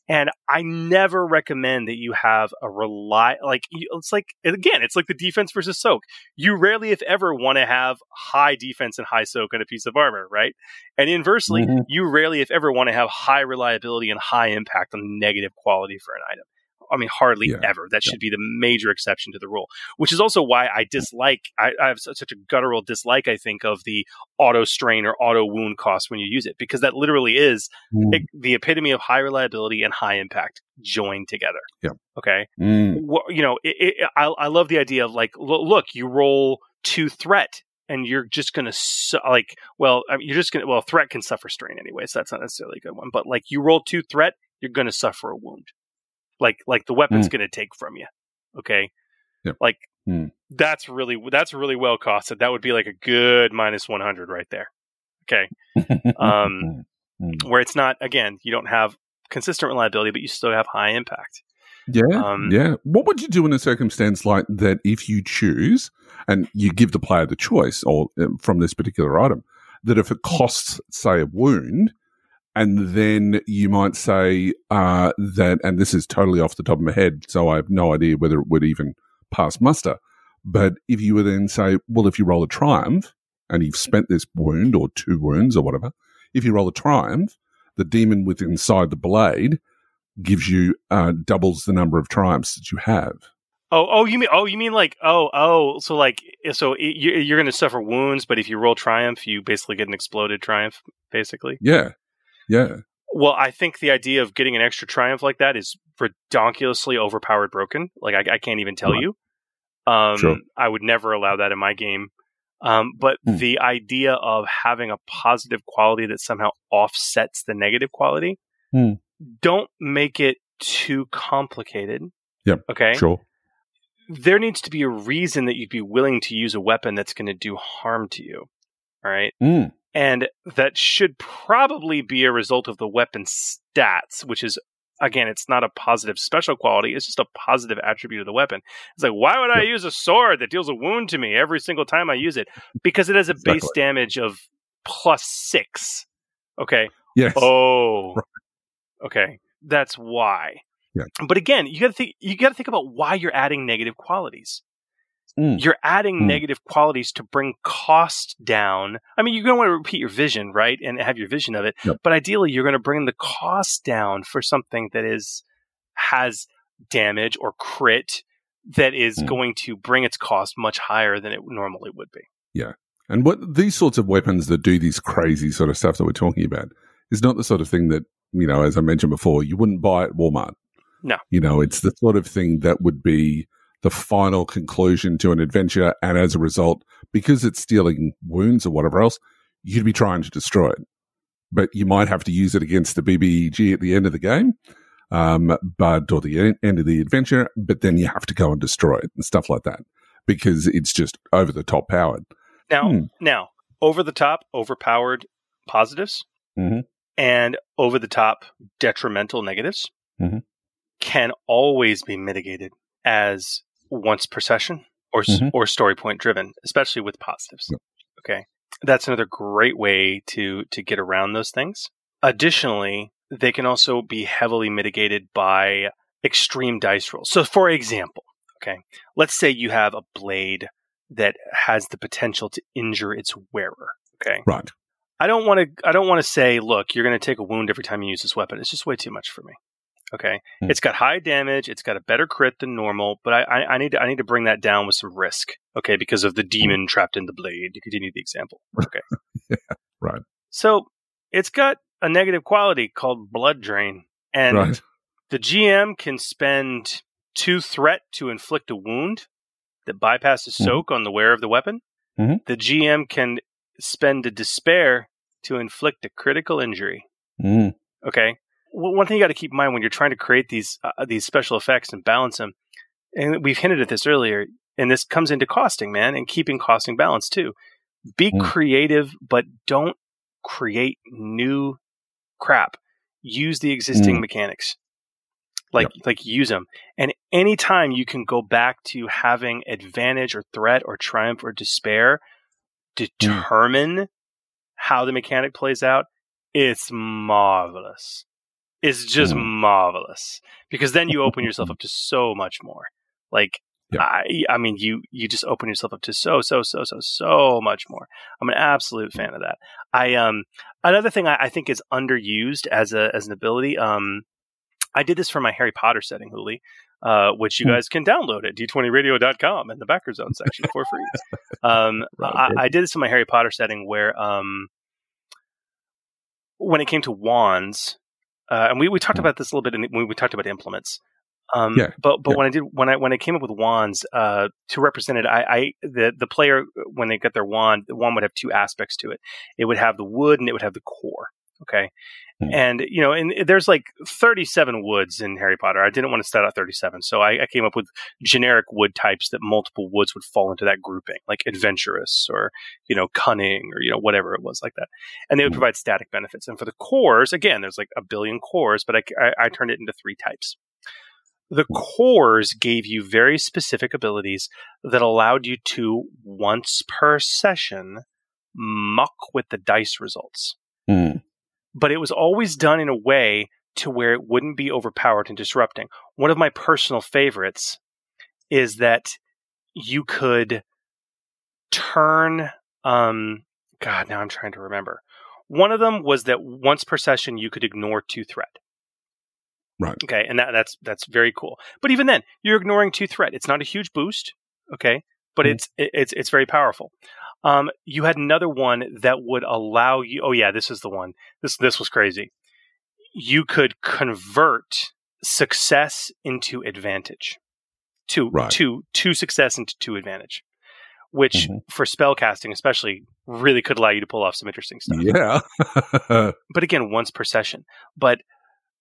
And I never recommend that you have a rely like it's like again, it's like the defense versus soak. You rarely, if ever, want to have high defense and high soak on a piece of armor, right? And inversely, mm-hmm. you rarely, if ever, want to have high reliability and high impact on negative quality for an item. I mean, hardly yeah. ever. That should be the major exception to the rule, which is also why I dislike, I, I have such a guttural dislike, I think, of the auto strain or auto wound cost when you use it, because that literally is mm. it, the epitome of high reliability and high impact joined together. Yeah. Okay. Mm. Well, you know, it, it, I, I love the idea of like, look, you roll two threat and you're just going to su- like well I mean, you're just going to well threat can suffer strain anyway so that's not necessarily a good one but like you roll two threat you're going to suffer a wound like like the weapon's mm. going to take from you. Okay, yep. like mm. that's really that's really well costed. That would be like a good minus one hundred right there. Okay, <laughs> um, mm. where it's not again, you don't have consistent reliability, but you still have high impact. Yeah, um, yeah. What would you do in a circumstance like that if you choose and you give the player the choice, or um, from this particular item, that if it costs, say, a wound, and then you might say uh, that, and this is totally off the top of my head, so I have no idea whether it would even pass muster. But if you would then say, well, if you roll a triumph and you've spent this wound or two wounds or whatever, if you roll a triumph, the demon within inside the blade gives you uh, doubles the number of triumphs that you have. Oh, oh, you mean, oh, you mean like, oh, oh, so like, so you're going to suffer wounds, but if you roll triumph, you basically get an exploded triumph, basically. Yeah, yeah. Well, I think the idea of getting an extra triumph like that is ridiculously overpowered broken. Like I, I can't even tell you. Um, sure. I would never allow that in my game. Um, but mm. the idea of having a positive quality that somehow offsets the negative quality, mm. don't make it too complicated. Yep. Okay. Sure. there needs to be a reason that you'd be willing to use a weapon that's going to do harm to you. All right. Mm. And that should probably be a result of the weapon stats, which is, again, it's not a positive special quality. It's just a positive attribute of the weapon. It's like, why would I use a sword that deals a wound to me every single time I use it? Because it has a base Exactly. damage of plus six. Okay. Yes. Oh, <laughs> Right. okay. That's why. Yeah. But again, you got to think. You got to think about why you're adding negative qualities. Mm. You're adding Mm. negative qualities to bring cost down. I mean, you're going to want to repeat your vision, right, and have your vision of it. Yep. But ideally, you're going to bring the cost down for something that is has damage or crit that is Mm. going to bring its cost much higher than it normally would be. Yeah. And what these sorts of weapons that do these crazy sort of stuff that we're talking about is not the sort of thing that, you know, as I mentioned before, you wouldn't buy at Walmart. No. You know, it's the sort of thing that would be the final conclusion to an adventure. And as a result, because it's stealing wounds or whatever else, you'd be trying to destroy it. But you might have to use it against the BBEG at the end of the game, um, but, or the end of the adventure, but then you have to go and destroy it and stuff like that because it's just over the top powered. Now, Hmm. now, over the top, overpowered positives Mhm. and over the top detrimental negatives Mhm. can always be mitigated as once per session or s Mhm. or story point driven, especially with positives. Yep. Okay, that's another great way to to get around those things. Additionally, they can also be heavily mitigated by extreme dice rolls. So, for example, okay, let's say you have a blade that has the potential to injure its wearer. Okay. Right. I don't want to. I don't want to say, look, you're going to take a wound every time you use this weapon. It's just way too much for me. Okay. Hmm. It's got high damage. It's got a better crit than normal, but I, I, I need to. I need to bring that down with some risk. Okay, because of the demon trapped in the blade. To continue the example. <laughs> Okay. right. So it's got a negative quality called blood drain, and right. the GM can spend two threat to inflict a wound that bypasses Mhm. soak on the wearer of the weapon. Mhm. The GM can spend a despair to inflict a critical injury. Mm. Okay. Well, one thing you got to keep in mind when you're trying to create these uh, these special effects and balance them, and we've hinted at this earlier, and this comes into costing, man, and keeping costing balance too. Be Mm. creative, but don't create new crap. Use the existing Mm. mechanics. Like like use them. And anytime you can go back to having advantage or threat or triumph or despair determine how the mechanic plays out, it's marvelous. It's just Mm. marvelous because then you open yourself <laughs> up to so much more. Like Yeah. I, I mean, you you just open yourself up to so so so so so much more. I'm an absolute fan of that. I um another thing I, I think is underused as a as an ability. Um, I did this for my Harry Potter setting, Hooly, uh, which you Hmm. guys can download at d20radio.com in the backer zone section for free. Um, <laughs> I. I did this in my Harry Potter setting where um, when it came to wands, uh, and we, we talked about this a little bit in, when we talked about implements. Um, Yeah, but but yeah. when I did when I when I came up with wands uh, to represent it, I, I the the player when they got their wand, the wand would have two aspects to it. It would have the wood and it would have the core. Okay, Hmm. and you know, and there's like 37 woods in Harry Potter. I didn't want to start out 37, so I, I came up with generic wood types that multiple woods would fall into that grouping, like adventurous or you know cunning or you know whatever it was like that, and they would Hmm. provide static benefits. And for the cores, again, there's like a billion cores, but I, I, I turned it into three types. The cores gave you very specific abilities that allowed you to once per session muck with the dice results Mm. But it was always done in a way to where it wouldn't be overpowered and disrupting. One of my personal favorites is that you could turn um god now I'm trying to remember. One of them was that once per session you could ignore two threat. Right. Okay, and that, that's that's very cool. But even then, you're ignoring two threat. It's not a huge boost, okay, but Mhm. it's it, it's it's very powerful. Um, you had another one that would allow you. Oh yeah, this is the one. This this was crazy. You could convert success into advantage. Two Right. two two success into two advantage, which Mhm. for spell casting especially really could allow you to pull off some interesting stuff Yeah. <laughs> but again, once per session. But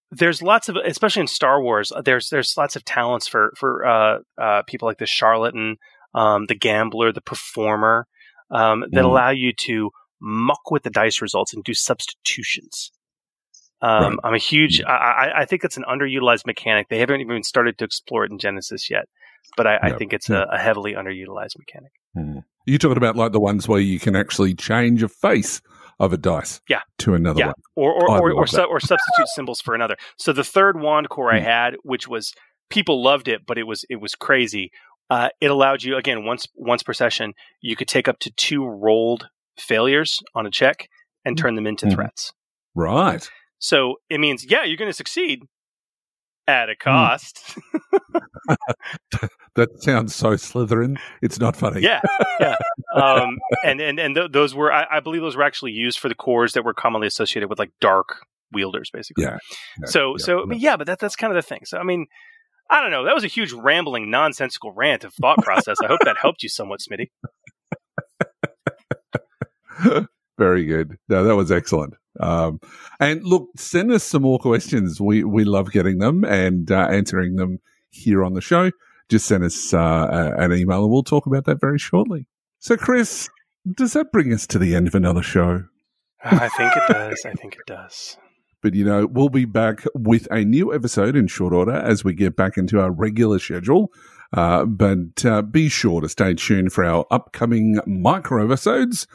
there's lots of, especially in Star Wars, there's there's lots of talents for for uh, uh, people like the charlatan, um, the gambler, the performer, um, that Mm. allow you to muck with the dice results and do substitutions. Um, Right. I'm a huge. I, I, I think it's an underutilized mechanic. They haven't even started to explore it in Genesys yet, but I, I think it's Yep. a, a heavily underutilized mechanic. You're talking about like the ones where you can actually change a face of a dice Yeah. to another Yeah. one. or or or, or, su- or substitute symbols for another. So the third wand core I Hmm. had, which was people loved it, but it was it was crazy. Uh, it allowed you again once once per session, you could take up to two rolled failures on a check and turn them into Mhm. threats. Right. So it means yeah, you're going to succeed at Hmm. a cost. <laughs> That sounds so Slytherin. It's not funny. yeah, yeah. Um, <laughs> and and and th- those were I, I believe those were actually used for the cores that were commonly associated with like dark wielders, basically. Yeah. Yeah, So, yeah, so I yeah. mean, yeah, but that, that's kind of the thing. So, I mean, I don't know. That was a huge rambling, nonsensical rant of thought process. I hope that helped you somewhat, Smitty. <laughs> Very good. No, that was excellent. Um, and look, send us some more questions. We we love getting them and uh, answering them here on the show. Just send us uh, an email and we'll talk about that very shortly. So, Chris, does that bring us to the end of another show? I think it does. I think it does. But you know, we'll be back with a new episode in short order as we get back into our regular schedule. Uh, but uh, be sure to stay tuned for our upcoming micro episodes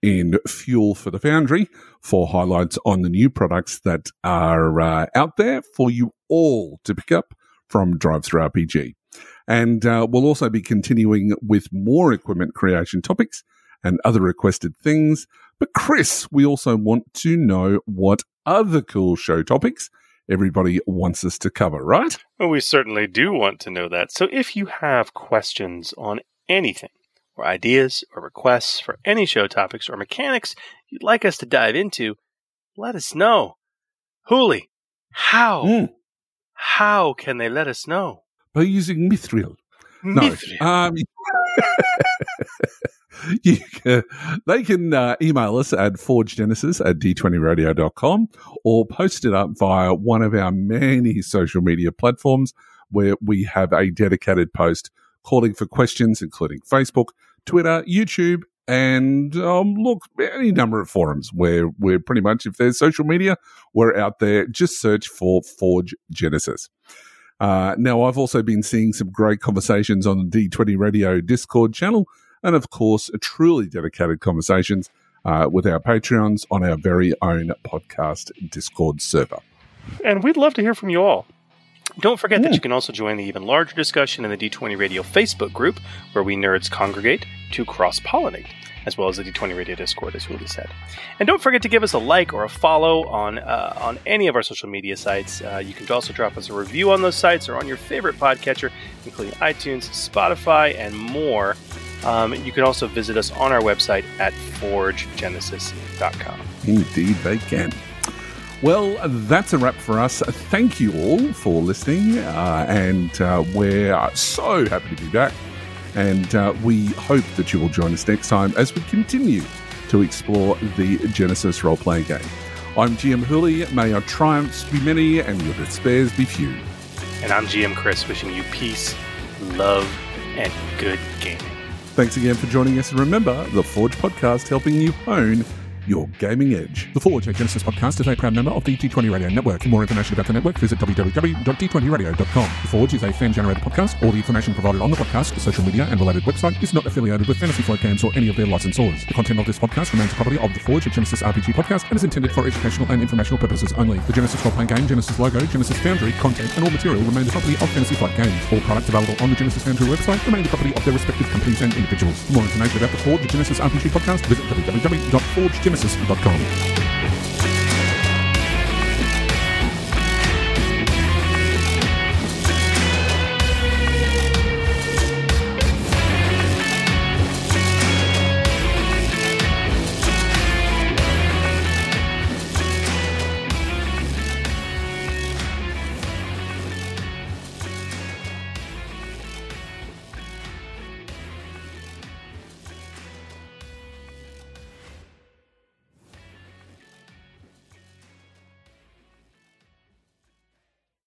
in Fuel for the Foundry for highlights on the new products that are uh, out there for you all to pick up from DriveThruRPG. And uh, we'll also be continuing with more equipment creation topics and other requested things. But Chris, we also want to know what other cool show topics everybody wants us to cover, right? Well, we certainly do want to know that. So, if you have questions on anything, or ideas, or requests for any show topics or mechanics you'd like us to dive into, let us know. Hooly, how? Mm. How can they let us know? By using Mithril. No. Um, <laughs> <laughs> you can, they can uh, email us at forgegenesys at d20radio.com or post it up via one of our many social media platforms where we have a dedicated post calling for questions, including Facebook, Twitter, YouTube, and um, look, any number of forums where we're pretty much, if there's social media, we're out there. Just search for Forge Genesys. Uh, now, I've also been seeing some great conversations on the D20 Radio Discord channel, and of course, truly dedicated conversations uh, with our Patreons on our very own podcast Discord server. And we'd love to hear from you all. Don't forget that you can also join the even larger discussion in the D20 Radio Facebook group, where we nerds congregate to cross pollinate, as well as the D20 Radio Discord, as Hooly said. And don't forget to give us a like or a follow on uh, on any of our social media sites. Uh, you can also drop us a review on those sites or on your favorite podcatcher, including iTunes, Spotify, and more. Um, you can also visit us on our website at forgegenesys.com. Indeed, they can. Well, that's a wrap for us. Thank you all for listening, uh, and uh, we're so happy to be back. And uh, we hope that you will join us next time as we continue to explore the Genesys role playing game. I'm GM Hooly. May your triumphs be many and your despairs be few. And I'm GM Chris, wishing you peace, love, and good gaming. Thanks again for joining us. And remember, the Forge podcast helping you hone your gaming edge. The Forge, a Genesys podcast, is a proud member of the D20 Radio Network. For more information about the network, visit www.d20radio.com. The Forge is a fan-generated podcast. All the information provided on the podcast, social media, and related website is not affiliated with Fantasy Flight Games or any of their licensors. The content of this podcast remains property of the Forge, Genesys RPG podcast, and is intended for educational and informational purposes only. The Genesys role-playing game, Genesys logo, Genesys Foundry, content, and all material remain the property of Fantasy Flight Games. All products available on the Genesys Foundry website remain the property of their respective companies and individuals. For more information about the Forge, Genesys RPG podcast, visit www.forgegenesys.com. Nemesis.com.